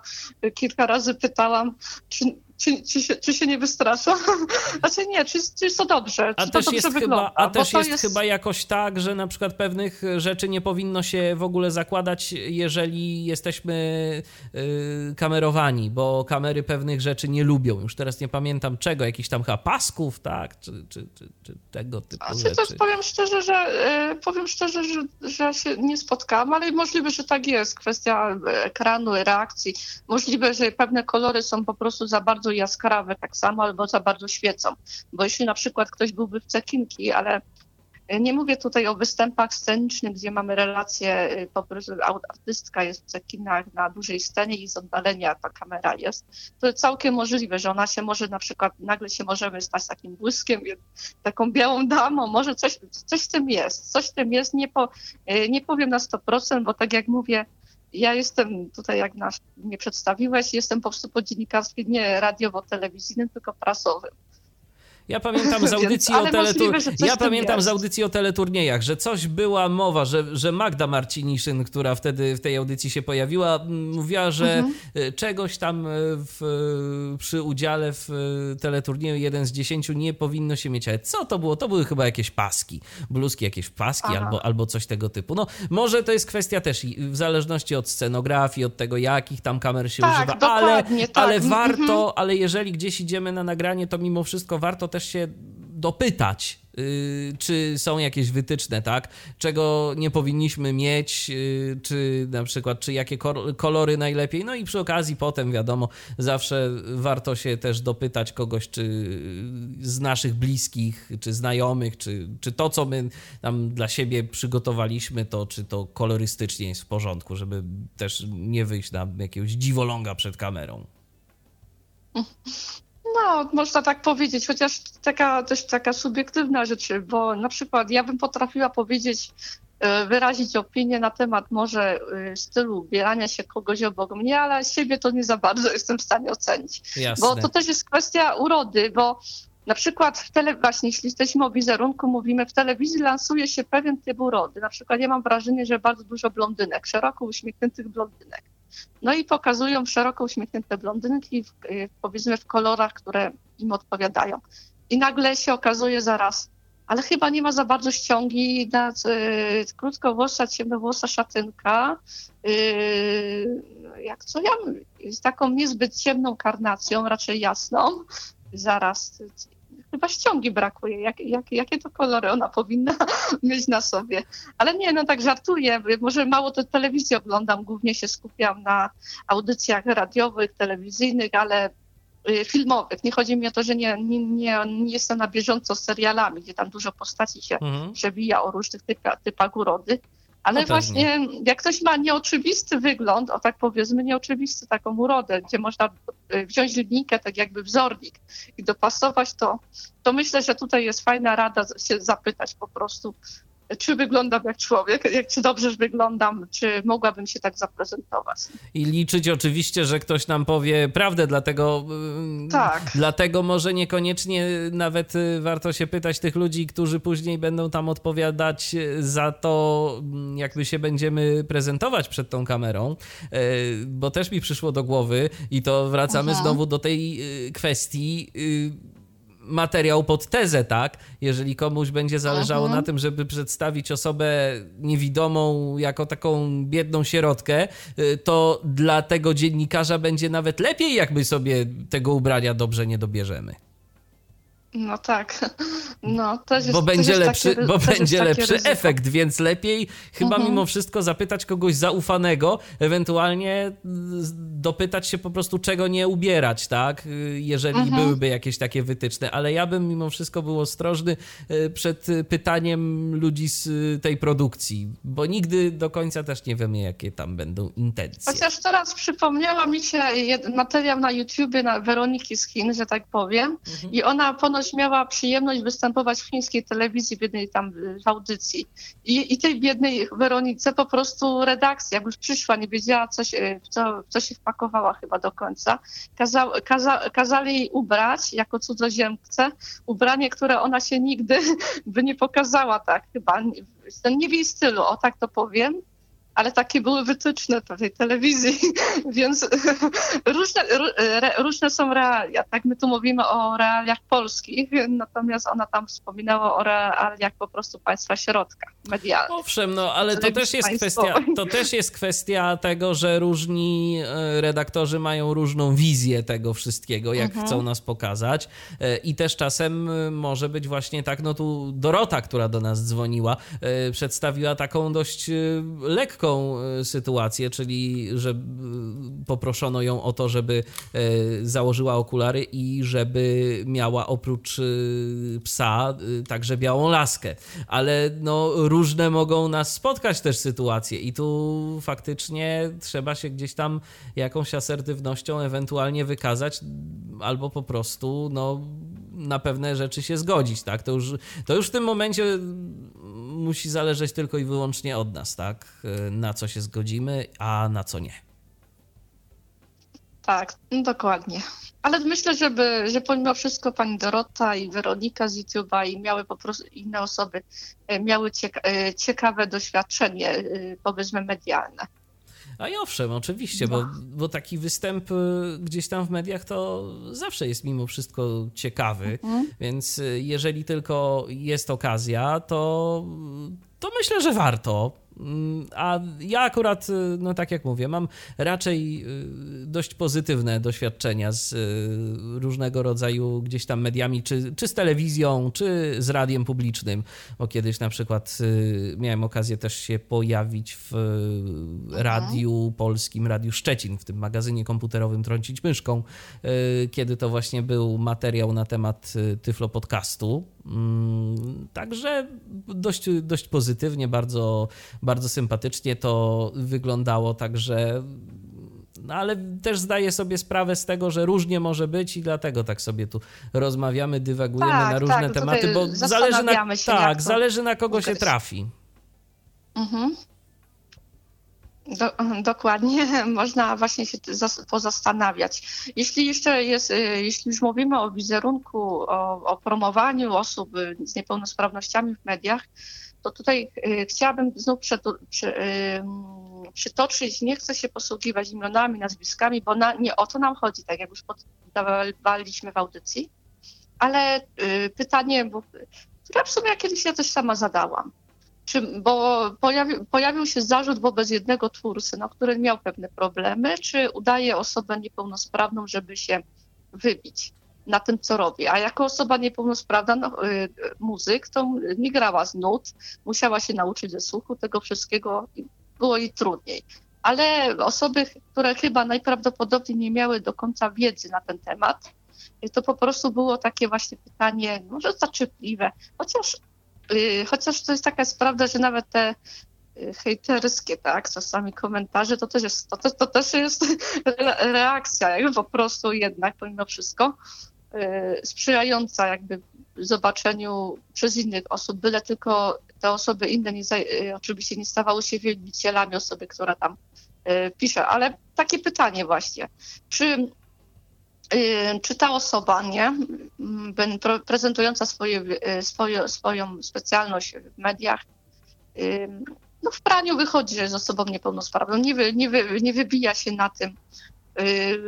kilka razy pytałam, czy, czy, czy, się, czy się nie wystrasza. Znaczy nie, czy, czy jest to dobrze, A czy to też dobrze jest, wygląda. chyba, a też to jest, chyba jakoś tak, że na przykład pewnych rzeczy nie powinno się w ogóle zakładać, jeżeli jesteśmy y, kamerowani, bo kamery pewnych rzeczy nie lubią. Już teraz nie pamiętam czego, jakichś tam chyba pasków, tak, czy, czy, czy, czy tego typu Znaczy, rzeczy. to powiem szczerze, że e, powiem szczerze, że, że się nie spotkałam, ale możliwe, że tak jest. Kwestia e, ekranu, reakcji. Możliwe, że pewne kolory są po prostu za bardzo jaskrawe, tak samo, albo za bardzo świecą. Bo jeśli na przykład ktoś byłby w cekinki, ale e, nie mówię tutaj o występach scenicznych, gdzie mamy relacje, e, po prostu artystka jest w cekinach na dużej scenie i z oddalenia ta kamera jest. To całkiem możliwe, że ona się może na przykład, nagle się możemy stać takim błyskiem, taką białą damą, może coś, coś w tym jest, coś w tym jest, nie, po, e, nie powiem na 100%, bo tak jak mówię, ja jestem tutaj, jak nas mnie przedstawiłeś, jestem po prostu po dziennikarstwie nie radiowo-telewizyjnym, tylko prasowym. Ja pamiętam z Więc- audycji ale o teletur... Ja pamiętam z audycji o teleturniejach, że coś była mowa, że, że Magda Marciniszyn, która wtedy w tej audycji się pojawiła, mówiła, że Mhm. e, czegoś tam e, w, e, przy udziale w teleturnieju jeden z dziesięciu nie powinno się mieć. Ale co to było? To były chyba jakieś paski, bluzki, jakieś paski Aha. albo, albo coś tego typu. No może to jest kwestia też w zależności od scenografii, od tego jakich tam kamer się Tak, używa, ale, tak. ale Mhm. warto, ale jeżeli gdzieś idziemy na nagranie, to mimo wszystko warto też się dopytać, yy, czy są jakieś wytyczne, tak? Czego nie powinniśmy mieć, yy, czy na przykład, czy jakie kolory najlepiej. No i przy okazji potem, wiadomo, zawsze warto się też dopytać kogoś, czy z naszych bliskich, czy znajomych, czy, czy to, co my tam dla siebie przygotowaliśmy, to czy to kolorystycznie jest w porządku, żeby też nie wyjść na jakiegoś dziwoląga przed kamerą. No, można tak powiedzieć, chociaż taka też taka subiektywna rzecz, bo na przykład ja bym potrafiła powiedzieć, e, wyrazić opinię na temat może e, stylu ubierania się kogoś obok mnie, ale siebie to nie za bardzo jestem w stanie ocenić. Jasne. Bo to też jest kwestia urody, bo na przykład w tele, właśnie jeśli jesteśmy o wizerunku, mówimy, w telewizji lansuje się pewien typ urody. Na przykład ja mam wrażenie, że bardzo dużo blondynek, szeroko uśmiechniętych blondynek. No i pokazują szeroko uśmiechnięte blondynki, w, y, powiedzmy w kolorach, które im odpowiadają. I nagle się okazuje zaraz, ale chyba nie ma za bardzo ściągi na y, krótkowłosa, ciemnowłosa szatynka, y, jak co ja z taką niezbyt ciemną karnacją, raczej jasną, zaraz chyba ściągi brakuje. Jak, jak, jakie to kolory ona powinna mieć na sobie? Ale nie, no tak żartuję. Może mało to telewizji oglądam, głównie się skupiam na audycjach radiowych, telewizyjnych, ale y, filmowych. Nie chodzi mi o to, że nie, nie, nie, nie jestem na bieżąco z serialami, gdzie tam dużo postaci się Mhm. przewija o różnych typach, typach urody, Ale No właśnie jak ktoś ma nieoczywisty wygląd, o tak powiedzmy, nieoczywisty taką urodę, gdzie można y, wziąć linijkę, tak jakby wzornik i dopasować to, to myślę, że tutaj jest fajna rada się zapytać po prostu, czy wyglądam jak człowiek, jak, czy dobrze wyglądam, czy mogłabym się tak zaprezentować. I liczyć oczywiście, że ktoś nam powie prawdę, dlatego, y, Tak. dlatego może niekoniecznie nawet y, warto się pytać tych ludzi, którzy później będą tam odpowiadać za to, mm, jak my się będziemy prezentować przed tą kamerą, y, bo też mi przyszło do głowy i to wracamy Aha. znowu do tej y, kwestii y, materiał pod tezę, tak? Jeżeli komuś będzie zależało Mhm. na tym, żeby przedstawić osobę niewidomą jako taką biedną sierotkę, y, to dla tego dziennikarza będzie nawet lepiej, jak my sobie tego ubrania dobrze nie dobierzemy. No tak. No, też jest, Bo będzie jest lepszy, takie, bo będzie lepszy ryzyko. efekt, więc lepiej chyba Mhm. mimo wszystko zapytać kogoś zaufanego, ewentualnie z- dopytać się po prostu czego nie ubierać, tak? Y, Jeżeli Mhm. byłyby jakieś takie wytyczne, ale ja bym mimo wszystko był ostrożny y, przed y, pytaniem ludzi z y, tej produkcji, bo nigdy do końca też nie wiemy jakie tam będą intencje. Chociaż teraz przypomniała mi się materiał na YouTubie na Weroniki z Chin, że tak powiem. Mhm. I ona ponoć miała przyjemność występować w chińskiej telewizji w jednej tam y, w audycji. I, I tej biednej Weronice po prostu redakcja, jak już przyszła, nie wiedziała, co się, co, co się wpakowała chyba do końca. Kazał, kaza, kazali jej ubrać jako cudzoziemce ubranie, które ona się nigdy by nie pokazała tak chyba. Ten nie w jej stylu, o tak to powiem. Ale takie były wytyczne w tej telewizji, więc różne, ró- re, różne są realia. Tak, my tu mówimy o realiach polskich, natomiast ona tam wspominała o realiach po prostu państwa środka, medialnych. Owszem, no ale to też, jest państwowej. kwestia, to też jest kwestia tego, że różni e, redaktorzy mają różną wizję tego wszystkiego, jak Mhm. chcą nas pokazać. E, I też czasem e, może być właśnie tak, no tu Dorota, która do nas dzwoniła, przedstawiła taką dość lekką e, sytuację, czyli że e, poproszono ją o to, żeby e, założyła okulary i żeby miała oprócz psa także białą laskę. Ale no różne mogą nas spotkać też sytuacje i tu faktycznie trzeba się gdzieś tam jakąś asertywnością ewentualnie wykazać albo po prostu no na pewne rzeczy się zgodzić, tak? To już, to już w tym momencie musi zależeć tylko i wyłącznie od nas, tak? Na co się zgodzimy, a na co nie. Tak, no dokładnie. Ale myślę, żeby, że pomimo wszystko pani Dorota i Weronika z YouTube'a i miały po prostu inne osoby, e, miały cieka- e, ciekawe doświadczenie, powiedzmy medialne. A i owszem, oczywiście, bo, bo taki występ y, gdzieś tam w mediach to zawsze jest mimo wszystko ciekawy, Mhm. więc y, jeżeli tylko jest okazja, to, to myślę, że warto. Mm, A ja akurat, y, no tak jak mówię, mam raczej y, dość pozytywne doświadczenia z y, różnego rodzaju gdzieś tam mediami, czy, czy z telewizją, czy z radiem publicznym, bo kiedyś na przykład miałem okazję też się pojawić w radiu polskim, Radiu Szczecin, w tym magazynie komputerowym Trącić Myszką, kiedy to właśnie był materiał na temat Tyflo Podcastu. Mm, Także dość, dość pozytywnie, bardzo, bardzo sympatycznie to wyglądało, także no ale też zdaję sobie sprawę z tego, że różnie może być i dlatego tak sobie tu rozmawiamy, dywagujemy Tak, na różne tak, tematy, bo zależy na, się, tak, zależy na kogo się ugryźć. trafi. Mhm. Do, dokładnie, można właśnie się zas- pozastanawiać. Jeśli jeszcze jest, y, jeśli już mówimy o wizerunku, o, o promowaniu osób y, z niepełnosprawnościami w mediach, to tutaj y, chciałabym znów przy, przytoczyć, nie chcę się posługiwać imionami, nazwiskami, bo na, nie o to nam chodzi, tak jak już poddawaliśmy w audycji, ale pytanie, bo, które w sumie ja kiedyś ja też sama zadałam czy, bo pojawił, pojawił się zarzut wobec jednego twórcy, no, który miał pewne problemy, czy udaje osobę niepełnosprawną, żeby się wybić na tym, co robi. A jako osoba niepełnosprawna, no, y, muzyk, to nie grała z nut, musiała się nauczyć ze słuchu tego wszystkiego, było jej trudniej. Ale osoby, które chyba najprawdopodobniej nie miały do końca wiedzy na ten temat, y, to po prostu było takie właśnie pytanie, może zaczypliwe, chociaż Chociaż to jest taka jest prawda, że nawet te hejterskie, tak, czasami komentarze, to też jest, to, to, też jest reakcja, jakby po prostu jednak pomimo wszystko sprzyjająca jakby zobaczeniu przez innych osób, byle tylko te osoby inne nie, oczywiście nie stawały się wielbicielami osoby, która tam pisze. Ale takie pytanie właśnie, czy Y, czy ta osoba, nie, prezentująca swoje, y, swoje, swoją specjalność w mediach, y, no w praniu wychodzi, że jest osobą niepełnosprawną. Nie, wy, nie, wy, nie wybija się na tym,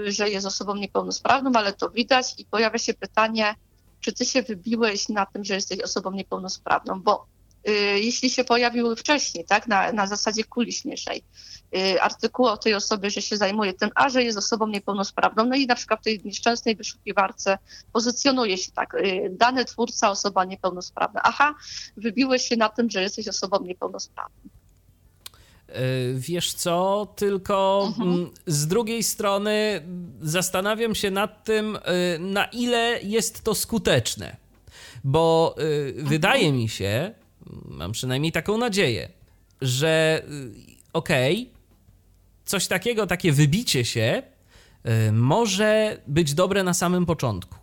że jest osobą niepełnosprawną, ale to widać i pojawia się pytanie, czy ty się wybiłeś na tym, że jesteś osobą niepełnosprawną, bo jeśli się pojawiły wcześniej, tak, na, na zasadzie kuli śmiesznej, Y, artykułu o tej osobie, że się zajmuje tym, a że jest osobą niepełnosprawną. No i na przykład w tej nieszczęsnej wyszukiwarce pozycjonuje się tak, y, dany twórca, osoba niepełnosprawna. Aha, wybiłeś się na tym, że jesteś osobą niepełnosprawną. Y, wiesz co, tylko mhm. Mm, z drugiej strony zastanawiam się nad tym, na ile jest to skuteczne. Bo mhm. wydaje mi się, mam przynajmniej taką nadzieję, że okej, okay, coś takiego, takie wybicie się y, może być dobre na samym początku.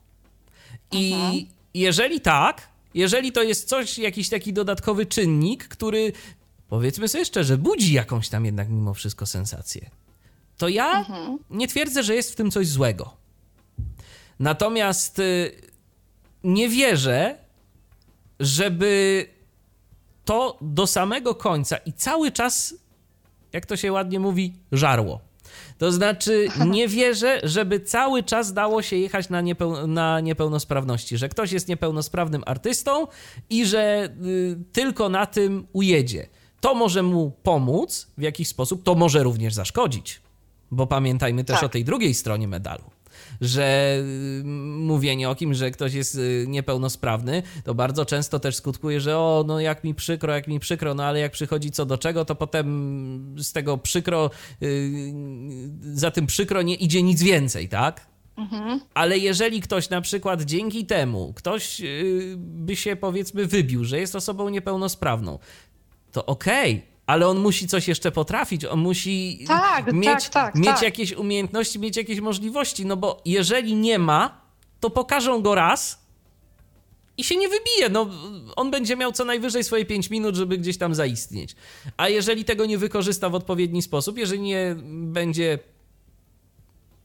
I mhm. jeżeli tak, jeżeli to jest coś, jakiś taki dodatkowy czynnik, który powiedzmy sobie szczerze, budzi jakąś tam jednak mimo wszystko sensację, to ja mhm. nie twierdzę, że jest w tym coś złego. Natomiast y, nie wierzę, żeby to do samego końca i cały czas jak to się ładnie mówi, żarło. To znaczy, nie wierzę, żeby cały czas dało się jechać na, niepeł na niepełnosprawności, że ktoś jest niepełnosprawnym artystą i że y, tylko na tym ujedzie. To może mu pomóc w jakiś sposób, to może również zaszkodzić, bo pamiętajmy też tak. o tej drugiej stronie medalu że y, mówienie o kimś, że ktoś jest y, niepełnosprawny, to bardzo często też skutkuje, że o, no jak mi przykro, jak mi przykro, no ale jak przychodzi co do czego, to potem z tego przykro, y, za tym przykro nie idzie nic więcej, tak? Mhm. Ale jeżeli ktoś na przykład dzięki temu, ktoś by się powiedzmy wybił, że jest osobą niepełnosprawną, to okej, okay, ale on musi coś jeszcze potrafić, on musi tak, mieć, tak, tak, mieć tak. jakieś umiejętności, mieć jakieś możliwości, no bo jeżeli nie ma, to pokażą go raz i się nie wybije. No, on będzie miał co najwyżej swoje 5 minut, żeby gdzieś tam zaistnieć. A jeżeli tego nie wykorzysta w odpowiedni sposób, jeżeli nie będzie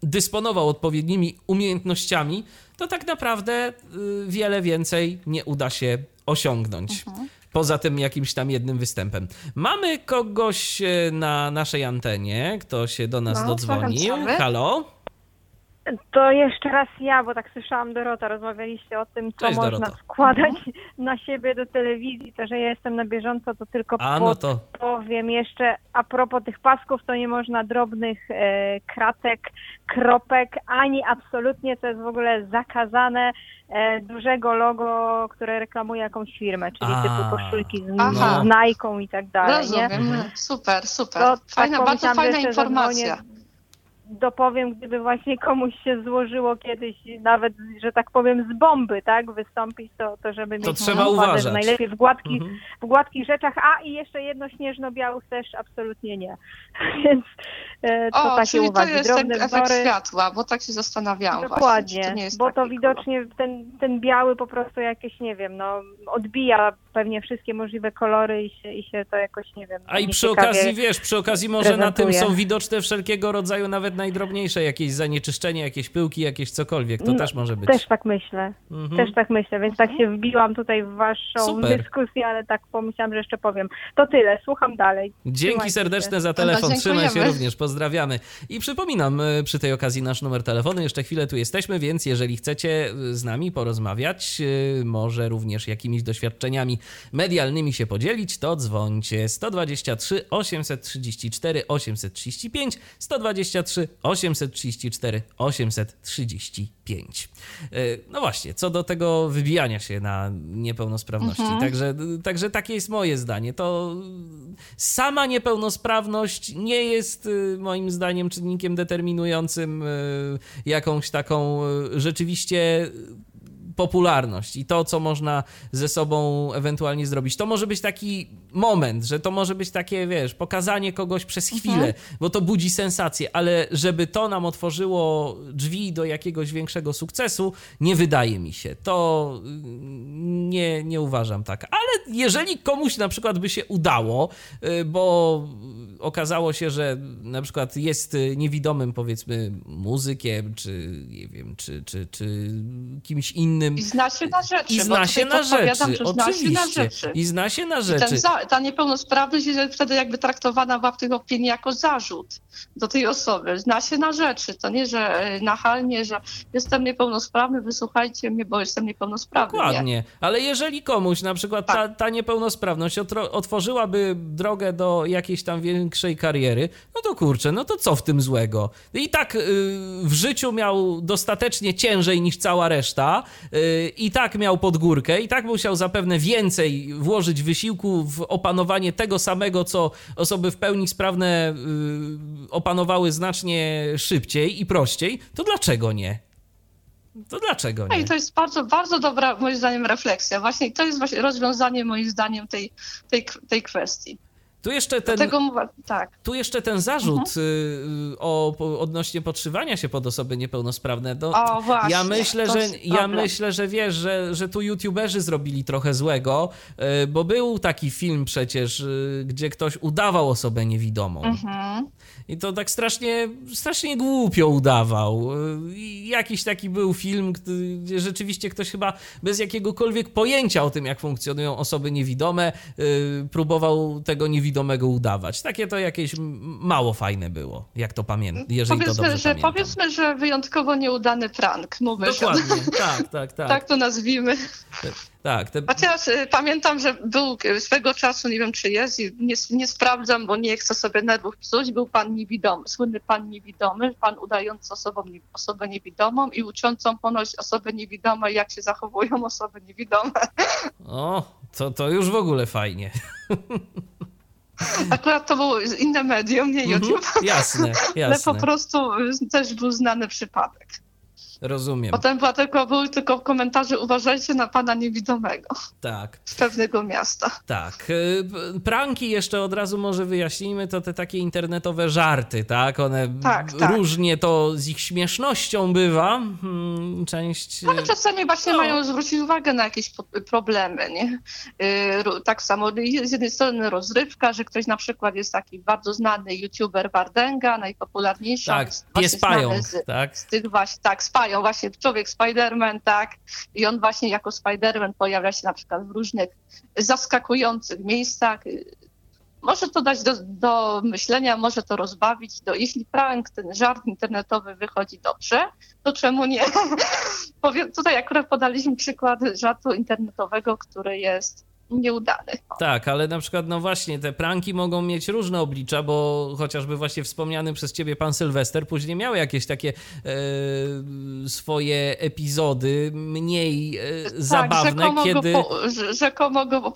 dysponował odpowiednimi umiejętnościami, to tak naprawdę y, wiele więcej nie uda się osiągnąć. Mhm poza tym jakimś tam jednym występem. Mamy kogoś e, na naszej antenie, kto się do nas no, dodzwonił. Halo? To jeszcze raz ja, bo tak słyszałam Dorota, rozmawialiście o tym, co Cześć, można Doroto. składać na siebie do telewizji. To, że ja jestem na bieżąco, to tylko a, no to... powiem jeszcze a propos tych pasków, to nie można drobnych e, kratek, kropek, ani absolutnie, to jest w ogóle zakazane, e, dużego logo, które reklamuje jakąś firmę, czyli a, typu koszulki z, z Nike i tak dalej. Rozumiem, nie? super, super. To, fajna, tak bardzo fajna informacja dopowiem, gdyby właśnie komuś się złożyło kiedyś nawet, że tak powiem, z bomby, tak, wystąpić, to, to żeby to mieć trzeba uważać. że najlepiej w gładkich, mhm. w gładkich rzeczach, a i jeszcze jedno śnieżno-białych też absolutnie nie. Więc e, to o, takie czyli uwagi. to jest Drobne efekt wzory. światła, bo tak się zastanawiałam Dokładnie, właśnie, to bo to widocznie ten, ten biały po prostu jakieś, nie wiem, no odbija pewnie wszystkie możliwe kolory i się, i się to jakoś, nie wiem. A i przy okazji, wiesz, przy okazji może prezentuje. na tym są widoczne wszelkiego rodzaju nawet najdrobniejsze jakieś zanieczyszczenie, jakieś pyłki, jakieś cokolwiek. To no, też może być. Też tak myślę. Mhm. Też tak myślę, więc tak się wbiłam tutaj w waszą Super. dyskusję, ale tak pomyślałam, że jeszcze powiem. To tyle, słucham dalej. Dzięki serdeczne się. za telefon. Trzymaj się również, pozdrawiamy. I przypominam y, przy tej okazji nasz numer telefonu. Jeszcze chwilę tu jesteśmy, więc jeżeli chcecie y, z nami porozmawiać, y, może również jakimiś doświadczeniami medialnymi się podzielić, to dzwońcie 123 834 835 123 834 835. No właśnie, co do tego wybijania się na niepełnosprawności. Mhm. Także, także takie jest moje zdanie. To sama niepełnosprawność nie jest y, moim zdaniem czynnikiem determinującym y, jakąś taką y, rzeczywiście popularność i to, co można ze sobą ewentualnie zrobić. To może być taki moment, że to może być takie, wiesz, pokazanie kogoś przez Mhm. chwilę, bo to budzi sensację, ale żeby to nam otworzyło drzwi do jakiegoś większego sukcesu, nie wydaje mi się. To mm, nie, nie uważam tak. Ale jeżeli komuś na przykład by się udało, y, bo okazało się, że na przykład jest y, niewidomym, powiedzmy, muzykiem, czy nie wiem, czy, czy, czy kimś innym. I zna się na rzeczy. I zna się na rzeczy, że zna się na oczywiście. rzeczy. I zna się na rzeczy. za, ta niepełnosprawność jest wtedy jakby traktowana w tych opinii jako zarzut do tej osoby. Zna się na rzeczy. To nie, że e, nachalnie, że jestem niepełnosprawny, wysłuchajcie mnie, bo jestem niepełnosprawny. Nie. Dokładnie, ale jeżeli komuś na przykład ta, Tak. ta niepełnosprawność otro, otworzyłaby drogę do jakiejś tam większej kariery, no to kurczę, no to co w tym złego? I tak y, w życiu miał dostatecznie ciężej niż cała reszta, y, i tak miał pod górkę, i tak musiał zapewne więcej włożyć wysiłku w opanowanie tego samego, co osoby w pełni sprawne y, opanowały znacznie szybciej i prościej, to dlaczego nie? To dlaczego nie? i to jest bardzo, bardzo dobra, moim zdaniem, refleksja. Właśnie to jest właśnie rozwiązanie, moim zdaniem, tej, tej, tej kwestii. Tu jeszcze ten, Dlatego tak. tu jeszcze ten zarzut Mhm. y, o, odnośnie podszywania się pod osoby niepełnosprawne. No, O, właśnie. ja myślę, że ja problem. myślę, że wiesz, że, że tu youtuberzy zrobili trochę złego, y, bo był taki film przecież, y, gdzie ktoś udawał osobę niewidomą. Mhm. I to tak strasznie, strasznie głupio udawał. I Jakiś taki był film, gdzie rzeczywiście ktoś chyba bez jakiegokolwiek pojęcia o tym, jak funkcjonują osoby niewidome, próbował tego niewidomego udawać. Takie to jakieś mało fajne było, jak to pamiętam, jeżeli to Powiedzmy, dobrze że, pamiętam. powiedzmy, że wyjątkowo nieudany prank. Mówmy się. Dokładnie, tak, tak, tak. Tak to nazwijmy. tak te, Chociaż y, pamiętam, że był swego czasu, nie wiem czy jest, nie, nie sprawdzam, bo nie chcę sobie nerwów psuć, był pan niewidomy, słynny pan niewidomy, pan udający osobą, osobę niewidomą i uczącą ponoć osoby niewidome, jak się zachowują osoby niewidome. o, to, to już w ogóle fajnie. Akurat to było inne medium, nie Mhm, YouTube, jasne, ale po jasne. prostu y, też był znany przypadek. Rozumiem, Potem była tylko, były tylko komentarze, uważajcie na pana niewidomego tak. z pewnego miasta. Tak. y, Pranki jeszcze od razu może wyjaśnijmy, to te takie internetowe żarty, tak? One Tak, tak. różnie to z ich śmiesznością bywa. Hmm, Część. Ale czasami właśnie No. mają zwrócić uwagę na jakieś problemy, nie? Ru- Tak samo z jednej strony rozrywka, że ktoś na przykład jest taki bardzo znany youtuber Wardenga, najpopularniejszy. Tak, pies pająk, Z, tak? z tych właśnie, tak, spają, właśnie człowiek Spiderman, tak, i on właśnie jako Spiderman pojawia się na przykład w różnych zaskakujących miejscach. Może to dać do, do myślenia, może to rozbawić. Do, jeśli prank, ten żart internetowy wychodzi dobrze, to czemu nie? Powiem, tutaj akurat podaliśmy przykład żartu internetowego, który jest nieudany. Tak, ale na przykład, no właśnie, te pranki mogą mieć różne oblicza, bo chociażby właśnie wspomniany przez ciebie pan Sylwester później miał jakieś takie e, swoje epizody mniej e, zabawne, tak, rzekomo kiedy. Go po, rzekomo go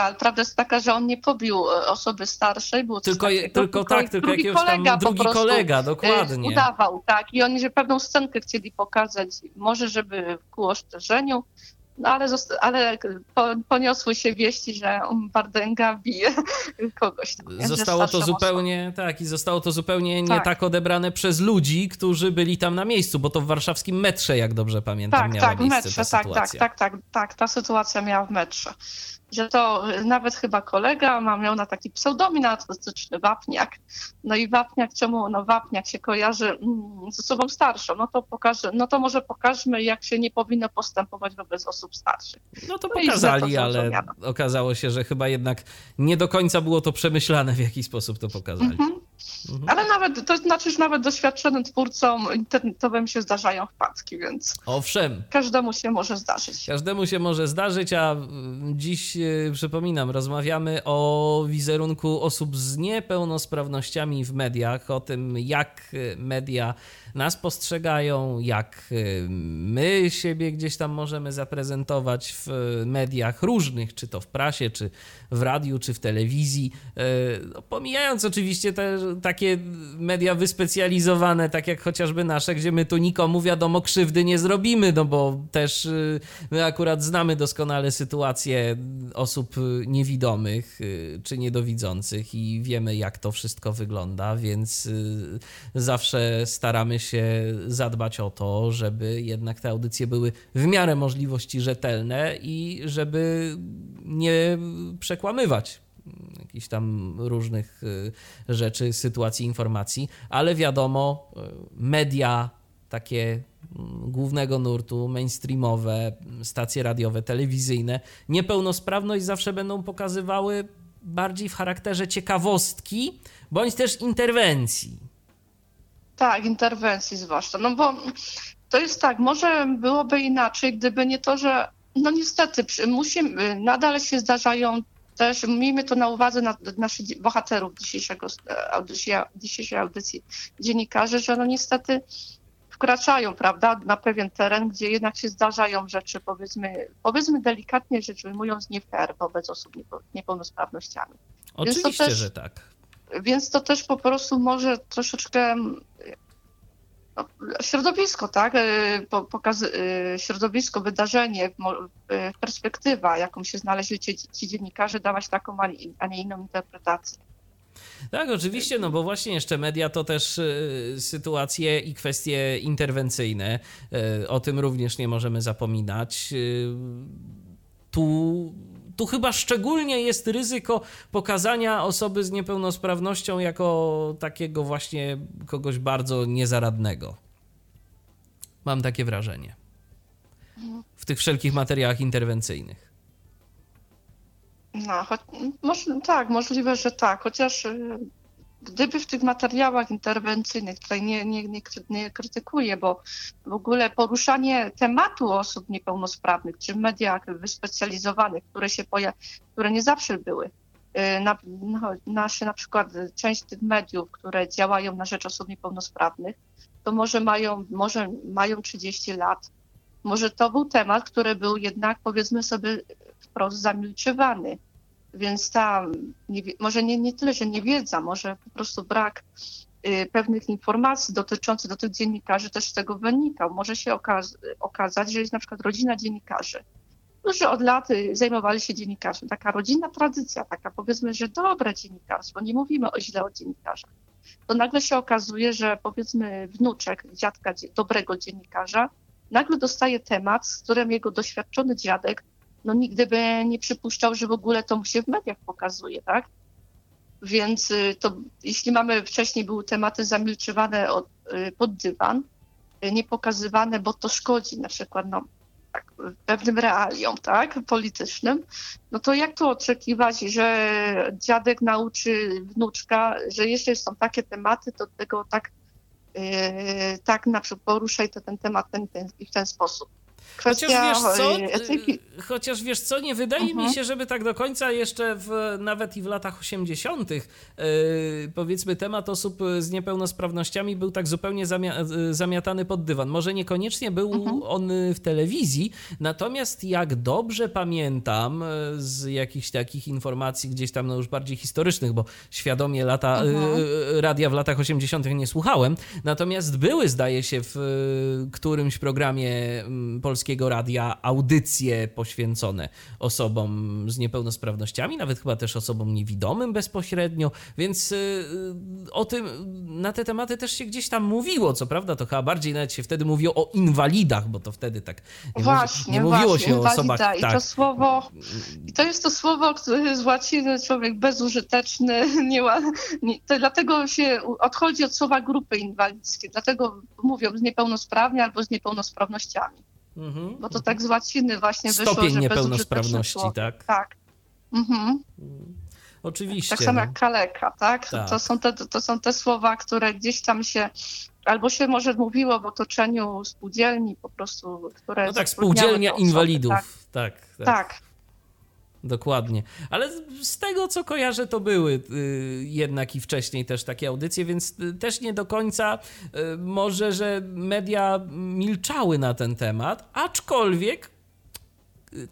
ale prawda jest taka, że on nie pobił e, osoby starszej, było Tylko, takiego, tylko tak, tylko jakiegoś tam kolega drugi kolega, e, dokładnie. Udawał, tak. I oni, że pewną scenkę chcieli pokazać, może żeby ku ostrzeżeniu, no ale, ale po, poniosły się wieści, że Bardęga bije kogoś. Tam, Zostało to zupełnie, tak, i zostało to zupełnie nie Tak. tak odebrane przez ludzi, którzy byli tam na miejscu, bo to w warszawskim metrze, jak dobrze pamiętam, Tak, miała tak, w miejsce metrze, ta tak, tak, sytuacja. tak, tak, tak, ta sytuacja miała w metrze. Że to nawet chyba kolega ma, miał na taki pseudonim artystyczny Wapniak. No i Wapniak, czemu no Wapniak się kojarzy mm, z osobą starszą? No to pokaże, no to może pokażmy, jak się nie powinno postępować wobec osób starszych. No to No i źle to pokazali, ale okazało się, że chyba jednak nie do końca było to przemyślane, w jaki sposób to pokazali. Mhm. Mhm. Ale nawet, to znaczy, że nawet doświadczonym twórcom internetowym się zdarzają wpadki, więc Owszem, każdemu się może zdarzyć. każdemu się może zdarzyć, a mm, dziś e, przypominam, rozmawiamy o wizerunku osób z niepełnosprawnościami w mediach, o tym, jak e, media nas postrzegają, jak e, my siebie gdzieś tam możemy zaprezentować w mediach różnych, czy to w prasie, czy w radiu, czy w telewizji. No, pomijając oczywiście te takie media wyspecjalizowane, tak jak chociażby nasze, gdzie my tu nikomu wiadomo krzywdy nie zrobimy, no bo też y, my akurat znamy doskonale sytuację osób niewidomych y, czy niedowidzących i wiemy jak to wszystko wygląda, więc y, zawsze staramy się zadbać o to, żeby jednak te audycje były w miarę możliwości rzetelne i żeby nie przekłamywać jakichś tam różnych y, rzeczy, sytuacji, informacji, ale wiadomo, y, media takie mm, głównego nurtu, mainstreamowe, stacje radiowe, telewizyjne, niepełnosprawność zawsze będą pokazywały bardziej w charakterze ciekawostki bądź też interwencji. Tak, interwencji zwłaszcza. No bo to jest tak, może byłoby inaczej, gdyby nie to, że no niestety musimy, nadal się zdarzają też miejmy to na uwadze na, naszych bohaterów dzisiejszego, audycji, dzisiejszej audycji dziennikarzy, że no niestety wkraczają, prawda, na pewien teren, gdzie jednak się zdarzają rzeczy, powiedzmy, powiedzmy delikatnie rzecz ujmując, nie fair wobec osób niepełnosprawnościami. Oczywiście, też, że tak. Więc to też po prostu może troszeczkę środowisko, tak? Y, pokaz, y, środowisko, wydarzenie, y, perspektywa, jaką się znaleźli ci, ci dziennikarze, dawać taką, a nie inną interpretację. Tak, oczywiście, no bo właśnie jeszcze media to też sytuacje i kwestie interwencyjne. O tym również nie możemy zapominać. Tu tu chyba szczególnie jest ryzyko pokazania osoby z niepełnosprawnością jako takiego właśnie kogoś bardzo niezaradnego. Mam takie wrażenie. W tych wszelkich materiałach interwencyjnych. No, choć, może, tak, możliwe, że tak, chociaż y, gdyby w tych materiałach interwencyjnych, tutaj nie, nie, nie, nie krytykuję, bo w ogóle poruszanie tematu osób niepełnosprawnych, czy w mediach wyspecjalizowanych, które się poja- które nie zawsze były, y, na, no, nasze na przykład część tych mediów, które działają na rzecz osób niepełnosprawnych, to może mają, może mają 30 lat. Może to był temat, który był jednak, powiedzmy sobie, wprost zamilczywany. Więc ta, nie, może nie, nie tyle, że nie wiedza, może po prostu brak y, pewnych informacji dotyczących do tych dziennikarzy też z tego wynikał. Może się okaz okazać, że jest na przykład rodzina dziennikarzy, którzy od lat zajmowali się dziennikarzem. Taka rodzinna tradycja, taka powiedzmy, że dobre dziennikarstwo, nie mówimy o źle o dziennikarzach. To nagle się okazuje, że powiedzmy wnuczek dziadka dobrego dziennikarza nagle dostaje temat, z którym jego doświadczony dziadek no nigdy by nie przypuszczał, że w ogóle to mu się w mediach pokazuje, tak? Więc y, to, jeśli mamy wcześniej były tematy zamilczywane od, y, pod dywan, y, nie pokazywane, bo to szkodzi na przykład no, tak, pewnym realiom tak, politycznym, no to jak to oczekiwać, że dziadek nauczy wnuczka, że jeśli są takie tematy, to tego tak, yy, tak na przykład poruszaj to ten temat ten, ten, w ten sposób. Kwestia chociaż wiesz co, etyki... chociaż wiesz co, nie wydaje -huh. mi mhm. się, żeby tak do końca jeszcze w, nawet i w latach 80. Yy, powiedzmy temat osób z niepełnosprawnościami był tak zupełnie zamia zamiatany pod dywan. Może niekoniecznie był mhm. on w telewizji, natomiast jak dobrze pamiętam e, z jakichś takich informacji gdzieś tam no już bardziej historycznych, bo świadomie lata, -huh. yy, radia w latach 80. nie słuchałem, natomiast były zdaje się w którymś programie polskim Polskiego Radia audycje poświęcone osobom z niepełnosprawnościami, nawet chyba też osobom niewidomym bezpośrednio, więc y, y, o tym, na te tematy też się gdzieś tam mówiło, co prawda, to chyba bardziej nawet się wtedy mówiło o inwalidach, bo to wtedy tak nie, właśnie, nie mówiło właśnie, się o osobach... I tak. to słowo, i to jest to słowo, które z łaciny człowiek bezużyteczny, nie, nie, to dlatego się odchodzi od słowa grupy inwalidzkie, dlatego mówią z niepełnosprawni albo z niepełnosprawnościami. Mhm. Bo to tak z łaciny właśnie Stopień wyszło, że niepełnosprawności, tak? Tak. Mhm. Oczywiście. Tak samo no. jak kaleka, tak? tak? To, są te, to są te słowa, które gdzieś tam się albo się może mówiło w otoczeniu spółdzielni po prostu, które... No tak, spółdzielnia inwalidów, tak. tak, tak. tak. Dokładnie. Ale z tego, co kojarzę, to były y, jednak i wcześniej też takie audycje, więc y, też nie do końca y, może, że media milczały na ten temat, aczkolwiek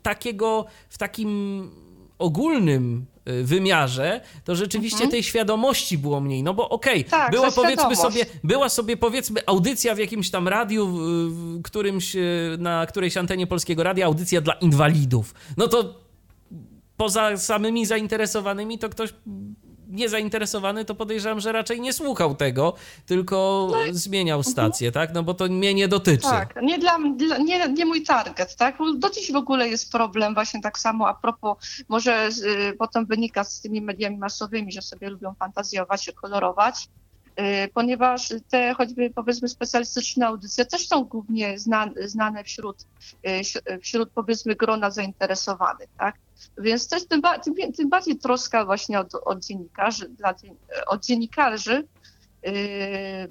takiego w takim ogólnym y, wymiarze, to rzeczywiście mhm. tej świadomości było mniej. No bo okej, okay, tak, była powiedzmy sobie, była sobie powiedzmy audycja w jakimś tam radiu, w którymś, y, na którejś antenie polskiego radia, audycja dla inwalidów. No to poza samymi zainteresowanymi to ktoś niezainteresowany, to podejrzewam, że raczej nie słuchał tego, tylko no zmieniał mhm. stację, tak? No bo to mnie nie dotyczy. Tak, nie, dla, dla, nie, nie mój target, tak? Do dziś w ogóle jest problem właśnie tak samo a propos, może y, potem wynika z tymi mediami masowymi, że sobie lubią fantazjować, kolorować, y, ponieważ te choćby powiedzmy specjalistyczne audycje też są głównie znane, wśród, y, wśród powiedzmy grona zainteresowanych, tak? Więc też tym, tym, tym bardziej troska właśnie od, od dziennikarzy, dla, od dziennikarzy, yy,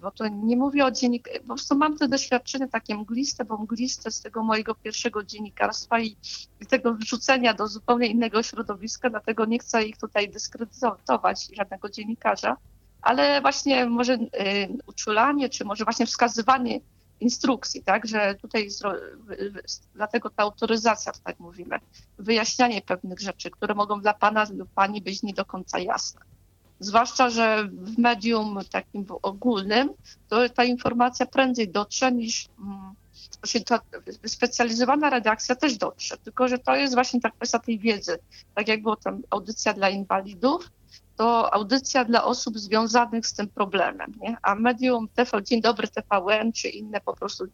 bo to nie mówię o dziennikarzach, po prostu mam te doświadczenie takie mgliste, bo mgliste z tego mojego pierwszego dziennikarstwa i, i tego wrzucenia do zupełnie innego środowiska, dlatego nie chcę ich tutaj dyskredytować, żadnego dziennikarza, ale właśnie może yy, uczulanie, czy może właśnie wskazywanie instrukcji, tak, że tutaj dlatego ta autoryzacja, tak mówimy, wyjaśnianie pewnych rzeczy, które mogą dla pana lub pani być nie do końca jasne. Zwłaszcza, że w medium takim ogólnym to ta informacja prędzej dotrze niż mm, ta specjalizowana redakcja też dotrze, tylko że to jest właśnie ta kwestia tej wiedzy. Tak jak było tam audycja dla inwalidów, to audycja dla osób związanych z tym problemem, nie? A medium TV, Dzień Dobry TVN, czy inne po prostu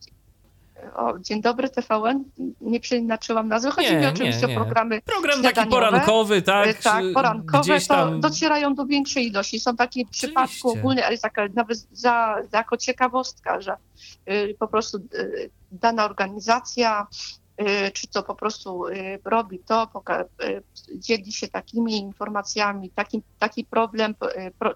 o, Dzień dobry TVN, nie przeinaczyłam nazwy, chodzi nie, mi oczywiście nie, nie. o programy Program taki porankowy, tak? E, tak, porankowe, tam... to docierają do większej ilości. Są takie przypadki ogólne, ale taka, nawet za, jako ciekawostka, że y, po prostu y, dana organizacja Y, czy to po prostu y, robi to, y, dzieli się takimi informacjami, taki, taki problem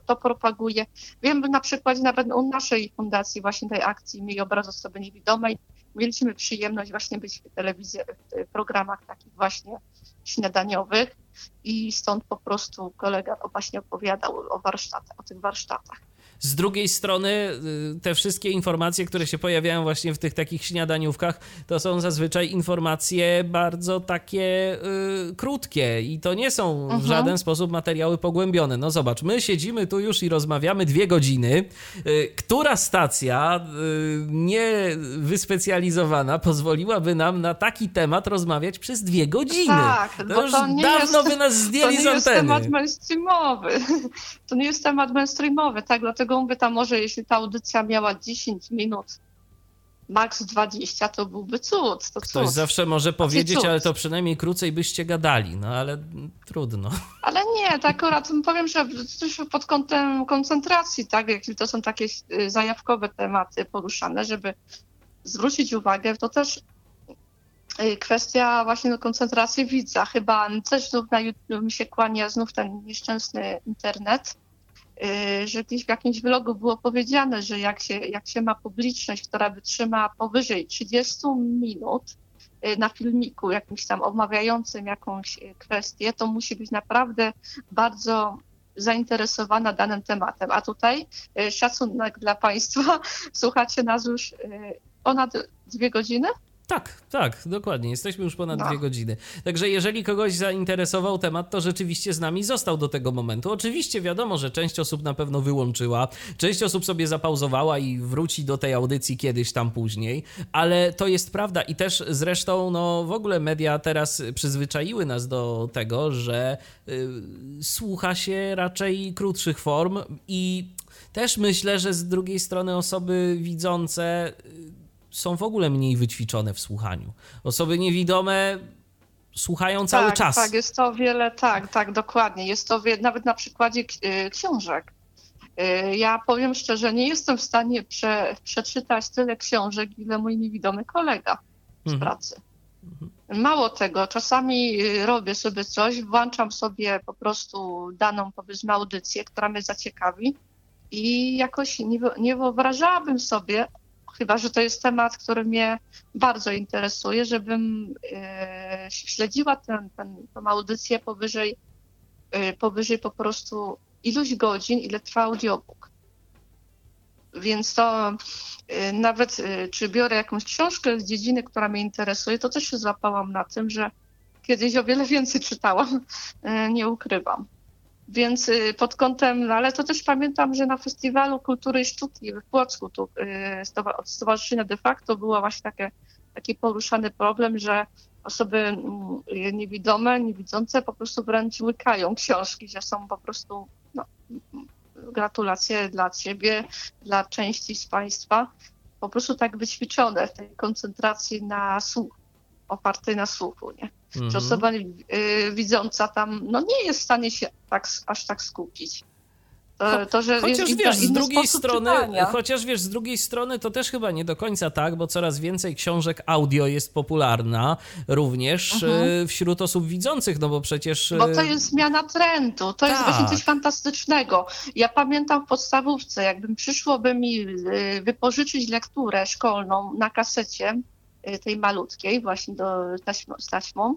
to propaguje. Wiem, na przykład nawet u naszej fundacji, właśnie tej akcji Miej obraz osoby niewidomej, mieliśmy przyjemność właśnie być w telewizji, w programach takich właśnie śniadaniowych i stąd po prostu kolega właśnie opowiadał o warsztatach, o tych warsztatach. Z drugiej strony y, te wszystkie informacje, które się pojawiają właśnie w tych takich śniadaniówkach, to są zazwyczaj informacje bardzo takie y, krótkie i to nie są w mhm. żaden sposób materiały pogłębione. No zobacz, my siedzimy tu już i rozmawiamy dwie godziny. Y, która stacja y, niewyspecjalizowana pozwoliłaby nam na taki temat rozmawiać przez dwie godziny? Tak, to już to dawno jest, by nas zdjęli z anteny. To nie jest temat mainstreamowy. To nie jest temat mainstreamowy, tak, dlatego mówię, tam może jeśli ta audycja miała 10 minut, maks 20, to byłby cud. To Ktoś cud. zawsze może powiedzieć, cud. ale to przynajmniej krócej byście gadali, no ale trudno. Ale nie, to akurat powiem, że pod kątem koncentracji, tak, jeśli to są takie y, zajawkowe tematy poruszane, żeby zwrócić uwagę, to też y, kwestia właśnie koncentracji widza. Chyba coś znów na YouTube mi się kłania, znów ten nieszczęsny internet, że gdzieś w jakimś vlogu było powiedziane, że jak się, jak się ma publiczność, która wytrzyma powyżej 30 minut y, na filmiku jakimś tam omawiającym jakąś y, kwestię, to musi być naprawdę bardzo zainteresowana danym tematem. A tutaj szacunek dla Państwa, słuchacie nas już ponad dwie godziny. Tak, tak, dokładnie. Jesteśmy już ponad no. dwie godziny. Także jeżeli kogoś zainteresował temat, to rzeczywiście z nami został do tego momentu. Oczywiście wiadomo, że część osób na pewno wyłączyła, część osób sobie zapauzowała i wróci do tej audycji kiedyś tam później, ale to jest prawda i też zresztą, no w ogóle media teraz przyzwyczaiły nas do tego, że y, słucha się raczej krótszych form i też myślę, że z drugiej strony osoby widzące y, są w ogóle mniej wyćwiczone w słuchaniu. Osoby niewidome słuchają cały tak, czas. Tak, jest to wiele, tak, tak, dokładnie. Jest to wie, nawet na przykładzie y, książek. Y, ja powiem szczerze, nie jestem w stanie prze, przeczytać tyle książek, ile mój niewidomy kolega z mhm. pracy. Mało tego, czasami y, robię sobie coś, włączam sobie po prostu daną, powiedzmy, audycję, która mnie zaciekawi i jakoś nie, nie wyobrażałabym sobie, chyba że to jest temat, który mnie bardzo interesuje, żebym e, śledziła tę, tę, tę audycję powyżej, e, powyżej po prostu iluś godzin, ile trwa audiobook. Więc to e, nawet czy biorę jakąś książkę z dziedziny, która mnie interesuje, to też się złapałam na tym, że Kiedyś o wiele więcej czytałam, nie ukrywam. Więc pod kątem, no ale to też pamiętam, że na Festiwalu Kultury i Sztuki w Płocku tu, od Stowarzyszenia de facto było właśnie takie, taki poruszany problem, że osoby mm, niewidome, niewidzące po prostu wręcz łykają książki, że są po prostu no, gratulacje dla ciebie, dla części z Państwa, po prostu tak wyćwiczone w tej koncentracji na słuch, opartej na słuchu, nie? Mhm. Że osoba y, widząca tam no, nie jest w stanie się tak, aż tak skupić. To, to, że chociaż wiesz, z drugiej strony, czytania. chociaż wiesz, z drugiej strony to też chyba nie do końca tak, bo coraz więcej książek audio jest popularna również mhm. wśród osób widzących, no bo przecież... Bo to jest zmiana trendu, to tak. jest właśnie coś fantastycznego. Ja pamiętam w podstawówce, jakbym przyszłoby mi y, wypożyczyć lekturę szkolną na kasecie y, tej malutkiej, właśnie do z taśmą,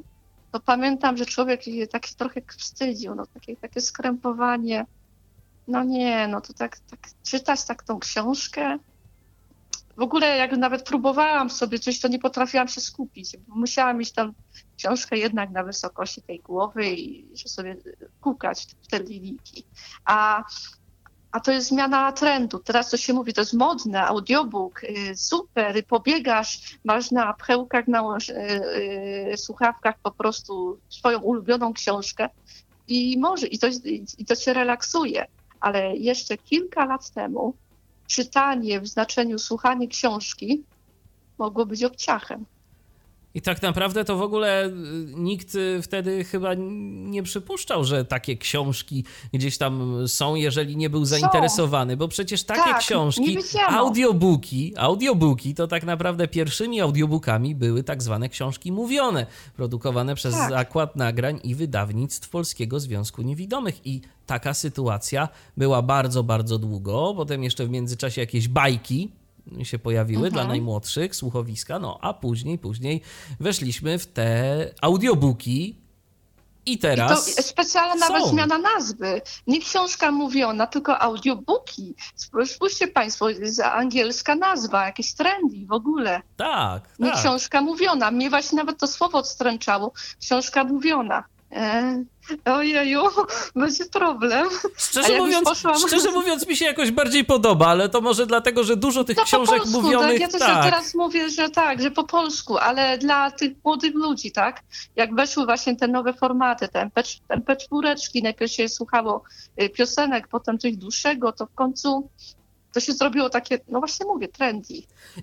to pamiętam, że człowiek tak trochę wstydził, no takie, takie skrępowanie no nie, no to tak, tak czytać tak tą książkę. W ogóle jak nawet próbowałam sobie coś, to nie potrafiłam się skupić. Musiałam mieć tam książkę jednak na wysokości tej głowy i że sobie kukać w te linijki. A, a to jest zmiana trendu. Teraz to się mówi, to jest modne, audiobook, y, super, pobiegasz, masz na pchełkach, na y, y, słuchawkach po prostu swoją ulubioną książkę i może, i to, i to się relaksuje ale jeszcze kilka lat temu czytanie w znaczeniu słuchanie książki mogło być obciachem. I tak naprawdę to w ogóle y, nikt y, wtedy chyba nie przypuszczał, że takie książki gdzieś tam są, jeżeli nie był zainteresowany, bo przecież takie tak, książki, audiobooki, audiobooki to tak naprawdę pierwszymi audiobookami były tak zwane książki mówione, produkowane przez tak. Zakład Nagrań i Wydawnictw Polskiego Związku Niewidomych i taka sytuacja była bardzo, bardzo długo. Potem jeszcze w międzyczasie jakieś bajki się pojawiły mhm. dla najmłodszych, słuchowiska, no a później, później weszliśmy w te audiobooki, i teraz. I to specjalna nawet zmiana nazwy. Nie książka mówiona, tylko audiobooki. Spójrzcie Państwo, angielska nazwa, jakieś trendy w ogóle. Tak. Nie tak. książka mówiona. Mnie właśnie nawet to słowo odstręczało. Książka mówiona. E, ojeju, będzie problem. Szczerze mówiąc, poszłam... szczerze mówiąc, mi się jakoś bardziej podoba, ale to może dlatego, że dużo tych no, książek polsku, mówionych... Tak, ja też tak. teraz mówię, że tak, że po polsku, ale dla tych młodych ludzi, tak? Jak weszły właśnie te nowe formaty, te MP4, najpierw się słuchało y, piosenek, potem coś dłuższego, to w końcu to się zrobiło takie, no właśnie mówię, trendy.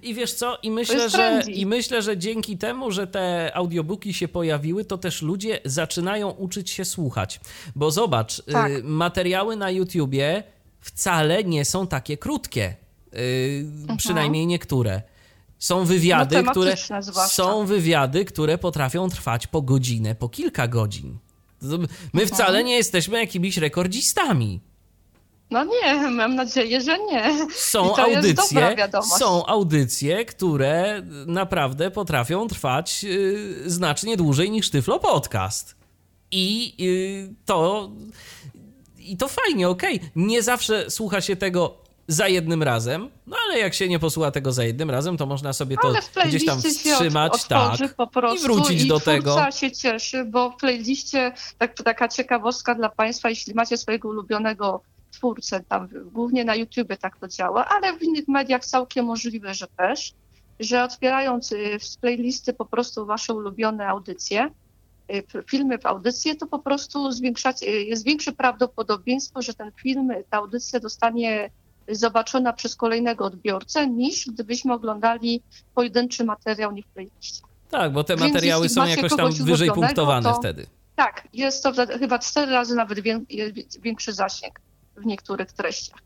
I wiesz co, i myślę, że, i myślę, że dzięki temu, że te audiobooki się pojawiły, to też ludzie zaczynają uczyć się słuchać. Bo zobacz, y, tak. y, materiały na YouTubie wcale nie są takie krótkie. Y, mhm. Przynajmniej niektóre. Są wywiady, no, które są wywiady, które potrafią trwać po godzinę, po kilka godzin. My wcale mhm. nie jesteśmy jakimiś rekordzistami. No nie, mam nadzieję, że nie. Są audycje, są audycje, które naprawdę potrafią trwać yy, znacznie dłużej niż Tyflo Podcast. I yy, to i to fajnie, okej. Okay. Nie zawsze słucha się tego za jednym razem, no ale jak się nie posłucha tego za jednym razem, to można sobie to gdzieś tam wstrzymać, od, tak, i wrócić i do tego. się cieszy, bo w playliście, tak, taka ciekawostka dla Państwa, jeśli macie swojego ulubionego twórcę, tam głównie na YouTube tak to działa, ale w innych mediach całkiem możliwe, że też, że otwierając y, z playlisty po prostu wasze ulubione audycje, y, filmy w audycję, to po prostu zwiększać, y, jest większe prawdopodobieństwo, że ten film, ta audycja zostanie zobaczona przez kolejnego odbiorcę, niż gdybyśmy oglądali pojedynczy materiał nie w playliście. Tak, bo te Więc materiały są jakoś tam wyżej punktowane to, wtedy. Tak, jest to chyba cztery razy nawet większy zasięg w niektórych treściach.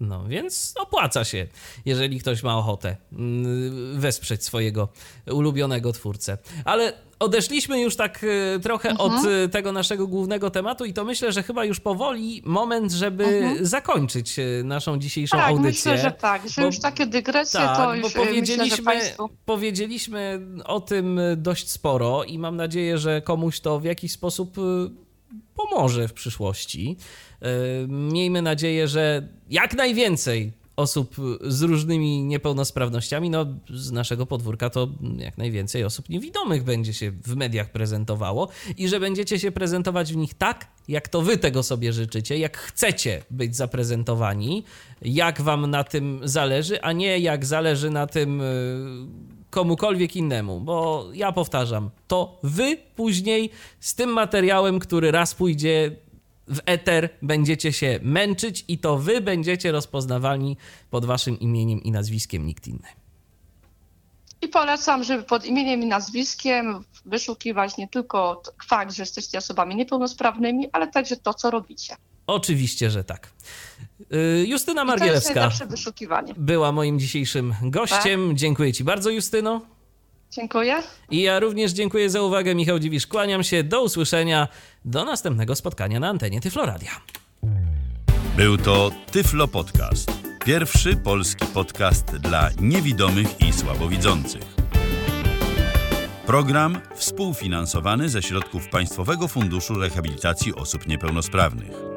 No więc opłaca się, jeżeli ktoś ma ochotę mm, wesprzeć swojego ulubionego twórcę. Ale odeszliśmy już tak e, trochę mhm. od e, tego naszego głównego tematu i to myślę, że chyba już powoli moment, żeby mhm. zakończyć e, naszą dzisiejszą tak, audycję. Myślę, że tak, że bo, już takie dygresje tak, to już bo powiedzieliśmy, myślę, państwu... powiedzieliśmy o tym dość sporo i mam nadzieję, że komuś to w jakiś sposób pomoże w przyszłości. Miejmy nadzieję, że jak najwięcej osób z różnymi niepełnosprawnościami. No, z naszego podwórka to jak najwięcej osób niewidomych będzie się w mediach prezentowało i że będziecie się prezentować w nich tak, jak to wy tego sobie życzycie, jak chcecie być zaprezentowani, jak wam na tym zależy, a nie jak zależy na tym y, komukolwiek innemu, bo ja powtarzam, to wy później z tym materiałem, który raz pójdzie w eter, będziecie się męczyć i to wy będziecie rozpoznawani pod waszym imieniem i nazwiskiem, nikt inny. I polecam, żeby pod imieniem i nazwiskiem wyszukiwać nie tylko fakt, że jesteście osobami niepełnosprawnymi, ale także to, co robicie. Oczywiście, że tak. Y, Justyna Margielewska była moim dzisiejszym gościem. Dziękuję Ci bardzo, Justyno. Dziękuję. I ja również dziękuję za uwagę. Michał Dziwisz, kłaniam się. Do usłyszenia. Do następnego spotkania na antenie Tyfloradia. Był to Tyflo Podcast. Pierwszy polski podcast dla niewidomych i słabowidzących. Program współfinansowany ze środków Państwowego Funduszu Rehabilitacji Osób Niepełnosprawnych.